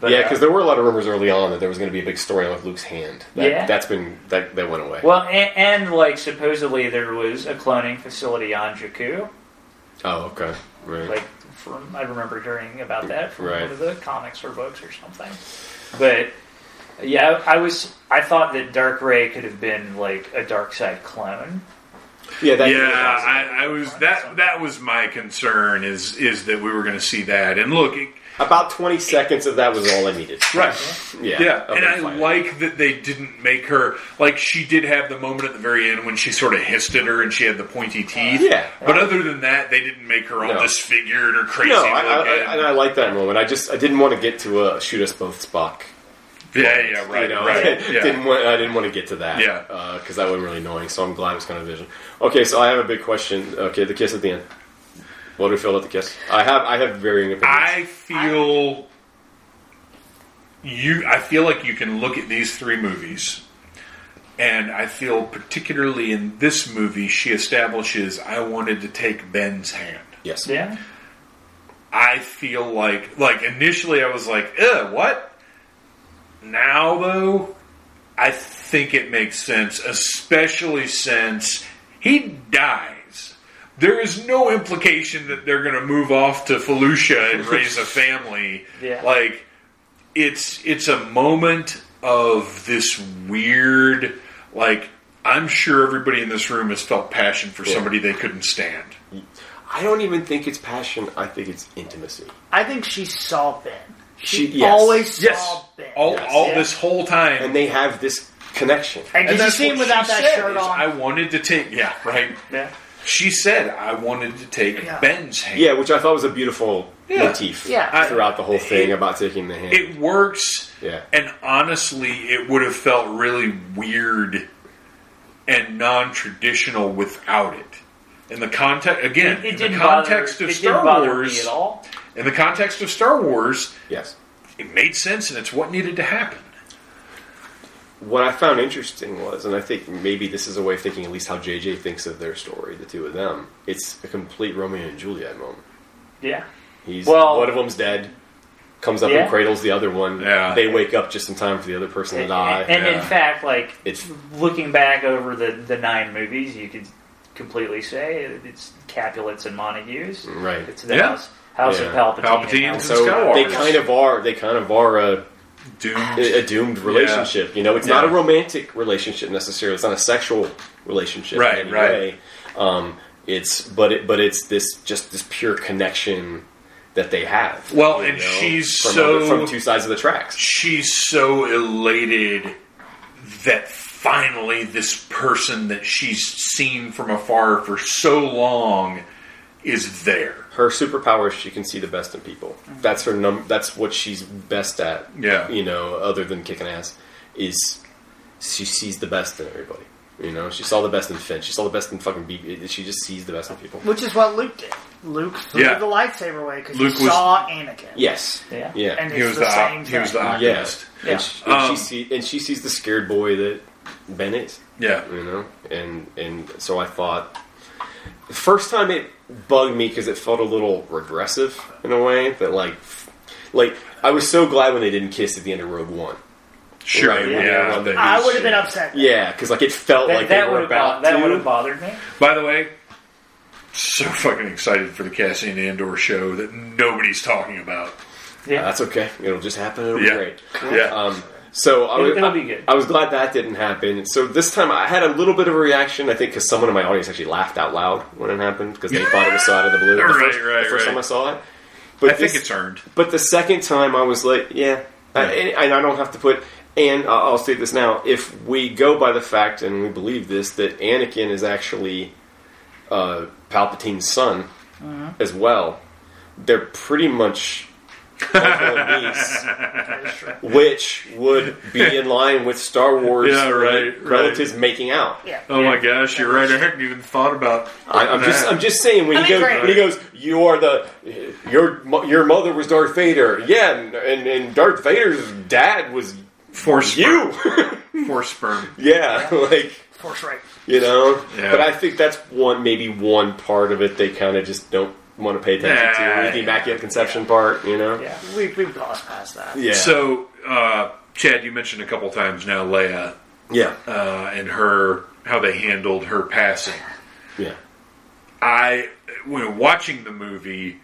But, yeah, uh, because there were a lot of rumors early on that there was going to be a big story with Luke's hand. That, Yeah. That's been that that went away. well, and, and like supposedly there was a cloning facility on Jakku. oh, okay. Right. Like from I remember hearing about that from Right. one of the comics or books or something. But yeah, I was I thought that Dark Rey could have been like a dark side clone. Yeah. That, yeah, I, I was that. That was my concern. Is is that we were going to see that? And look, it, About twenty seconds of that was all I needed. right. Yeah. Yeah, and I fighting. like that they didn't make her like she did have the moment at the very end when she sort of hissed at her and she had the pointy teeth. Yeah. but other than that, they didn't make her all No. disfigured or crazy No, I, I, and I like that moment. I just I didn't want to get to uh, shoot us both Spock. Yeah, yeah, right, you know, right. I Yeah. didn't want, I didn't want to get to that. Yeah. Uh, because that would be really annoying. So I'm glad it was kind of vision. Okay, so I have a big question. Okay, the kiss at the end. What do we feel about the kiss? I have I have varying opinions. I feel you. I feel like you can look at these three movies, and I feel particularly in this movie, she establishes I wanted to take Ben's hand. yes. Yeah. I feel like like initially I was like, Ugh, what? Now though, I think it makes sense, especially since he dies. There is no implication that they're going to move off to Felucia and raise a family. Yeah. Like it's it's a moment of this weird like I'm sure everybody in this room has felt passion for Yeah. somebody they couldn't stand. I don't even think it's passion. I think it's intimacy. I think she saw Ben. She, She- yes. always Yes. saw Ben. All, Yes. all Yeah. this whole time. And they have this connection. and did you that's see him without that shirt on? I wanted to take, yeah, right. Yeah. She said I wanted to take Yeah. Ben's hand. Yeah, which I thought was a beautiful Yeah. motif Yeah. Throughout the whole thing it- about taking the hand. It works, yeah. and honestly, it would have felt really weird and non-traditional without it. In the context, again, It, it in didn't the context bother, of it Star didn't Wars, me at all. In the context of Star Wars, Yes. it made sense, and it's what needed to happen. What I found interesting was, and I think maybe this is a way of thinking at least how JJ thinks of their story, the two of them. It's a complete Romeo and Juliet moment. Yeah. He's Well- one of them's dead, comes up Yeah. and cradles the other one. Yeah. They wake up just in time for the other person to die. and in yeah. fact, like It's looking back over the, the nine movies, you could completely say it's Capulets and Montagues. right. It's the Yeah. House, house Yeah. of Palpatine. Palpatine and and So Skywalker. they kind of are. They kind of are a, Doomed. a doomed relationship. You know, it's not a romantic relationship necessarily. It's not a sexual relationship Right, in any right. way. Um, it's but it but it's this just this pure connection that they have. Well, you and she's from, so- other- from two sides of the tracks. she's so elated that finally this person that she's seen from afar for so long is there. Her superpower is she can see the best in people. That's her num. That's what she's best at. Yeah. You know, other than kicking ass, is she sees the best in everybody. You know, she saw the best in Finn. She saw the best in fucking BB. She just sees the best in people. Which is what Luke did. Luke threw Yeah. the lightsaber away because he Luke was- saw Anakin. Yes. Yeah. Yeah. And He was the the same op- he was thing. the Yeah. optimist. And, Yeah. she, and Um, she see, and she sees the scared boy that Ben is. Yeah. You know, and and so I thought the first time it bugged me because it felt a little regressive in a way that like like I was so glad when they didn't kiss at the end of Rogue One. Sure. Right, yeah. yeah. I would have been upset. Yeah, because like it felt That, like they that were would have about that would have bothered me. By the way, so fucking excited for the Cassian Andor show that nobody's talking about. Yeah. That's okay. It'll just happen. It'll Yeah. be great. Yeah. Um, so I was, It'll- it'll be good. I was glad that didn't happen. So this time I had a little bit of a reaction. I think because someone in my audience actually laughed out loud when it happened because they thought it was so out of the blue. The Right, first, right, the first right. time I saw it. But I think this- it's earned. But the second time I was like, yeah, I- and, and I don't have to put. And I'll I'll state this now: if we go by the fact, and we believe this, that Anakin is actually uh, Palpatine's son as well, they're pretty much uncle and niece, That is true. which would be in line with Star Wars Yeah, right, relatives making out. Yeah. Oh my gosh, you're right. I hadn't even thought about. I, I'm just. I'm just saying when I he mean, goes, great. when he goes, you are the, your, your mother was Darth Vader, yeah, and, and, and Darth Vader's dad was force you, force sperm. yeah, like Force right. you know. Yeah. But I think that's one, maybe one part of it they kind of just don't want to pay attention Nah, to the immaculate conception part, you know. Yeah, we we glossed past that. Yeah. So, uh, Chad, you mentioned a couple times now Leia yeah, uh, and her how they handled her passing. yeah, I, when watching the movie,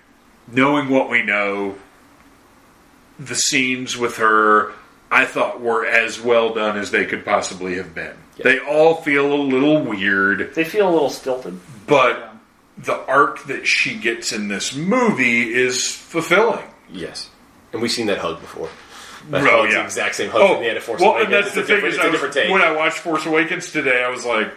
knowing what we know, the scenes with her, I thought were as well done as they could possibly have been. Yeah. They all feel a little weird, They feel a little stilted. but the arc that she gets in this movie is fulfilling. yes. And we've seen that hug before. That Oh, yeah. the exact same hug from the end of Force well, Awakens. and that's It's the thing is, it's I a was, take. when I watched Force Awakens today, I was like,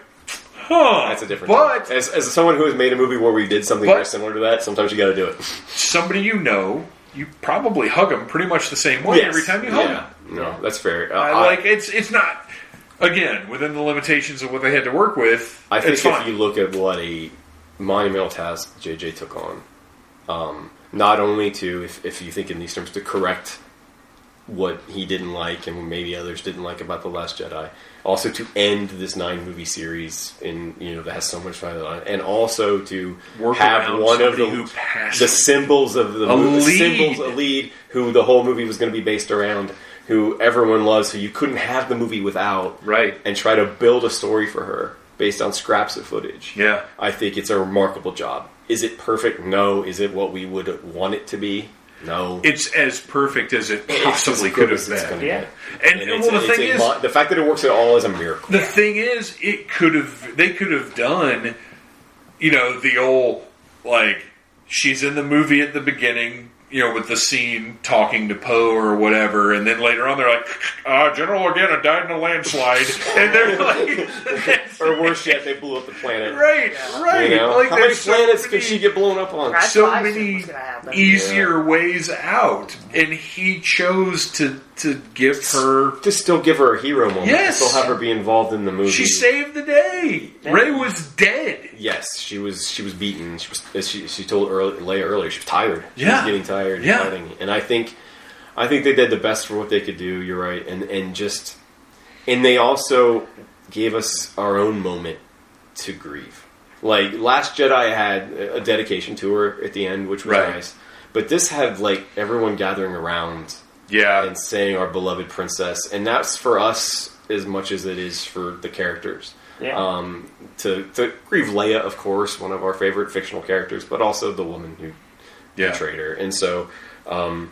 huh. That's a different. But take. as, as someone who has made a movie where we did something very similar to that, sometimes you got to do it. somebody you know, you probably hug them pretty much the same way every time you hug them. yeah. No, that's fair. Uh, I, I, like it's it's not again within the limitations of what they had to work with. I think it's if fine. you look at what a monumental task JJ took on, um, not only to, if, if you think in these terms, to correct what he didn't like and maybe others didn't like about the Last Jedi, also to end this nine movie series in you know that has so much fun on it, and also to Work have one of the the symbols of the movie, lead. symbols a lead who the whole movie was going to be based around, who everyone loves, who you couldn't have the movie without, right. and try to build a story for her based on scraps of footage. Yeah. I think it's a remarkable job. Is it perfect? No. Is it what we would want it to be? No. It's as perfect as it possibly could have been. Yeah. And, And and it's- well, the thing is, mo- the fact that it works at all is a miracle. the thing is, it could have they could have done, you know, the old like she's in the movie at the beginning, you know, with the scene talking to Poe or whatever, and then later on they're like, uh, General Organa died in a landslide, and they're like, or worse yet, they blew up the planet. right, right, You know? like How many so planets many- can she get blown up on? That's so what I said many was gonna easier ways out, and he chose to to give her. To still give her a hero moment. Yes. To still have her be involved in the movie. She saved the day. Rey was dead. Yes, she was. She was beaten. She was. As she, she told early, Leia earlier, she was tired. She Yeah. was getting tired. and Yeah. fighting. And I think, I think they did the best for what they could do. You're right. And and just, and they also gave us our own moment to grieve. Like Last Jedi had a dedication to her at the end, which was Right. nice. But this had like everyone gathering around Yeah, and saying our beloved princess, and that's for us as much as it is for the characters. Yeah. Um, to to grieve Leia, of course, one of our favorite fictional characters, but also the woman who yeah. betrayed her, and so. Um,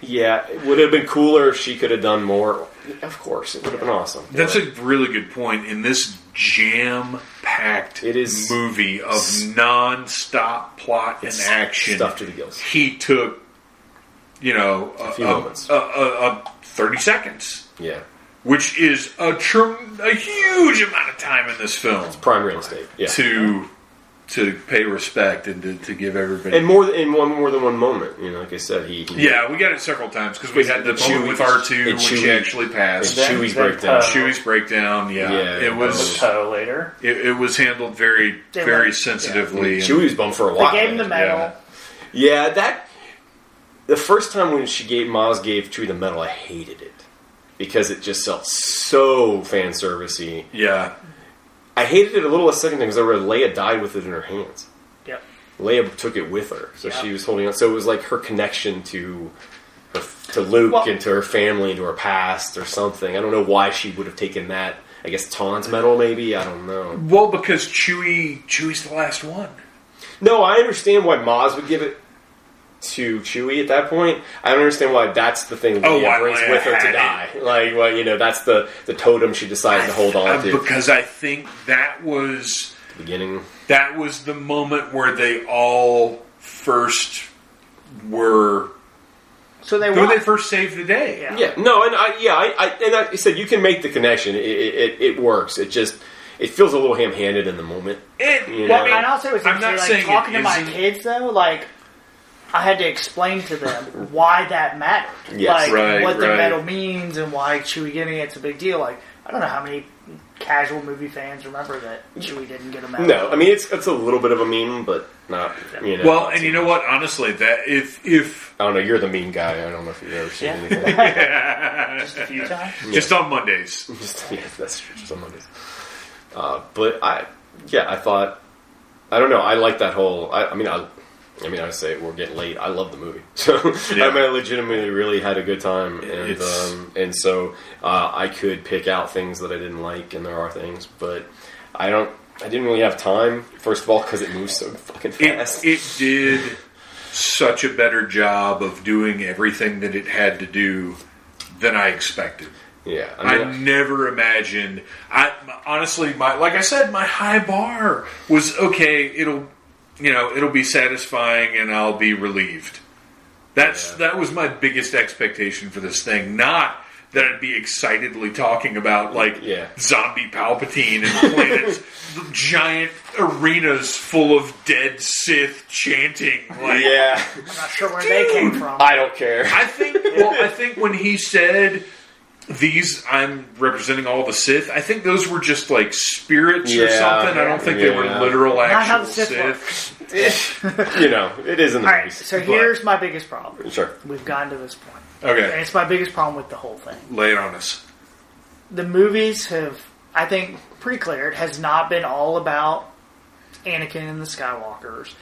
yeah, it would have been cooler if she could have done more. Of course, it would have been awesome. That's a really good point. In this jam-packed It is- movie of non-stop plot and action, stuffed to the gills. he took, you know, a, few a- moments. a, a, a thirty seconds, Yeah, which is a tr- a huge amount of time in this film prime real estate. Yeah, to to pay respect and to, to give everybody. and more than, in one more than one moment. You know, like I said, he, he yeah, we got it several times because we had the Chewie- moment with R two and when she actually passed. and Chewie's then breakdown. Uh, Poe. Chewie's breakdown, yeah, Yeah, it was. With later. It, it was handled very, They very went- sensitively. and- Chewie was bummed for a They while. gave him the medal. yeah. Yeah, that the first time when she gave Maz gave Chewie the medal, I hated it because it just felt so fan servicey. Yeah, I hated it a little a second time because I read Leia died with it in her hands. Yep. Leia took it with her, so Yeah. she was holding on. So it was like her connection to her, to Luke Well- and to her family and to her past or something. I don't know why she would have taken that. I guess Han's medal, maybe. I don't know. well, because Chewie, Chewie's the last one. No, I understand why Maz would give it to Chewie at that point. I don't understand why that's the thing Oh, Leia why brings with her had to it. die. Like, well, you know, that's the the totem she decided to hold on Uh, to. because I think that was the Beginning, that was the moment where they all first were So they were won. they first saved the day. Yeah. yeah, no, and I, yeah, I, I and I said you can make the connection. It, it, it, it works. It just it feels a little ham-handed in the moment. It, You well, know. I And mean, also, it's I'm not like saying talking it to my isn't- kids though. Like, I had to explain to them why that mattered. Yes. like Right, what the right. medal means and why Chewie getting it's a big deal. Like I don't know how many casual movie fans remember that Chewie didn't get a medal. No, I mean it's it's a little bit of a meme, but not you know. Well, and you know what? Honestly, that if if I don't know. You're the mean guy. I don't know if you've ever seen Yeah. anything. Just a few times. just on Mondays, Just yeah, that's true. Just on Mondays. Uh, but I, yeah, I thought, I don't know. I like that whole. I, I mean, I, I mean, I say we're getting late. I love the movie, so Yeah. I mean, I legitimately really had a good time, and um, and so uh, I could pick out things that I didn't like, and there are things, but I don't. I didn't really have time. First of all, because it moves so fucking fast. it, it did such a better job of doing everything that it had to do than I expected. yeah, I, I never imagined. I honestly, my like I said, my high bar was okay. It'll, you know, it'll be satisfying, and I'll be relieved. That's that was my biggest expectation for this thing. Not that I'd be excitedly talking about like Yeah. zombie Palpatine and planets, giant arenas full of dead Sith chanting. Like, yeah, I'm not sure where they came from. I don't care. I think. Well, I think when he said these, I'm representing all the Sith. I think those were just like spirits or Yeah, something. I don't think they were yeah. literal Not how actual the Sith Sith. Eh, you know, it is in the All right, movies. so But- here's my biggest problem. Sure. We've gotten to this point, point. Okay, it's my biggest problem with the whole thing. lay it on us. the movies have, I think, pretty clear. It has not been all about Anakin and the Skywalkers.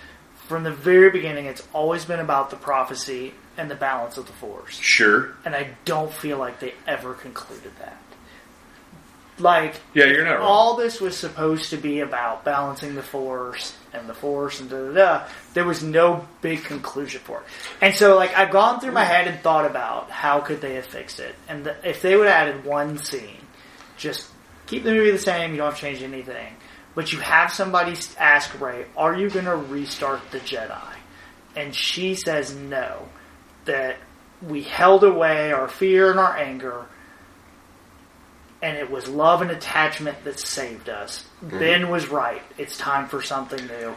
From the very beginning, it's always been about the prophecy and the balance of the Force. Sure. And I don't feel like they ever concluded that. Like, Yeah, you're not wrong. all this was supposed to be about balancing the force and the force and da da da. There was no big conclusion for it, and so like I've gone through my head and thought about how could they have fixed it, and the, if they would have added one scene, just keep the movie the same. You don't have to change anything, but you have somebody ask Rey, "Are you going to restart the Jedi?" And she says no. That we held away our fear and our anger and it was love and attachment that saved us. Mm-hmm. Ben was right. It's time for something new.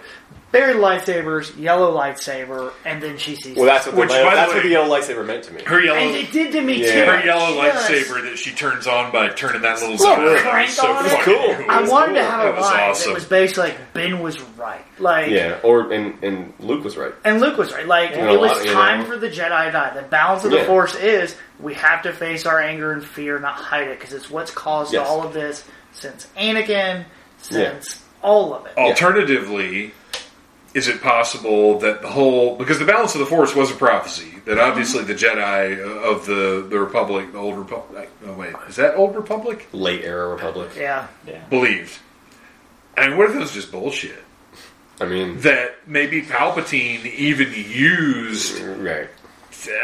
Buried lightsabers, yellow lightsaber, and then she sees. Well, that's what the, Which, by the that's way- what the yellow lightsaber meant to me. Her yellow, and it did to me Yeah. too. her yellow Just- lightsaber that she turns on by turning that little Look, zipper. crank so on Cool. cool. I was wanted cool. to have That a was line awesome. that was basically like Ben was right, like Yeah, or and and Luke was right. And Luke was right. Like Yeah, it was lot, you time know. for the Jedi to die. The balance of the Yeah. Force is we have to face our anger and fear, not hide it, because it's what's caused Yes. all of this since Anakin, since all of it. Alternatively, is it possible that the whole because the balance of the Force was a prophecy that obviously the Jedi of the the Republic, the old Republic. Oh wait, is that old Republic? Late era Republic. Yeah, Believed. I mean, what if it was just bullshit? I mean, That maybe Palpatine even used. right.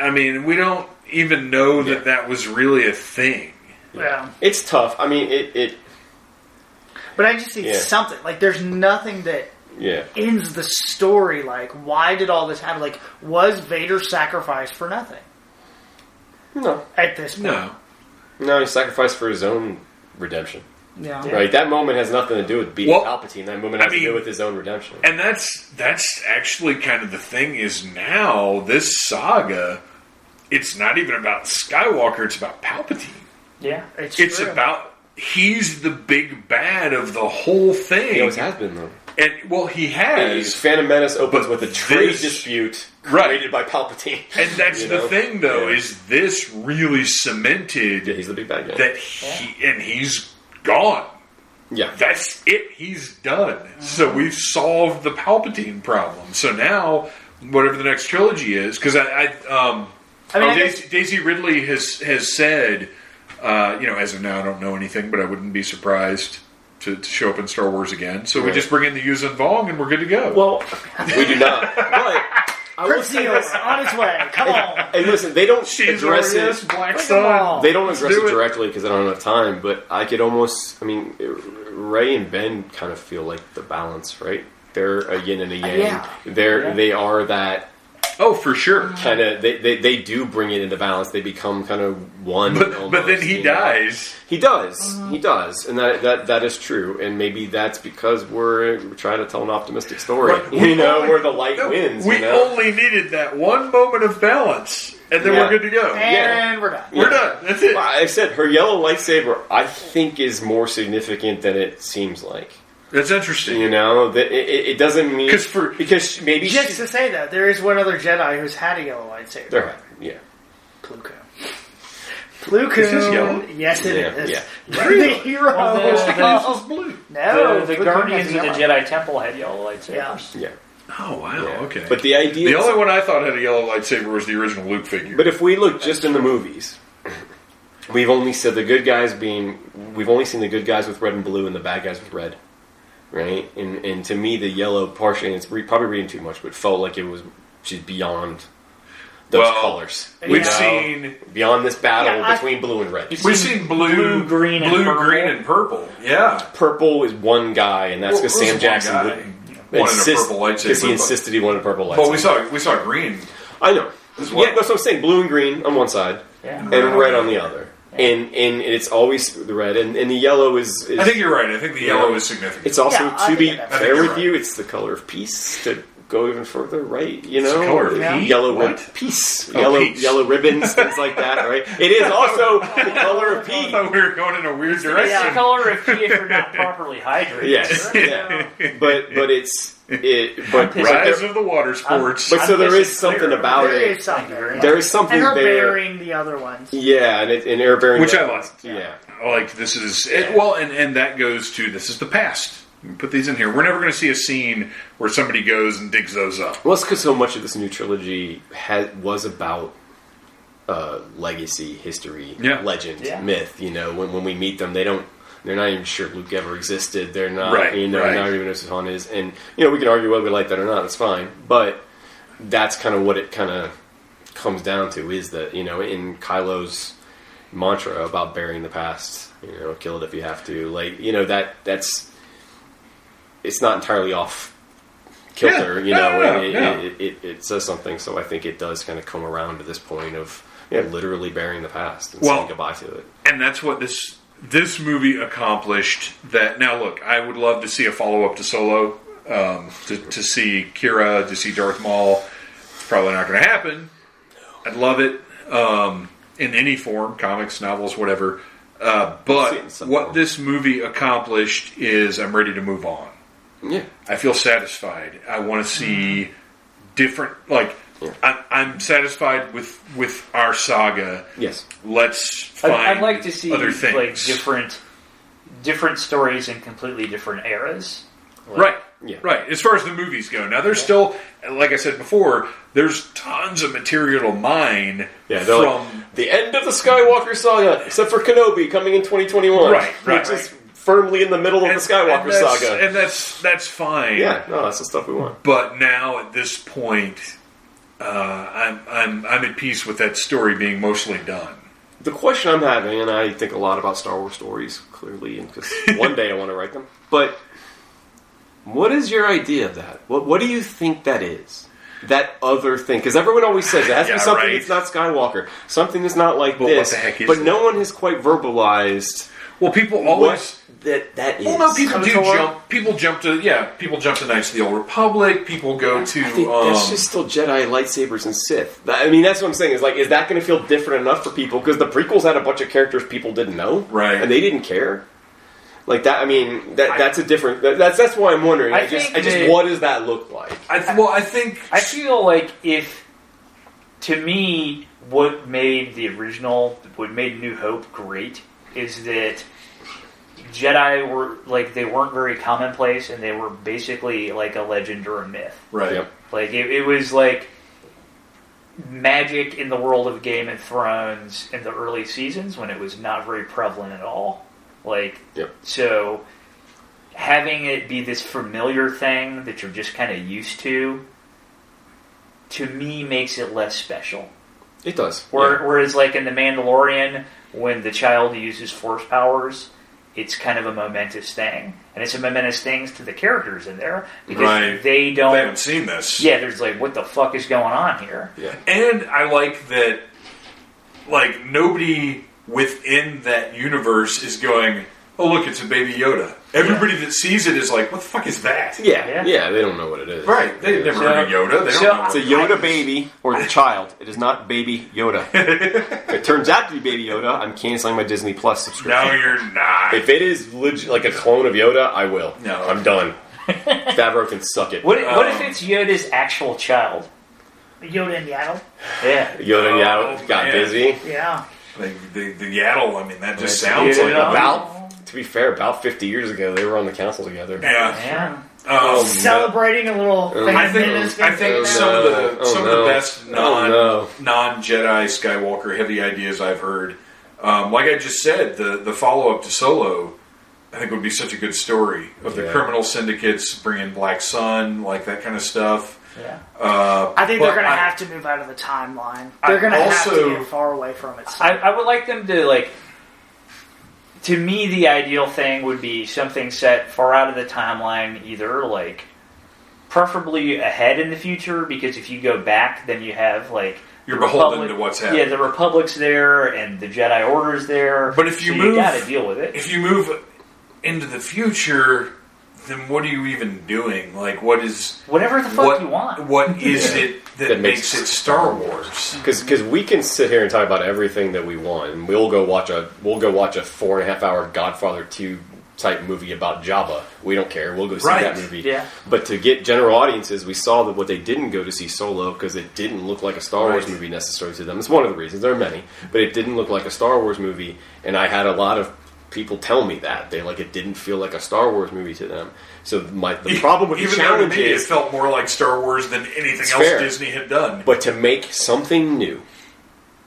I mean, we don't even know that Yeah. that was really a thing. yeah. It's tough. I mean, it. it But I just need Yeah. something. Like there's nothing that yeah. ends the story. Like why did all this happen? Like was Vader sacrificed for nothing No, at this point? No. no, he sacrificed for his own redemption. Yeah. Right. That moment has nothing to do with beating Well, Palpatine. That moment has I to do with his own redemption. And that's that's actually kind of the thing is now this saga, it's not even about Skywalker, it's about Palpatine. Yeah. It's, It's true. about he's the big bad of the whole thing. He always has been though. And well, he has. Phantom Menace opens But with a trade this- dispute Right. created by Palpatine. And that's You the know? thing, though, Yeah. is this really cemented Yeah, he's the big bad guy. that he and he's gone. yeah. That's it. He's done. So we've solved the Palpatine problem. So now, whatever the next trilogy is, because I, I, um, I mean, oh, I guess- Daisy, Daisy Ridley has has said, uh, you know, as of now, I don't know anything, but I wouldn't be surprised to, to show up in Star Wars again. So we just bring in the Yuuzhan Vong and we're good to go. Well, we do not. But I will Prince say Zeus this. on his way. Come on. And listen, they don't She's address Orioles, it. Black Sun. They don't address do it it. directly because I don't have time. But I could almost, I mean, Rey and Ben kind of feel like the balance, right? They're a yin and a yang. Yeah. They're Yeah. they are that Oh, for sure. kind of they, they they do bring it into balance. They become kind of one. But, but then he you know? dies. He does. Mm-hmm. He does, and that that that is true. And maybe that's because we're, we're trying to tell an optimistic story. Right. You know, only- where the light no, wins. We you know? only needed that one moment of balance, and then Yeah. we're good to go. And we're done. We're done. That's it. Well, I said her yellow lightsaber. I think is more significant than it seems like. That's interesting. You know that it, it it doesn't mean 'Cause for- because maybe Just she, to say that, there is one other Jedi who's had a yellow lightsaber. there, yeah. Plo Koon. Plo Is this yellow? Yes, it Yeah, is. yeah. the hero. Well, the- This of- is blue. no, the, the Plo Guardians of the. Jedi Temple had yellow lightsabers. Yeah. Oh wow. yeah. Okay. But the idea, the only one I thought had a yellow lightsaber was the original Luke figure. But if we look just in the movies, we've only said the good guys being we've only seen the good guys with red and blue and the bad guys with red, right? And and to me, the yellow partially, and it's re- probably reading too much, but felt like it was she's beyond those Well, colors. we've know? seen beyond this battle Yeah, I- between blue and red. we've seen blue, blue, green, and blue, purple. green, and purple. Yeah. Purple is one guy, and that's Well, because it Sam one Jackson guy. would wanted insist- a purple lightsaber. because he insisted he wanted a purple lightsaber. Well, we saw we saw green. I know. As well. Yeah, that's what I'm saying. Blue and green on one side, Yeah. and red on the other. And and it's always the red, and, and the yellow is, is I think you're right. I think the yellow is significant. It's also Yeah, to be fair with you're you. It's the color of peace. To go even further, right? You It's know, the color of peace? yellow rib- What? peace, Oh, yellow peace. yellow ribbons, things like that. Right? It is also the color of I peace. thought we were going in a weird It's the direction. color of pee if you're not properly hydrated. Yes, yeah. But but it's it. But pissed. Rise there, of the water sports. but so I'm there is something clear. about There it. is something. very. There is something and her there. bearing the other ones. Yeah, and it, and air bearing. Which I weapons. liked. Yeah. like this is it, well, and and that goes to this is the past. Put these in here. We're never going to see a scene where somebody goes and digs those up. Well, it's because so much of this new trilogy had, was about uh, legacy, history, Yeah. legend, Yeah. myth. You know, when, when we meet them, they don't. They're not even sure Luke ever existed. They're not, Right, you know, right. not even know who Han is. And you know, we can argue whether we like that or not. It's fine. But that's kind of what it kind of comes down to is that you know, in Kylo's mantra about burying the past, you know, kill it if you have to. Like you know that that's it's not entirely off kilter. Yeah. You know, No, no, no, it, no. It, it, it says something. So I think it does kind of come around to this point of yeah, literally burying the past and Well- saying goodbye to it. and that's what this this movie accomplished. That now, look, I would love to see a follow up to Solo, um, to, to see Qi'ra, to see Darth Maul. It's probably not going to happen. I'd love it um, in any form, comics, novels, whatever. Uh, See it in but what form. this movie accomplished is I'm ready to move on. Yeah, I feel satisfied. I want to see different. Like I'm, I'm satisfied with with our saga. yes, Let's I'd, I'd like to see other things. like different different stories in completely different eras. Like, Right. Yeah. Right. As far as the movies go, now there's still, like I said before, there's tons of material to mine yeah. From. like the end of the Skywalker saga, except for Kenobi coming in 2021. Right, right, which is firmly in the middle of and- the Skywalker and saga. and that's that's fine. yeah, no, that's the stuff we want. But now at this point, uh, I'm I'm I'm at peace with that story being mostly done. The question I'm having, and I think a lot about Star Wars stories, clearly, because one day I want to write them. But what is your idea of that? What What do you think that is? That other thing, because everyone always says it has to Yeah, be something right. that's not Skywalker, something that's not like what this. the heck is but that? no one has quite verbalized Well, people always. That that is. Well, no, people do Kotor? jump. People jump to yeah. People jump to Knights of the Old Republic. People go to. I think um, that's just still Jedi lightsabers and Sith. I mean, that's what I'm saying. Is like, is that going to feel different enough for people? Because the prequels had a bunch of characters people didn't know, Right. And they didn't care. Like that. I mean, that that's a different. That, that's that's why I'm wondering. I, I just, I just, that- what does that look like? I th- well, I think I feel like if, to me, what made the original, what made New Hope great, is that Jedi were like they weren't very commonplace, and they were basically like a legend or a myth. right. Yep. Like it, it was like magic in the world of Game of Thrones in the early seasons when it was not very prevalent at all. Like Yep. so having it be this familiar thing that you're just kind of used to to me makes it less special. It does. Where, Yeah. Whereas like in The Mandalorian when the child uses force powers it's kind of a momentous thing, and it's a momentous thing to the characters in there because Right. they They don't. haven't seen this. yeah, there's like, what the fuck is going on here? Yeah, And I like that, like, nobody within that universe is going, oh, look, it's a baby Yoda. Everybody that sees it is like, what the fuck is that? Yeah, Yeah. yeah, they don't know what it is. Right. They've never So- heard of Yoda. They don't so know It's a Yoda baby or the child. It is not baby Yoda. if it turns out to be baby Yoda, I'm canceling my Disney Plus subscription. No, you're not. If it is legit, like a clone of Yoda, I will. No. I'm done. Favreau can suck it. What, what if Um, it's Yoda's actual child? Yoda and Yaddle. Yeah. Yoda and Oh, Yaddle got man. busy. Yeah. The, the, the Yaddle, I mean, that just Yeah, sounds like yeah. a About, to be fair, about 50 years ago, they were on the council together. Yeah. Yeah. Um, Celebrating a little. Oh, Phantom I think I think Oh, some of the no. Oh, some of the best Oh, non no. non Jedi Skywalker heavy ideas I've heard. Um, like I just said, the the follow up to Solo, I think would be such a good story of the criminal syndicates bringing Black Sun, like that kind of stuff. Yeah. Uh, I think they're going to have to move out of the timeline. They're going to have also- to get far away from it. I, I would like them to like. To me, the ideal thing would be something set far out of the timeline, either like preferably ahead in the future, because if you go back, then you have like You're beholden Republic- to what's happening. Yeah, the Republic's there and the Jedi Order's there. But if you so move- you got to deal with it. if you move into the future, then what are you even doing? Like, what is Whatever the fuck what you want. What is it that, That makes, makes- it Star Wars? Because we can sit here and talk about everything that we want, and we'll go watch a we'll go watch a four and a half hour Godfather two type movie about Jabba. We don't care. We'll go see Right. that movie. Yeah. But to get general audiences, we saw that what they didn't go to see Solo because it didn't look like a Star Wars movie necessarily to them. It's one of the reasons. There are many, but it didn't look like a Star Wars movie, and I had a lot of people tell me that they like it didn't feel like a Star Wars movie to them. So my the problem with even the challenge me, is it felt more like Star Wars than anything else fair. Disney had done. But to make something new,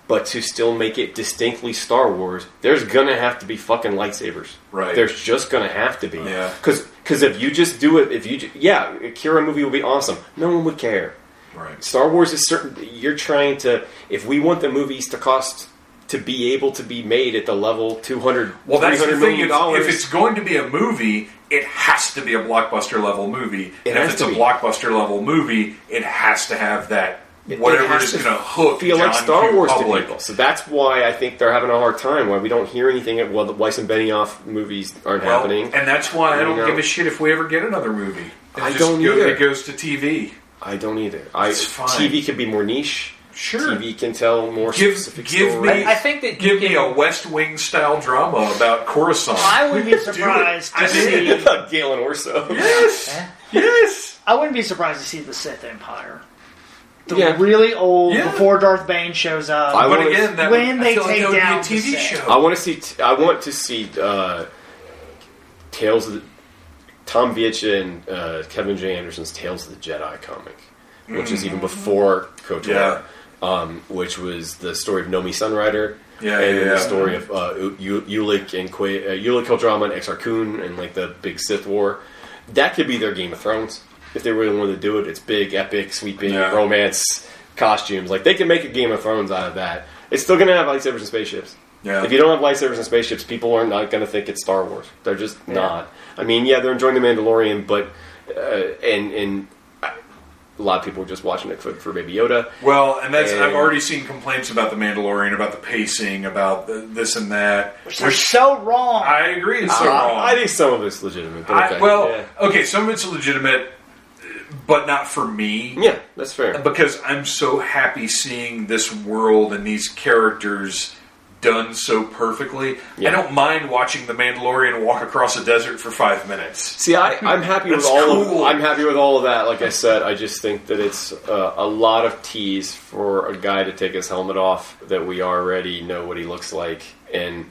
but to still make it distinctly Star Wars, there's gonna have to be fucking lightsabers. Right. There's just gonna have to be. Yeah. Because because if you just do it, if you ju- yeah, a Qi'ra movie would be awesome. No one would care. right. Star Wars is certain. You're trying to. If we want the movies to cost to be able to be made at the level 200 Well, that's the thing. If, dollars. if it's going to be a movie, it has to be a blockbuster level movie. It and if it's a be. blockbuster level movie, it has to have that It- whatever it is going to hook feel John like Star Q. Wars public. to people. So that's why I think they're having a hard time. Why we don't hear anything. Well, the Weiss and Benioff movies aren't Well, happening. and that's why I don't know. give a shit if we ever get another movie. It I just don't go- either. It goes to TV. I don't either. I fine. TV can be more niche. Sure. TV can tell more Give- specific give stories. me- I, I think that you Give me a West Wing style drama about Coruscant. I wouldn't be Do it. surprised I to did. see. about Galen Erso. Yes. Yes. I wouldn't be surprised to see the Sith Empire. The Yeah. really old Yeah. before Darth Bane shows up. I But again, that when would, they I feel like take down a TV the set. show. I want to see. I want to see uh, Tales of the, Tom Veitch and uh, Kevin J. Anderson's Tales of the Jedi comic, which is even before KOTOR. Yeah. Um, which was the story of Nomi Sunrider. Yeah, and yeah, the yeah. story of uh, U- Ulic and Qua- uh, Ulic Qel-Droma and Exar Kun and like the big Sith War. That could be their Game of Thrones if they really wanted to do it. It's big, epic, sweeping Yeah. romance costumes. Like they can make a Game of Thrones out of that. It's still going to have lightsabers and spaceships. Yeah. If you don't have lightsabers and spaceships, people are not going to think it's Star Wars. They're just not. I mean, yeah, they're enjoying the Mandalorian, but uh, and and a lot of people are just watching it for, for Baby Yoda. Well, and that's And- I've already seen complaints about the Mandalorian, about the pacing, about the, this and that. which are so wrong. I agree, it's so Uh, wrong. I think some of it's legitimate. But I- okay. well, yeah. okay, some of it's legitimate, but not for me. yeah, that's fair. Because I'm so happy seeing this world and these characters done so perfectly. Yeah. I don't mind watching the Mandalorian walk across a desert for five minutes. See, I, I'm happy with all cool. of I'm happy with all of that. Like I said, I just think that it's uh, a lot of tease for a guy to take his helmet off that we already know what he looks like, and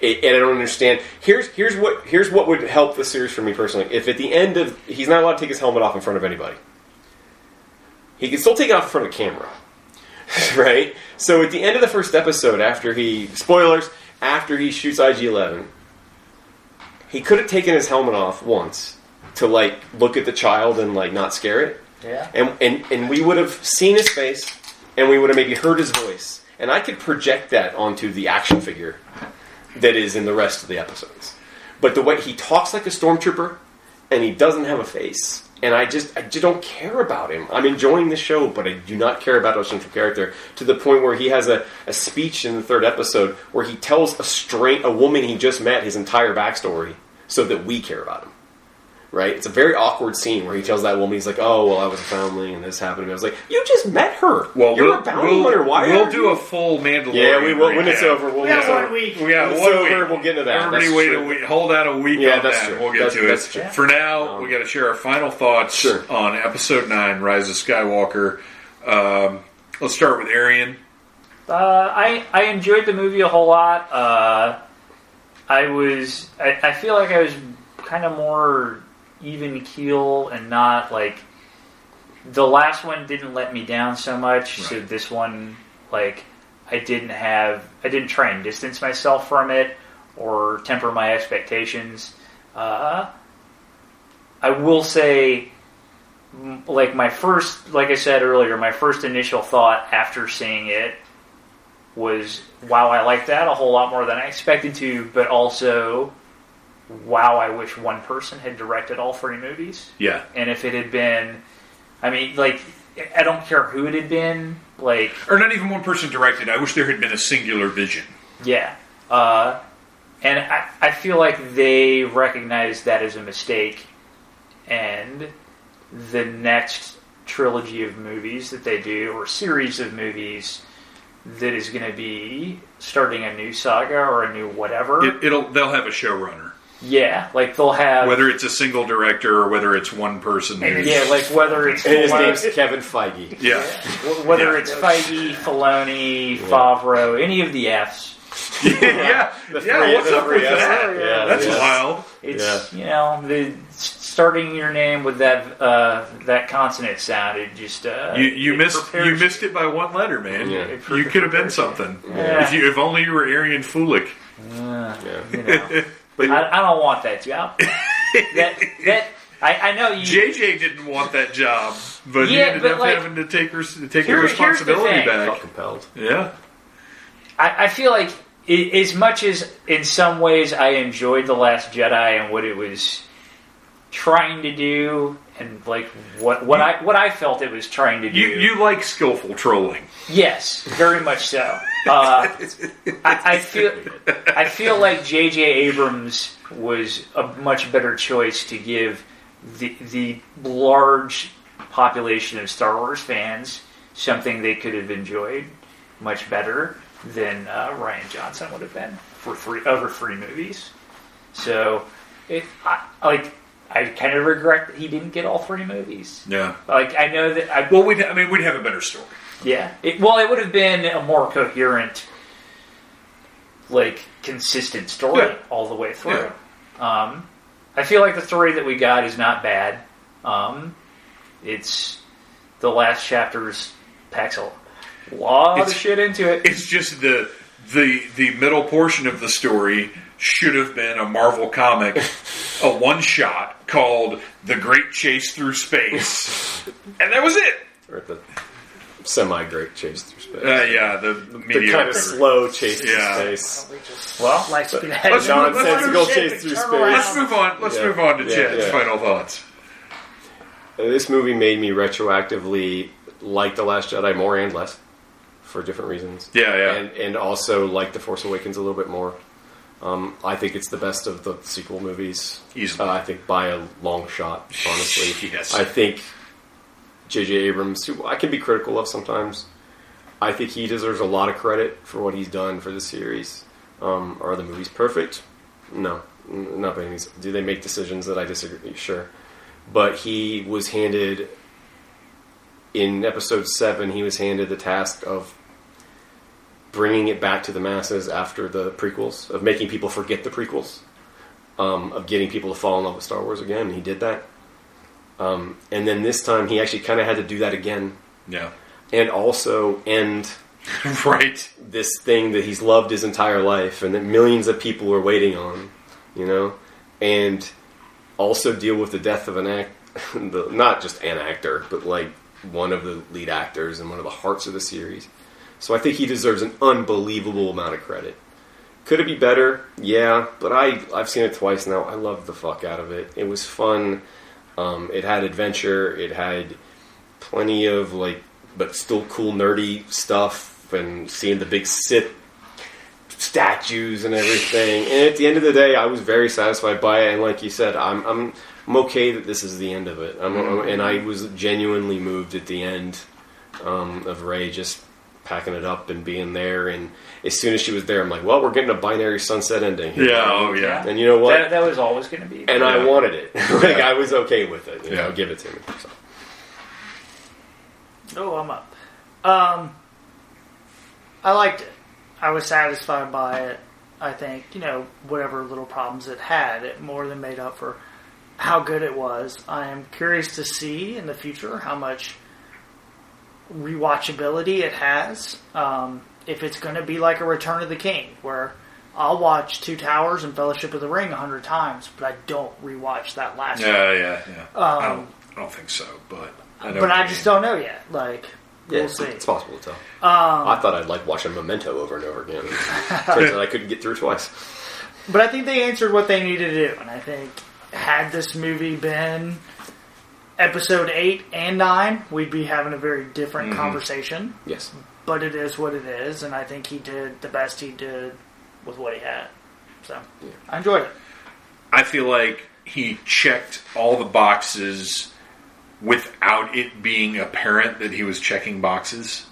it, and I don't understand. Here's here's what here's what would help the series for me personally. If at the end of he's not allowed to take his helmet off in front of anybody, he can still take it off in front of a camera, right? So at the end of the first episode, after he spoilers, after he shoots IG Eleven he could have taken his helmet off once to like look at the child and like not scare it Yeah. and and, and we would have seen his face and we would have maybe heard his voice and i could project that onto the action figure that is in the rest of the episodes but the way he talks like a stormtrooper, and he doesn't have a face. And I just, I just don't care about him. I'm enjoying the show, but I do not care about our central character to the point where he has a, a speech in the third episode where he tells a straight a woman he just met his entire backstory so that we care about him right? It's a very awkward scene where he tells that woman, he's like, "Oh, well, I was a foundling, and this happened." to me." I was like, "You just met her. Well, you're we'll, a bounty we'll, hunter. Why we'll are do you-" a full Mandalorian. Yeah, we will when it's recap. over. We'll We got we'll- one week. We got When it's one over, week. we'll get into that. Everybody That's wait true. a week. Hold out a week Yeah, on that's that. true. We'll get That's- to that's it. true. For now, Um, we got to share our final thoughts Sure. on Episode Nine: Rise of Skywalker. Um, let's start with Arian. Uh, I I enjoyed the movie a whole lot. Uh, I was I, I feel like I was kind of more even keel and not like the last one didn't let me down so much. So this one like I didn't have I didn't try and distance myself from it or temper my expectations. Uh, I will say like my first like I said earlier, my first initial thought after seeing it was wow, I like that a whole lot more than I expected to, but also wow, I wish one person had directed all three movies. Yeah, And if it had been, I mean, like, I don't care who it had been, like, or not even one person directed. I wish there had been a singular vision. yeah. Uh, and I, I feel like they recognize that as a mistake, and the next trilogy of movies that they do, or series of movies, that is going to be starting a new saga or a new whatever. It, it'll they'll have a showrunner, yeah, like they'll have. whether it's a single director or whether it's one person. who's- yeah, like whether it's And his Filoni- name's Kevin Feige. yeah, whether Yeah. it's Feige, Filoni, Favreau, any of the Fs. yeah, The yeah. three- What's up with Fs. that? Yeah, That's yeah. wild. It's you know the starting your name with that uh, that consonant sound. It just uh, You you it missed you missed it by one letter, man. Yeah. You could have been something. Yeah. If you if only you were Arian Fulick. Uh, Yeah. you know. I, I don't want that job. that that I, I know you. JJ didn't want that job, but he Yeah, ended but, up like, having to take her to take here- the here's the responsibility thing. Felt back. compelled. Yeah, I, I feel like i as much as in some ways I enjoyed the Last Jedi and what it was trying to do, and like what what I what I felt it was trying to do. you you like skillful trolling. Yes, very much so. Uh, I, I feel I feel like J.J. Abrams was a much better choice to give the the large population of Star Wars fans something they could have enjoyed much better than uh, Rian Johnson would have been for three over three movies. So, it, I, like I kind of regret that he didn't get all three movies. Yeah. Like I know that I Well, we I mean we'd have a better story. Yeah. It, well, it would have been a more coherent, like consistent story Yeah. all the way through. Um, I feel like the story that we got is not bad. Um, it's the last chapters packs a lot It's- of shit into it. It's just the the the middle portion of the story should have been a Marvel comic, a one shot called "The Great Chase Through Space," and that was it. Or the semi-great chase through space. Uh, yeah, the, the mediocre. kind of slow chase through Yeah. space. We just Well, like speed ahead. let's Don't let's nonsensical chase through space. around. Let's move on. Let's Yeah. move on to Yeah, Chad's yeah. final thoughts. Uh, This movie made me retroactively like The Last Jedi more and less for different reasons. Yeah, yeah. And, and also like The Force Awakens a little bit more. Um, I think it's the best of the sequel movies. Easily. Uh, I think by a long shot, honestly. Yes. I think J.J. Abrams, who I can be critical of sometimes, I think he deserves a lot of credit for what he's done for the series. Um, are the movies perfect? No, not by any means. Do they make decisions that I disagree? Sure, but he was handed in episode seven. He was handed the task of bringing it back to the masses after the prequels, of making people forget the prequels, um, of getting people to fall in love with Star Wars again. And he did that. Um, and then this time, he actually kind of had to do that again, Yeah. and also end right. this thing that he's loved his entire life and that millions of people are waiting on, you know, and also deal with the death of an act, the, not just an actor, but like one of the lead actors and one of the hearts of the series. So I think he deserves an unbelievable amount of credit. Could it be better? Yeah, but I I've seen it twice now. I loved the fuck out of it. It was fun. Um, it had adventure. It had plenty of like, but still cool nerdy stuff, and seeing the big Sith statues and everything. And at the end of the day, I was very satisfied by it. And like you said, I'm I'm, I'm okay that this is the end of it. I'm, I'm- and I was genuinely moved at the end um, of Rey just packing it up and being there. And as soon as she was there, I'm like, well, we're getting a binary sunset ending. Here. Yeah, oh yeah. And you know what? That, that was always going to be. and I wanted it. like I was okay with it. You Yeah. know, give it to me. So. Oh, I'm up. Um, I liked it. I was satisfied by it. I think you know whatever little problems it had, it more than made up for how good it was. I am curious to see in the future how much rewatchability it has. Um, if it's going to be like a Return of the King, where I'll watch Two Towers and Fellowship of the Ring a hundred times, but I don't rewatch that last one. Yeah, yeah, yeah. I Um, don't, I don't think so, but I know but I you just mean. don't know yet. Like, Yeah, we'll see. it's possible to tell. Um, I thought I'd like watching Memento over and over again. Turns out I couldn't get through twice. But I think they answered what they needed to do, and I think had this movie been episode eight and nine, we'd be having a very different Mm-hmm. conversation. Yes. But it is what it is, and I think he did the best he did with what he had. So I enjoyed it. I feel like he checked all the boxes without it being apparent that he was checking boxes.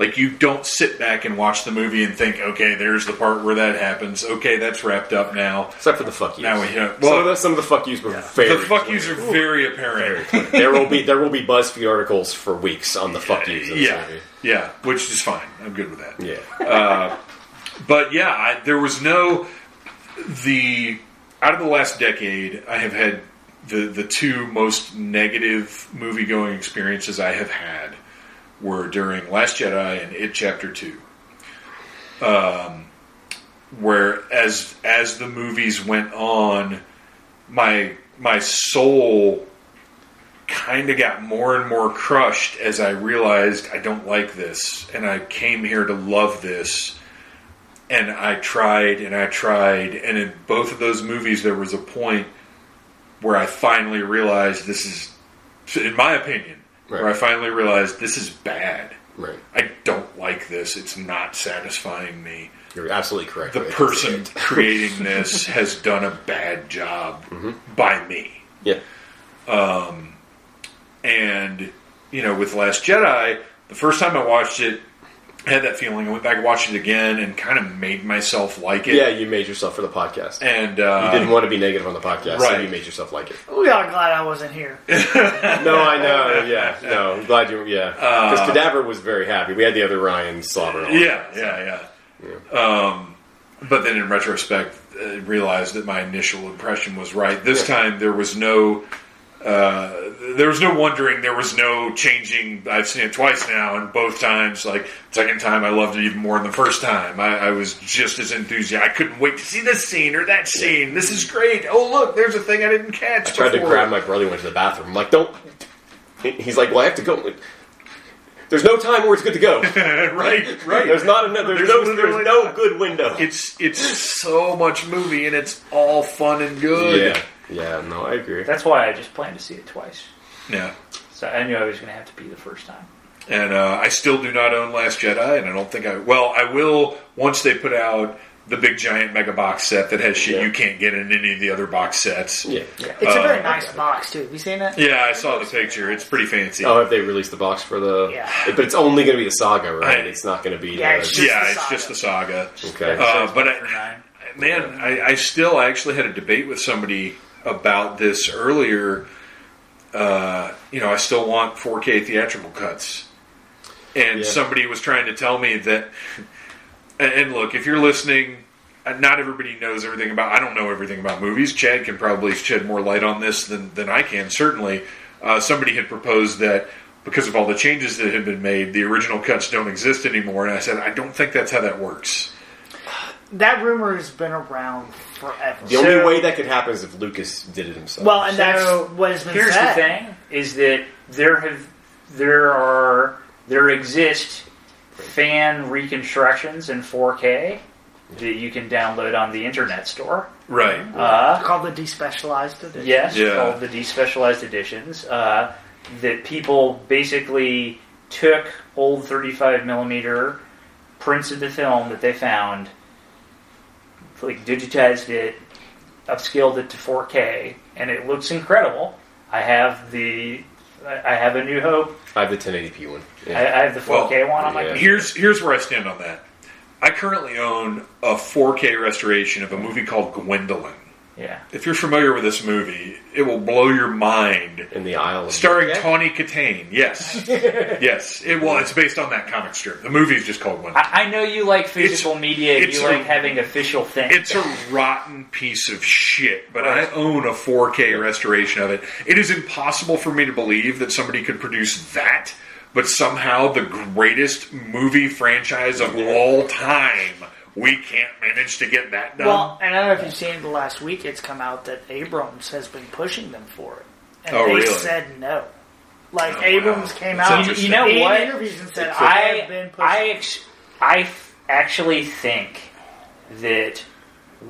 Like you don't sit back and watch the movie and think, okay, there's the part where that happens. Okay, that's wrapped up now. Except for the fuck yous. Now we have some, of well, the, some of the fuck yous were very the fuck yous are very apparent. there will be there will be BuzzFeed articles for weeks on the fuck yous. Yeah, movie. yeah, which is fine. I'm good with that. Yeah. Uh, but yeah, I, there was no the out of the last decade. I have had the the two most negative movie going experiences I have had were during Last Jedi and It Chapter Two. Um, where as as the movies went on, my my soul kind of got more and more crushed as I realized I don't like this, and I came here to love this and I tried and I tried, and in both of those movies, there was a point where I finally realized this is, in my opinion, where I finally realized this is bad. Right. I don't like this. It's not satisfying me. You're absolutely correct. The Ray. person creating this has done a bad job Mm-hmm. by me. Yeah. Um, and, you know, with Last Jedi, the first time I watched it, I had that feeling. I went back and watched it again and kind of made myself like it. Yeah, you made yourself for the podcast. And uh, you didn't want to be negative on the podcast, so right. you made yourself like it. We are glad I wasn't here. No, I know. Yeah, no, I'm glad you. Yeah, because Cadaver was very happy. We had the other Ryan slobber. on. Yeah, yeah, yeah. Um, but then in retrospect, uh, realized that my initial impression was right. This time there was no, uh, there was no wondering. There was no changing. I've seen it twice now, and both times, like second time, I loved it even more than the first time. I, I was just as enthusiastic. I couldn't wait to see this scene or that scene. This is great. Oh look, there's a thing I didn't catch. I tried to grab my brother. Went to the bathroom. I'm like, don't. He's like, well, I have to go. There's no time where it's good to go. right, right. There's not enough. There's, There's no. There's no good window. It's it's so much movie and it's all fun and good. yeah, yeah. No, I agree. That's why I just planned to see it twice. Yeah. So I knew I was going to have to be the first time. And uh, I still do not own Last Jedi, and I don't think I. Well, I will once they put out the big giant mega box set that has shit Yeah. you can't get in any of the other box sets. Yeah. It's a very nice box too. Have you seen that? Yeah, I saw the picture. It's pretty fancy. Oh, have they released the box for the? Yeah. But it's only going to be the saga, right? I- it's not going to be. Yeah, the, it's just- yeah, the it's saga. just the saga. okay. Uh, but I, man, I, I still I actually had a debate with somebody about this earlier. Uh, you know, I still want 4K theatrical cuts, and Yeah. somebody was trying to tell me that. And, look, if you're listening, uh, not everybody knows everything about. I don't know everything about movies. Chad can probably shed more light on this than than I can. Certainly, uh, somebody had proposed that. Because of all the changes that have been made, the original cuts don't exist anymore. And I said, I don't think that's how that works. That rumor has been around forever. the only So- way that could happen is if Lucas did it himself. well, and So, that's what has been Here's said. the thing: is that there have there are there exist fan reconstructions in 4K that you can download on the internet store. Right. Uh, Called the despecialized edition. Yes, Yeah. called the despecialized editions. Uh, that people basically took old 35 millimeter prints of the film that they found, like digitized it, upscaled it to 4K, and it looks incredible. I have the, I have a New Hope. I have the 1080p one. I, Yeah. I have the 4K one on my yeah. Here's here's where I stand on that. I currently own a 4K restoration of a movie called Gwendoline. Yeah. If you're familiar with this movie, it will blow your mind. In the Isle of Starring Yeah. Tawny Kitaen. Yes. yes. It well, it's based on that comic strip. The movie is just called Gwendoline. I, I know you like physical It's- media. it's You a- like having official things. It's a rotten piece of shit, but Right. I own a 4K restoration of it. It is impossible for me to believe that somebody could produce that, but somehow the greatest movie franchise of all time, we can't manage to get that done. Well, and I don't know if you've seen the last week, it's come out that Abrams has been pushing them for it. And Oh, they really? said no. Like, Oh, Abrams wow. came That's out interesting. You know in what? interviews and said, It's- I I have been pushing I ex- I f- actually think that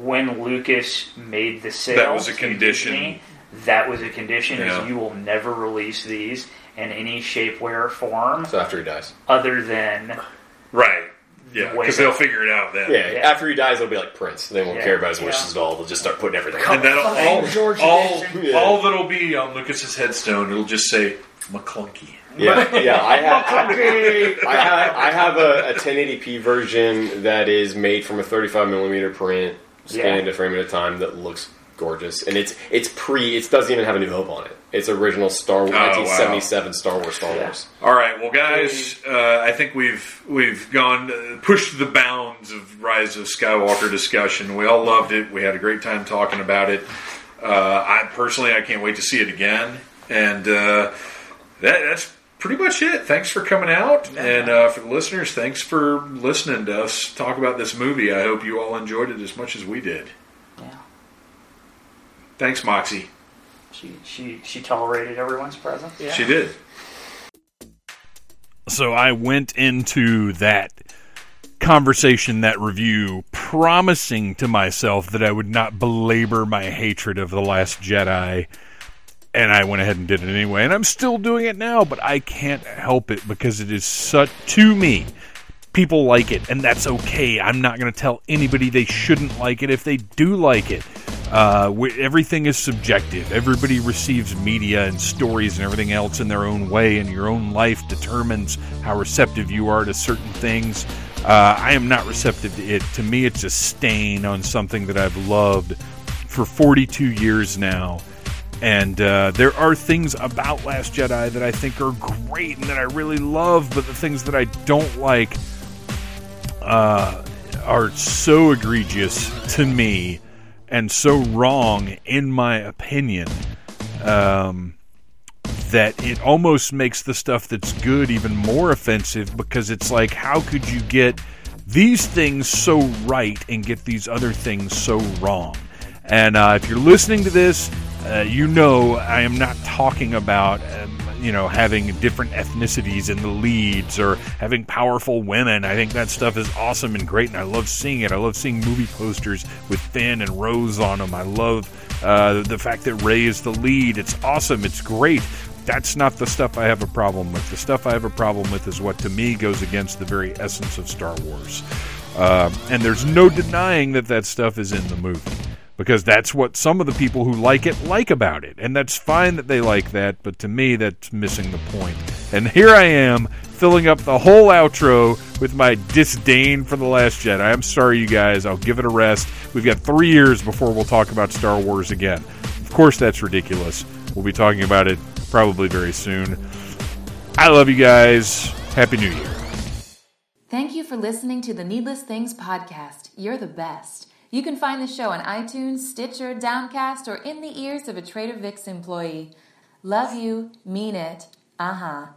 when Lucas made the sale, That was a condition. Disney, that was a condition. Yeah. Is you will never release these in any shape, way, or form So after he dies. other than right. Yeah, because they'll figure it out then. Yeah, Yeah. after he dies, it'll be like Prince. They won't Yeah. care about his Yeah. wishes at all. They'll just start putting everything on. And that'll Fucking all, George all, edition. Yeah. all that'll be on Lucas's headstone. It'll just say Maclunkey. Yeah, yeah. I have, Okay. I have, I have a, a 1080p version that is made from a 35 millimeter print, scanned Yeah. a frame at a time that looks gorgeous, and it's it's pre. It doesn't even have a New Hope on it. It's original Star Wars, Oh, wow. 1977 Star Wars, Star Yeah. Wars. All right, well, guys, uh, I think we've we've gone uh, pushed the bounds of Rise of Skywalker discussion. We all loved it. We had a great time talking about it. Uh, I personally, I can't wait to see it again. And uh, that, that's pretty much it. Thanks for coming out, and uh, for the listeners, thanks for listening to us talk about this movie. I hope you all enjoyed it as much as we did. Yeah. Thanks, Moxie. She she she tolerated everyone's presence. Yeah. She did. So I went into that conversation, that review, promising to myself that I would not belabor my hatred of The Last Jedi. And I went ahead and did it anyway. And I'm still doing it now, but I can't help it because it is such, to me, people like it, and that's okay. I'm not going to tell anybody they shouldn't like it if they do like it. Uh, everything is subjective. Everybody receives media and stories and everything else in their own way, and your own life determines how receptive you are to certain things. Uh, I am not receptive to it. To me, it's a stain on something that I've loved for 42 years now. And uh, there are things about Last Jedi that I think are great and that I really love, but the things that I don't like uh, are so egregious to me and so wrong, in my opinion, um, that it almost makes the stuff that's good even more offensive because it's like, how could you get these things so right and get these other things so wrong? And uh, if you're listening to this, uh, you know I am not talking about um, you know having different ethnicities in the leads or having powerful women. I think that stuff is awesome and great, and I love seeing it. I love seeing movie posters with Finn and Rose on them. I love uh, the fact that Rey is the lead. It's awesome. It's great. That's not the stuff I have a problem with. The stuff I have a problem with is what to me goes against the very essence of Star Wars. Uh, and there's no denying that that stuff is in the movie because that's what some of the people who like it like about it. And that's fine that they like that, but to me, that's missing the point. And here I am filling up the whole outro with my disdain for The Last Jedi. I'm sorry, you guys. I'll give it a rest. We've got three years before we'll talk about Star Wars again. Of course, that's ridiculous. We'll be talking about it probably very soon. I love you guys. Happy New Year. Thank you for listening to the Needless Things podcast. You're the best. You can find the show on iTunes, Stitcher, Downcast, or in the ears of a Trader Vic's employee. Love you, mean it. Uh huh.